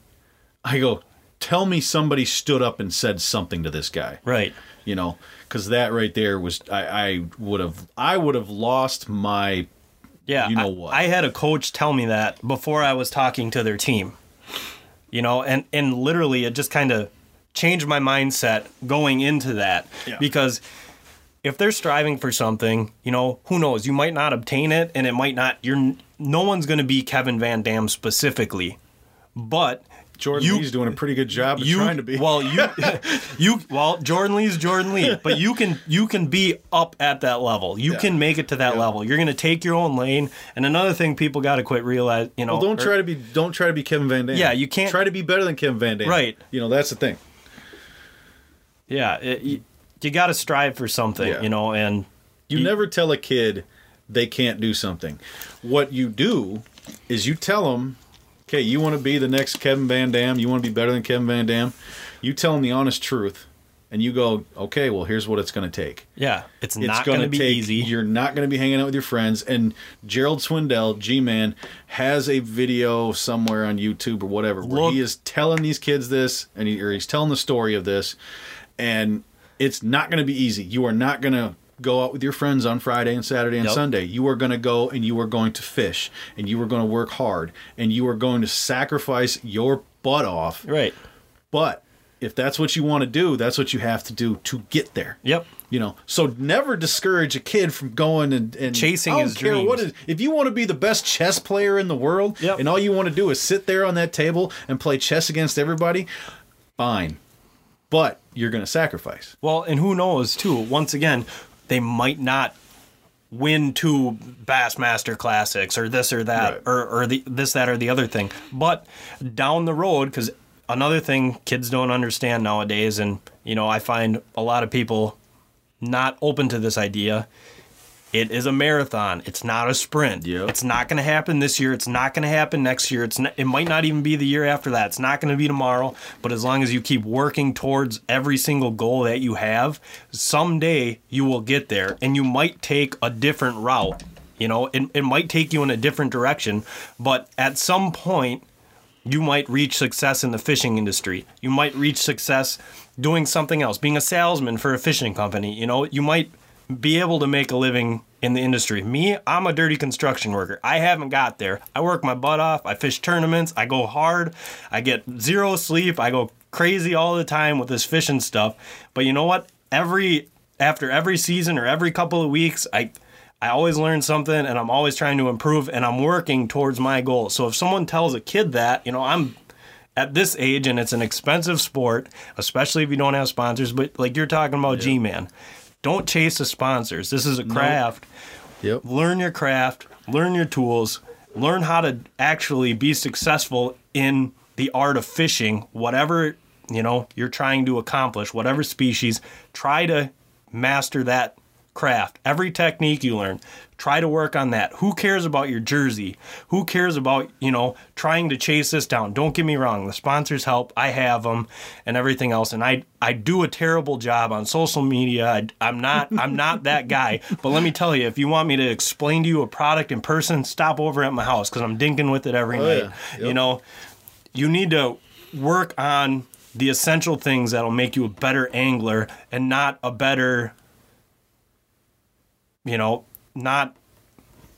I go, "Tell me somebody stood up and said something to this guy." Right. You know, because that right there was I, I would have I would have lost my Yeah. You know I, what? I had a coach tell me that before I was talking to their team. You know, and and literally it just kind of changed my mindset going into that Yeah. because if they're striving for something, you know, who knows, you might not obtain it and it might not you're no one's going to be Kevin Van Dam specifically. But Jordan You- Lee's doing a pretty good job of you trying to be. well you <laughs> you well Jordan Lee's Jordan Lee, but you can you can be up at that level. You Yeah. can make it to that Yeah. level. You're going to take your own lane. And another thing people got to quit realize, you know, Well, don't or- try to be don't try to be Kevin Van Dam. Yeah, you can't- try to be better than Kevin Van Dam. Right. You know that's the thing. Yeah, it, you, you got to strive for something, Yeah. you know, and You You- never tell a kid they can't do something. What you do is you tell them, okay, you want to be the next Kevin Van Dam. You want to be better than Kevin Van Dam. You tell them the honest truth, and you go, okay, well, here's what it's going to take. yeah, it's, It's not going to be take, easy. You're not going to be hanging out with your friends. And Gerald Swindle, G Man, has a video somewhere on YouTube or whatever where Look- he is telling these kids this, and he, or he's telling the story of this, and it's not going to be easy. You are not going to go out with your friends on Friday and Saturday and Yep. Sunday. You are going to go and you are going to fish, and you are going to work hard, and you are going to sacrifice your butt off. Right. But if that's what you want to do, that's what you have to do to get there. Yep. You know, so never discourage a kid from going and, and Chasing I don't his care what dreams. is, if you want to be the best chess player in the world, Yep. and all you want to do is sit there on that table and play chess against everybody, fine. But you're going to sacrifice. Well, and who knows too? Once again, they might not win two Bassmaster Classics or this or that Right. or or the this that or the other thing. But down the road, because another thing kids don't understand nowadays, and you know I find a lot of people not open to this idea. It is a marathon. It's not a sprint. Yep. It's not going to happen this year. It's not going to happen next year. It's not, it might not even be the year after that. It's not going to be tomorrow. But as long as you keep working towards every single goal that you have, someday you will get there, and you might take a different route. You know, it, it might take you in a different direction, but at some point, you might reach success in the fishing industry. You might reach success doing something else, being a salesman for a fishing company. You know, you might be able to make a living in the industry. Me, I'm a dirty construction worker. I haven't got there. I work my butt off. I fish tournaments. I go hard. I get zero sleep. I go crazy all the time with this fishing stuff. But you know what? Every after every season or every couple of weeks, I I always learn something and I'm always trying to improve and I'm working towards my goal. So if someone tells a kid that, you know, I'm at this age and it's an expensive sport, especially if you don't have sponsors, but like you're talking about G Man. Don't chase the sponsors. This is a craft. Yep. Learn your craft, learn your tools, learn how to actually be successful in the art of fishing, whatever, you know, you're trying to accomplish, whatever species, try to master that craft. Every technique you learn, try to work on that. Who cares about your jersey? Who cares about, you know, trying to chase this down? Don't get me wrong, the sponsors help. I have them and everything else and I I do a terrible job on social media. I, I'm not I'm not that guy. But let me tell you, if you want me to explain to you a product in person, stop over at my house cuz I'm dinking with it every Oh, night. yeah. Yep. You know, you need to work on the essential things that'll make you a better angler and not a better you know not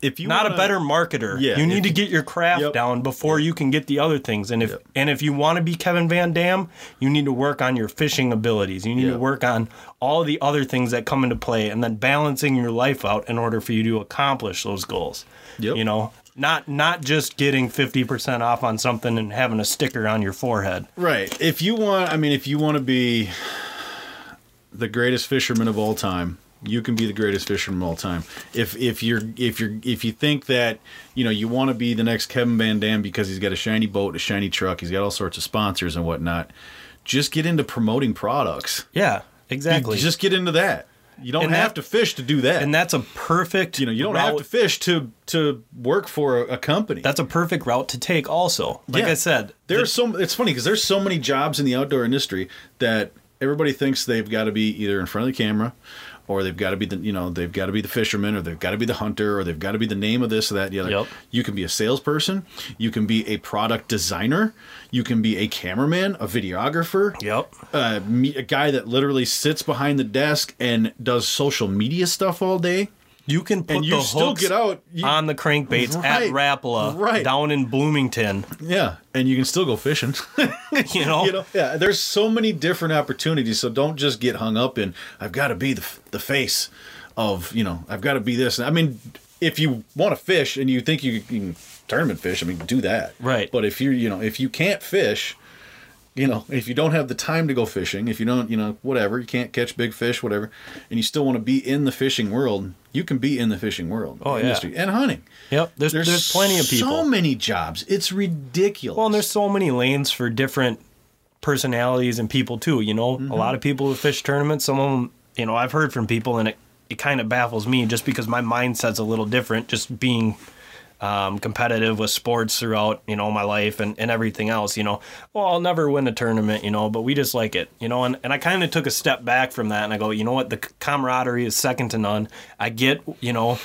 if you not wanna- a better marketer. Yeah, you need if- to get your craft Yep. down before you can get the other things. And if Yep. and if you want to be Kevin Van Dam, you need to work on your fishing abilities. You need to work on all the other things that come into play, and then balancing your life out in order for you to accomplish those goals. Yep. You know, not not just getting fifty percent off on something and having a sticker on your forehead. Right. If you want, I mean, if you want to be the greatest fisherman of all time, you can be the greatest fisherman of all time. If if you're if you're if you think that you know you want to be the next Kevin Van Dam because he's got a shiny boat, a shiny truck, he's got all sorts of sponsors and whatnot, just get into promoting products. Yeah, exactly. You just get into that. You don't And have that- to fish to do that. and that's a perfect. you know, you don't have to fish to to work for a, a company. That's a perfect route to take. Also, like Yeah. I said, There's so it's funny because there's so many jobs in the outdoor industry that everybody thinks they've got to be either in front of the camera or they've got to be the you know they've got to be the fisherman or they've got to be the hunter or they've got to be the name of this or that the other. Yep. You can be a salesperson, you can be a product designer, you can be a cameraman, a videographer, Yep. uh, me, a guy that literally sits behind the desk and does social media stuff all day. You can put And you the still hooks get out you- on the crankbaits Right, at Rapala right. down in Bloomington. Yeah, and you can still go fishing. <laughs> You know, you know yeah there's so many different opportunities so don't just get hung up in i've got to be the, the face of you know i've got to be this i mean if you want to fish and you think you can tournament fish i mean do that Right. but if you're you know if you can't fish you know if you don't have the time to go fishing if you don't you know whatever you can't catch big fish whatever and you still want to be in the fishing world you can be in the fishing world Oh, yeah. industry and hunting Yep. There's there's, plenty of people. so many jobs it's ridiculous well, and there's so many lanes for different personalities and people too. You know, Mm-hmm. a lot of people who fish tournaments. Some of them, you know, I've heard from people, and it it kind of baffles me just because my mindset's a little different. Just being um, competitive with sports throughout, you know, my life and, and everything else, you know, well, I'll never win a tournament, you know, but we just like it, you know, and, and I kind of took a step back from that and I go, you know what, the camaraderie is second to none. I get, you know,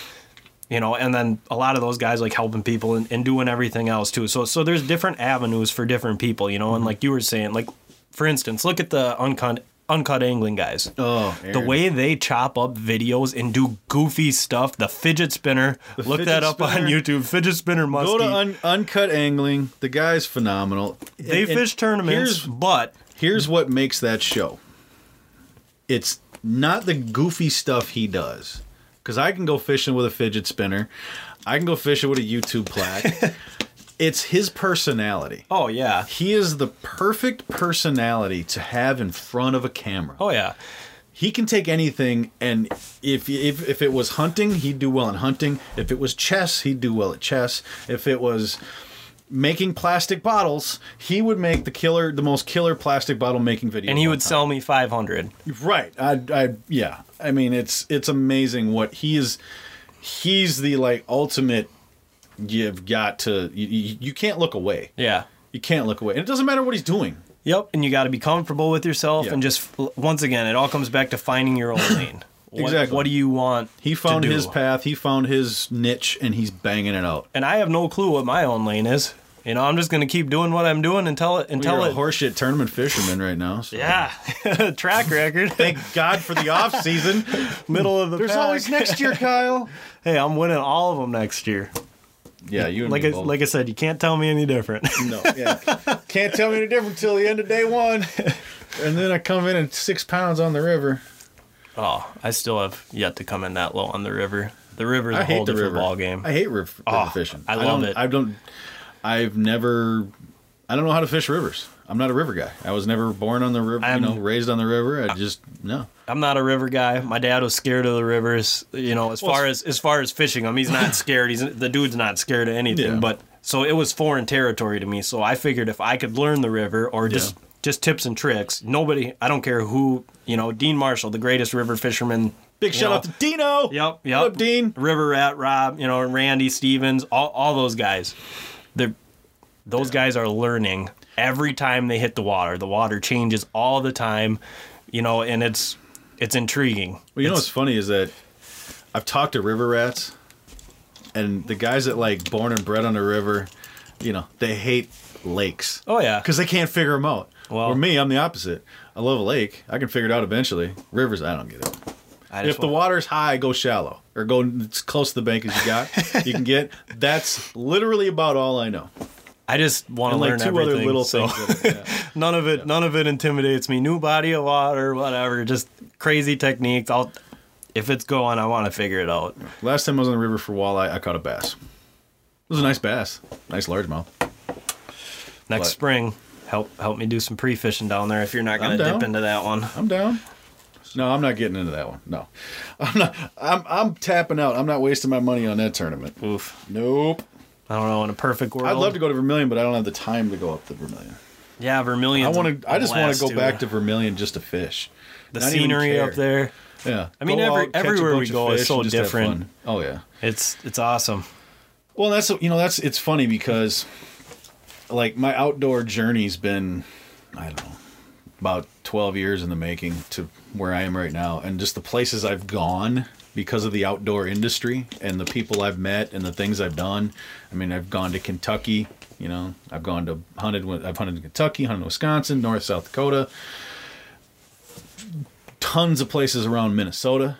you know, and then a lot of those guys like helping people and, and doing everything else too. So, so there's different avenues for different people, you know, and like you were saying, like, for instance, look at the uncut, uncut angling guys oh the way they chop up videos and do goofy stuff. The fidget spinner. Look fidget that up on. YouTube. Fidget spinner muskie. Go to un- Uncut Angling. The guy's phenomenal. they And- and fish tournaments, Here's, but here's what makes that show. It's not the goofy stuff he does. Because I can go fishing with a fidget spinner. I can go fishing with a YouTube plaque. <laughs> it's his personality. oh yeah, He is the perfect personality to have in front of a camera. oh yeah, he can take anything and if if if it was hunting he'd do well in hunting if it was chess he'd do well at chess if it was making plastic bottles he would make the killer the most killer plastic bottle making video and he would time. sell me five hundred. right i i yeah i mean it's it's amazing what he is he's the like ultimate you've got to you, you, can't look away Yeah. you can't look away and it doesn't matter what he's doing Yep, and you got to be comfortable with yourself, Yeah. and just once again, it all comes back to finding your own lane. <coughs> What, Exactly. What do you want? he to found his path he found his niche and he's banging it out and I have no clue what my own lane is. You know, I'm just gonna keep doing what I'm doing until it until You're a it. horseshit tournament fisherman right now. So. yeah, <laughs> track record. Thank God for the off season. <laughs> Middle of the There's pack. always next year, Kyle. <laughs> Hey, I'm winning all of them next year. Yeah, you and Like I, both. like I said, you can't tell me any different. <laughs> no, yeah. Can't tell me any different till the end of day one. And then I come in at six pounds on the river. oh, I still have yet to come in that low on the river. The river's I a whole hate the different river. ball game. I hate river, Oh, fishing. I love don't, it. I don't. I've never. I don't know how to fish rivers. I'm not a river guy. I was never born on the river. You I'm- know, raised on the river. I just no. I'm not a river guy. My dad was scared of the rivers. You know, as Well, far as as far as fishing, mean, he's not <laughs> scared. He's the dude's not scared of anything. Yeah. But so it was foreign territory to me. So I figured if I could learn the river or just Yeah. just tips and tricks, nobody. I don't care who. You know, Dean Marshall, the greatest river fisherman. Big shout know. out to Dino. Yep, yep. What up, Dean? River Rat, Rob, you know, Randy Stevens, all, all those guys. They're those guys are learning every time they hit the water. The water changes all the time, you know, and it's it's intriguing. Well, you know what's funny is that I've talked to river rats, and the guys that like born and bred on the river, you know, they hate lakes oh yeah, because they can't figure them out. Well- For me, I'm the opposite. I love a lake. I can figure it out eventually. Rivers, I don't get it. If the wa- water's high, go shallow or go as close to the bank as you got. <laughs> you can get. That's literally about all I know. I just want to And learn like two everything. other little so things. that- yeah. <laughs> none of it, none of it intimidates me. New body of water, whatever. Just crazy techniques. I'll, if it's going, I want to figure it out. Last time I was on the river for walleye, I caught a bass. It was a nice bass, nice largemouth. Next But- spring, help help me do some pre fishing down there. If you're not going to dip into that one, I'm down. No, I'm not getting into that one. No, <laughs> I'm not. I'm I'm tapping out. I'm not wasting my money on that tournament. oof. Nope. I don't know. In a perfect world, I'd love to go to Vermilion, but I don't have the time to go up to Vermilion. Yeah, Vermilion. I want to. I just want to go back to Vermilion just to fish. the not scenery up there. Yeah. I mean, Go every- out, everywhere we go is so and just have different. Oh yeah. It's it's awesome. Well, that's you know that's it's funny because like my outdoor journey's been I don't know about 12 years in the making to where I am right now and just the places I've gone because of the outdoor industry and the people I've met and the things I've done. I mean, I've gone to Kentucky, you know, I've gone to hunted I've hunted in Kentucky, hunted in Wisconsin, North South Dakota, tons of places around Minnesota.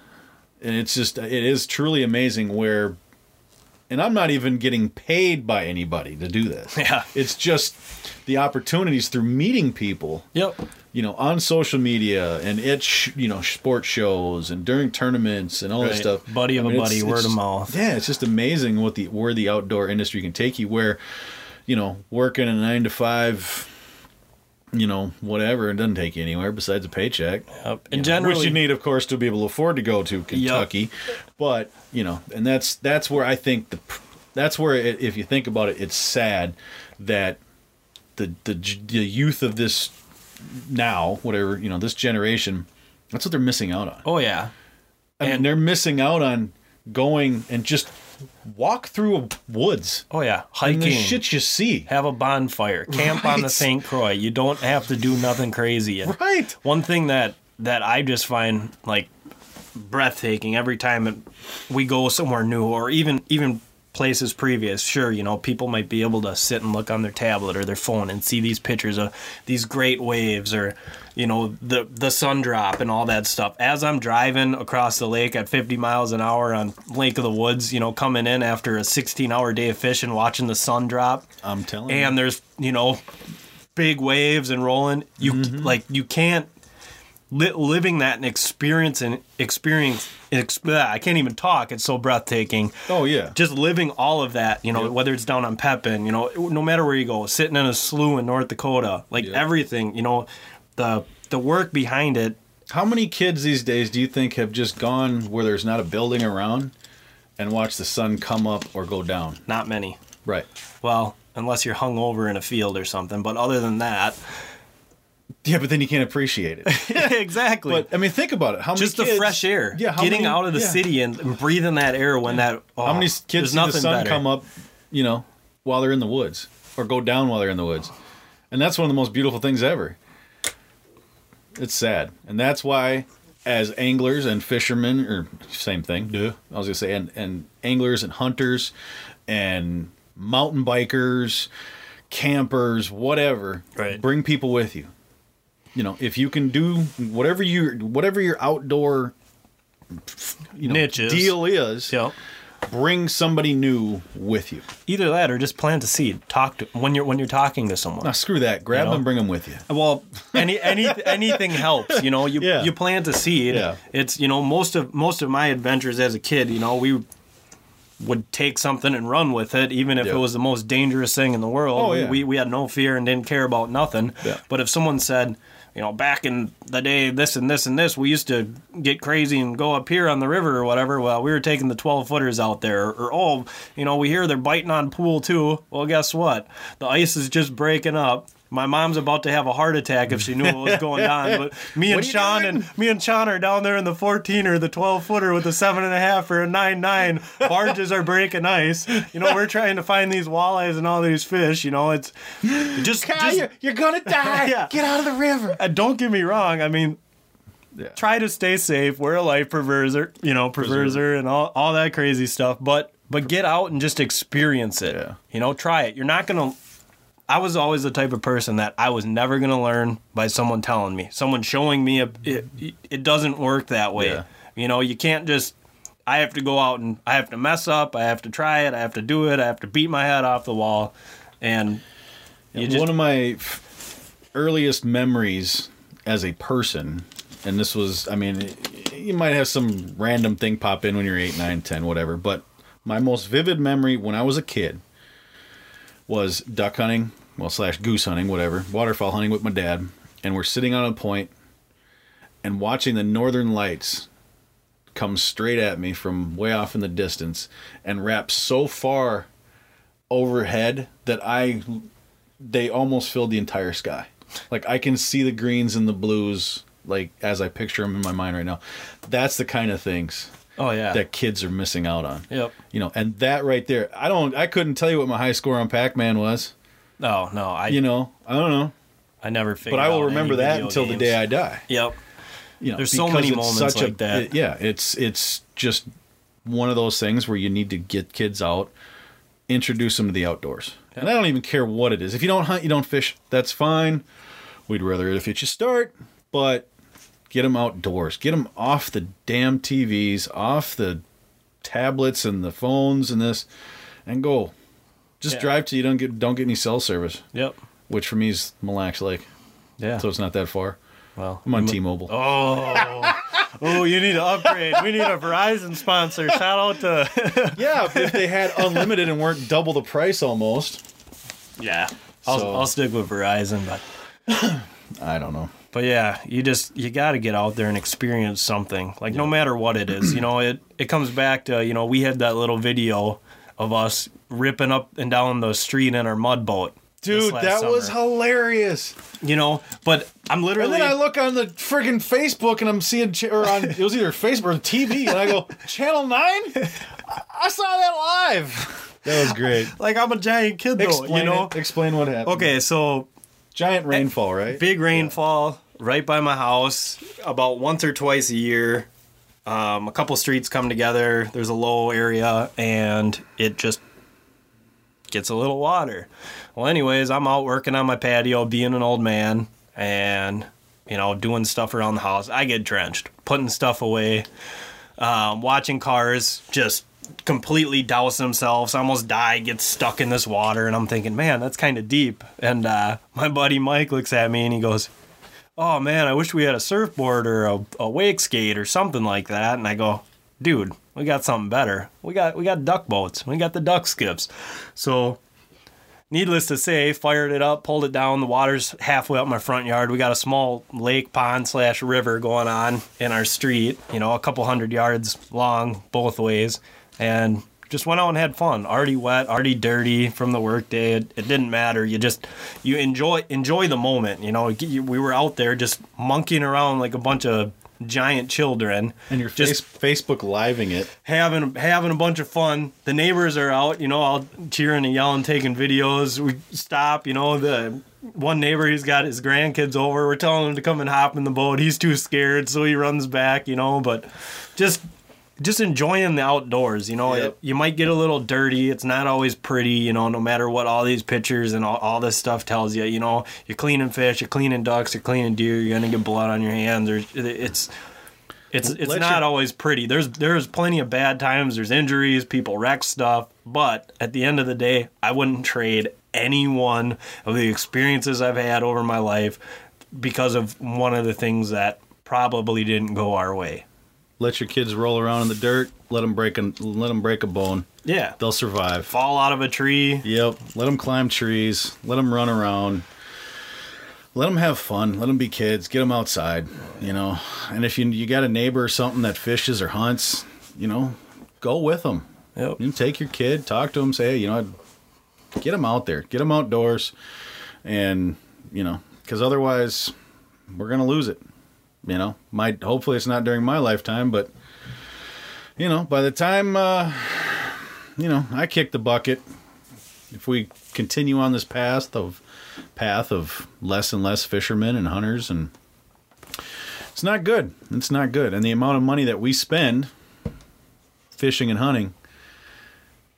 And it's just it is truly amazing where and I'm not even getting paid by anybody to do this. <laughs> Yeah. It's just the opportunities through meeting people, Yep. You know, on social media and at sh- you know sports shows and during tournaments and all this Right. stuff. Buddy of a buddy, it's word of mouth. Yeah, it's just amazing what the where the outdoor industry can take you. Where, you know, working a nine to five, you know, whatever, it doesn't take you anywhere besides a paycheck. Yep. You And know, which you need, of course, to be able to afford to go to Kentucky. But you know, and that's that's where I think the that's where it, if you think about it, it's sad that the the the youth of this now, whatever you know, this generation, that's what they're missing out on. oh yeah, I mean, and- they're missing out on going and just walk through a woods oh yeah, and the hiking. shit you see. have a bonfire, camp on the St. Croix. You don't have to do nothing crazy. And Right. One thing that that I just find like breathtaking every time it, we go somewhere new, or even even places previous. Sure, you know, people might be able to sit and look on their tablet or their phone and see these pictures of these great waves, or you know, the the sun drop and all that stuff. As I'm driving across the lake at 50 miles an hour on Lake of the Woods, you know, coming in after a 16 hour day of fishing, watching the sun drop I'm telling and you. there's you know big waves and rolling you Mm-hmm. like you can't li- living that and experience and experience ex- I can't even talk it's so breathtaking Oh yeah. just living all of that you know whether it's down on Pepin you know no matter where you go sitting in a slough in North Dakota like Yeah. everything you know the the work behind it How many kids these days do you think have just gone where there's not a building around and watched the sun come up or go down? not many Right. well unless you're hung over in a field or something but other than that Yeah, but then you can't appreciate it. <laughs> <laughs> exactly but I mean, think about it. How many just the fresh air. Yeah, how getting many- out of the yeah. city and, and breathing that air when that. Oh, How many kids see the sun better. come up, you know, while they're in the woods, or go down while they're in the woods? And that's one of the most beautiful things ever. It's sad, and that's why, as anglers and fishermen, or same thing, duh, I was gonna say, and and anglers and hunters, and mountain bikers, campers, whatever, Right. bring people with you. You know, if you can do whatever you whatever your outdoor you know, Niche is. deal is, Yep. bring somebody new with you. Either that or just plant a seed. Talk to when you're when you're talking to someone. Now screw that. Grab You know? them, bring them with you. Well, any any anything helps. You know, you Yeah. you plant a seed. Yeah. It's you know most of most of my adventures as a kid. You know, we would take something and run with it, even if Yeah. it was the most dangerous thing in the world. Oh, We- yeah. we we had no fear and didn't care about nothing. Yeah. But if someone said. You know, back in the day, this and this and this, we used to get crazy and go up here on the river or whatever. Well, we were taking the 12 footers out there. Or, oh, you know, we hear they're biting on pool too. Well, guess what? The ice is just breaking up. My mom's about to have a heart attack if she knew what was <laughs> going on. But me and What are you Sean doing? and me and Sean are down there in the 14 or the 12 footer with the seven and a half or a nine nine. Barges are breaking ice. You know, we're trying to find these walleyes and all these fish. You know, it's just just you're gonna <laughs> die. Yeah. Get out of the river. uh, don't get me wrong. I mean, Yeah. try to stay safe. We're a life preserver, you know, preserver and all, all that crazy stuff. But but get out and just experience it. Yeah. You know, try it. You're not gonna. I was always the type of person that I was never gonna learn by someone telling me, someone showing me. A, it, it doesn't work that way. Yeah. You know, you can't just. I have to go out and I have to mess up. I have to try it. I have to do it. I have to beat my head off the wall, and just One of my earliest memories as a person, and this was, I mean, you might have some random thing pop in when you're 8, 9, 10, whatever, but my most vivid memory when I was a kid was duck hunting, well, slash goose hunting, whatever, waterfowl hunting with my dad, and we're sitting on a point and watching the northern lights come straight at me from way off in the distance and wrap so far overhead that I they almost filled the entire sky. Like I can see the greens and the blues like as I picture them in my mind right now. That's the kind of things oh yeah, that kids are missing out on. yep. You know, and that right there, I don't I couldn't tell you what my high score on Pac-Man was. No, no, I You know, I don't know, I never figured. but I will remember that until the day I die. Yep. You know, There's so many moments such a- like that. it- yeah, it's it's just one of those things where you need to get kids out, introduce them to the outdoors. And I don't even care what it is. If you don't hunt, you don't fish. That's fine. We'd rather if you start, but get them outdoors. Get them off the damn TVs, off the tablets and the phones and this, and go. Just Yeah. drive till you don't get don't get any cell service, Yep. which for me is Mille Lacs Lake, Yeah. so it's not that far. well, I'm on T-Mobile. Oh, oh, you need to upgrade. We need a Verizon sponsor. Shout out to. <laughs> Yeah, if they had unlimited and weren't double the price almost. yeah, I'll, So- I'll stick with Verizon, but I don't know. But yeah, you just you got to get out there and experience something. Like no matter what it is, you know, it <clears throat> it comes back to you know we had that little video of us ripping up and down the street in our mud boat. Dude, that was hilarious. you know, but I'm literally. And then I look on the friggin' Facebook and I'm seeing, ch- or on, it was either Facebook or TV, and I go, <laughs> Channel 9? I I saw that live. That was great. <laughs> like I'm a giant kid though, Explain you know. it. Explain what happened. Okay, so Giant rainfall, right? big rainfall right by my house about once or twice a year. Um, a couple streets come together. There's a low area and it just gets a little water. Well anyways i'm out working on my patio being an old man and you know doing stuff around the house. I get drenched putting stuff away um, watching cars just completely douse themselves, almost die, get stuck in this water, and I'm thinking, man, that's kind of deep. And uh, my buddy Mike looks at me and he goes, "Oh man, I wish we had a surfboard or a, a wake skate or something like that." And I go, "Dude, we got something better. We got we got duck boats. We got the duck skips." So needless to say, fired it up, pulled it down. The water's halfway up my front yard. We got a small lake, pond slash river going on in our street. You know, a couple hundred yards long both ways, and just went out and had fun. Already wet, already dirty from the workday. It, it didn't matter. You just you enjoy enjoy the moment. You know, we were out there just monkeying around like a bunch of giant children And you're just face, Facebook living it. having having a bunch of fun. The neighbors are out, you know, all cheering and yelling, taking videos. We stop, you know, the one neighbor he's got his grandkids over. We're telling him to come and hop in the boat. He's too scared, so he runs back, you know, but just just enjoying the outdoors, you know. Yep. It, you might get a little dirty. It's not always pretty, you know, no matter what all these pictures and all, all this stuff tells you, you know, you're cleaning fish, you're cleaning ducks, you're cleaning deer, you're going to get blood on your hands or it's it's it's Let not your- always pretty. There's there's plenty of bad times. There's injuries. People wreck stuff. But at the end of the day, I wouldn't trade any one of the experiences I've had over my life because of one of the things that probably didn't go our way. Let your kids roll around in the dirt. Let them break a, let them break a bone. Yeah, They'll survive. fall out of a tree. Yep. Let them climb trees. Let them run around. Let them have fun. Let them be kids. Get them outside. You know. And if you you got a neighbor or something that fishes or hunts, you know, go with them. Yep. You take your kid, talk to them, say, hey, you know, get them out there, get them outdoors, and you know, because otherwise, we're gonna lose it. You know, might hopefully it's not during my lifetime, but you know, by the time uh, you know I kick the bucket, if we continue on this path of path of less and less fishermen and hunters, and it's not good. It's not good, and the amount of money that we spend fishing and hunting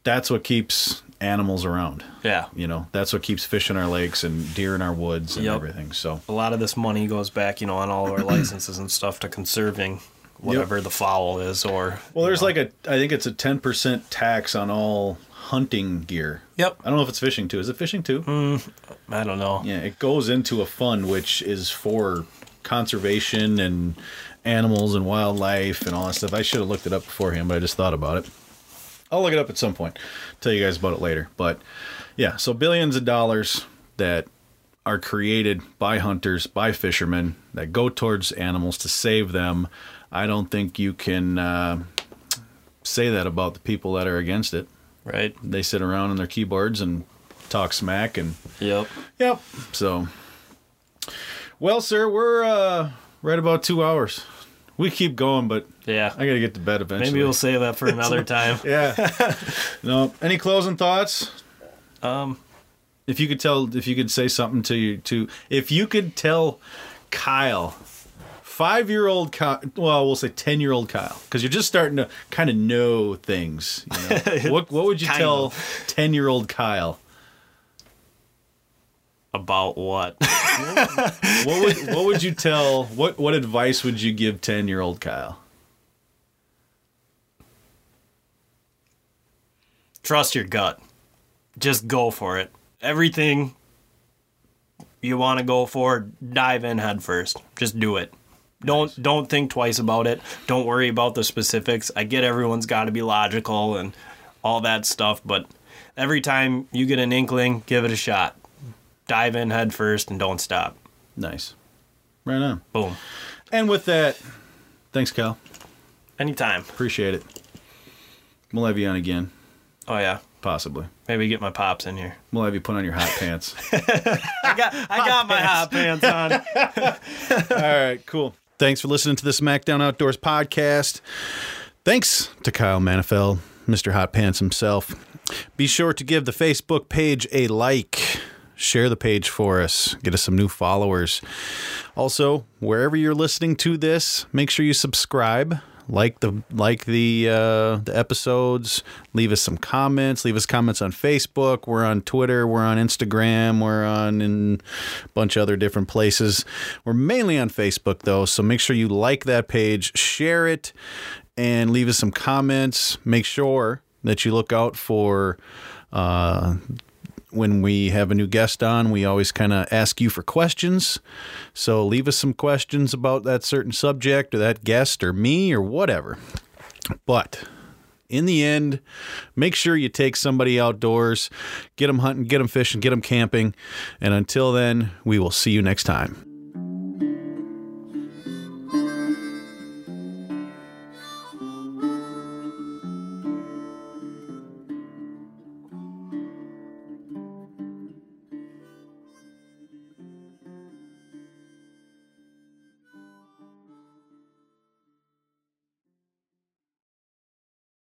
that's what keeps animals around. Yeah. You know, that's what keeps fish in our lakes and deer in our woods and Yep. everything. So A lot of this money goes back, you know, on all of our licenses and stuff to conserving whatever the fowl is, or Well, there's know. like a, I think it's a 10% tax on all hunting gear. Yep. I don't know if it's fishing too. Is it fishing too? Mm, I don't know. Yeah, it goes into a fund which is for conservation and animals and wildlife and all that stuff. I should have looked it up beforehand, but I just thought about it. I'll look it up at some point. Tell you guys about it later. But yeah, so billions of dollars that are created by hunters, by fishermen that go towards animals to save them. I don't think you can uh, say that about the people that are against it. Right. They sit around on their keyboards and talk smack and Yep. Yep. So, well, sir, we're uh, right about two hours. We keep going, but Yeah. I gotta get to bed eventually. Maybe we'll save that for another time. <laughs> Yeah. no. Any closing thoughts? Um, If you could tell, if you could say something to you, to if you could tell Kyle, five-year-old Kyle, well, we'll say ten-year-old Kyle, because you're just starting to kind of know things. You know? <laughs> what What would you tell ten-year-old Kyle? About what? <laughs> What would What would you tell? What What advice would you give ten-year-old Kyle? Trust your gut. Just go for it. Everything you want to go for, dive in head first. Just do it. Don't don't think twice about it. Don't worry about the specifics. I get everyone's got to be logical and all that stuff, but every time you get an inkling, give it a shot. Dive in head first and don't stop. Nice. Right on. Boom. And with that, thanks, Kyle. Anytime. Appreciate it. We'll have you on again, Oh yeah. possibly. Maybe get my pops in here. We'll have you put on your hot pants. <laughs> I got I got my hot pants on. <laughs> <laughs> All right, cool. Thanks for listening to the SmackDown Outdoors podcast. Thanks to Kyle Manteuffel, Mr. Hot Pants himself. Be sure to give the Facebook page a like. Share the page for us. Get us some new followers. Also, wherever you're listening to this, make sure you subscribe. Like the like the uh, the episodes. Leave us some comments. Leave us comments on Facebook. We're on Twitter. We're on Instagram. We're on in a bunch of other different places. We're mainly on Facebook though, so make sure you like that page, share it, and leave us some comments. Make sure that you look out for uh, when we have a new guest on, we always kind of ask you for questions. So leave us some questions about that certain subject or that guest or me or whatever. But in the end, make sure you take somebody outdoors, get them hunting, get them fishing, get them camping. And until then, we will see you next time.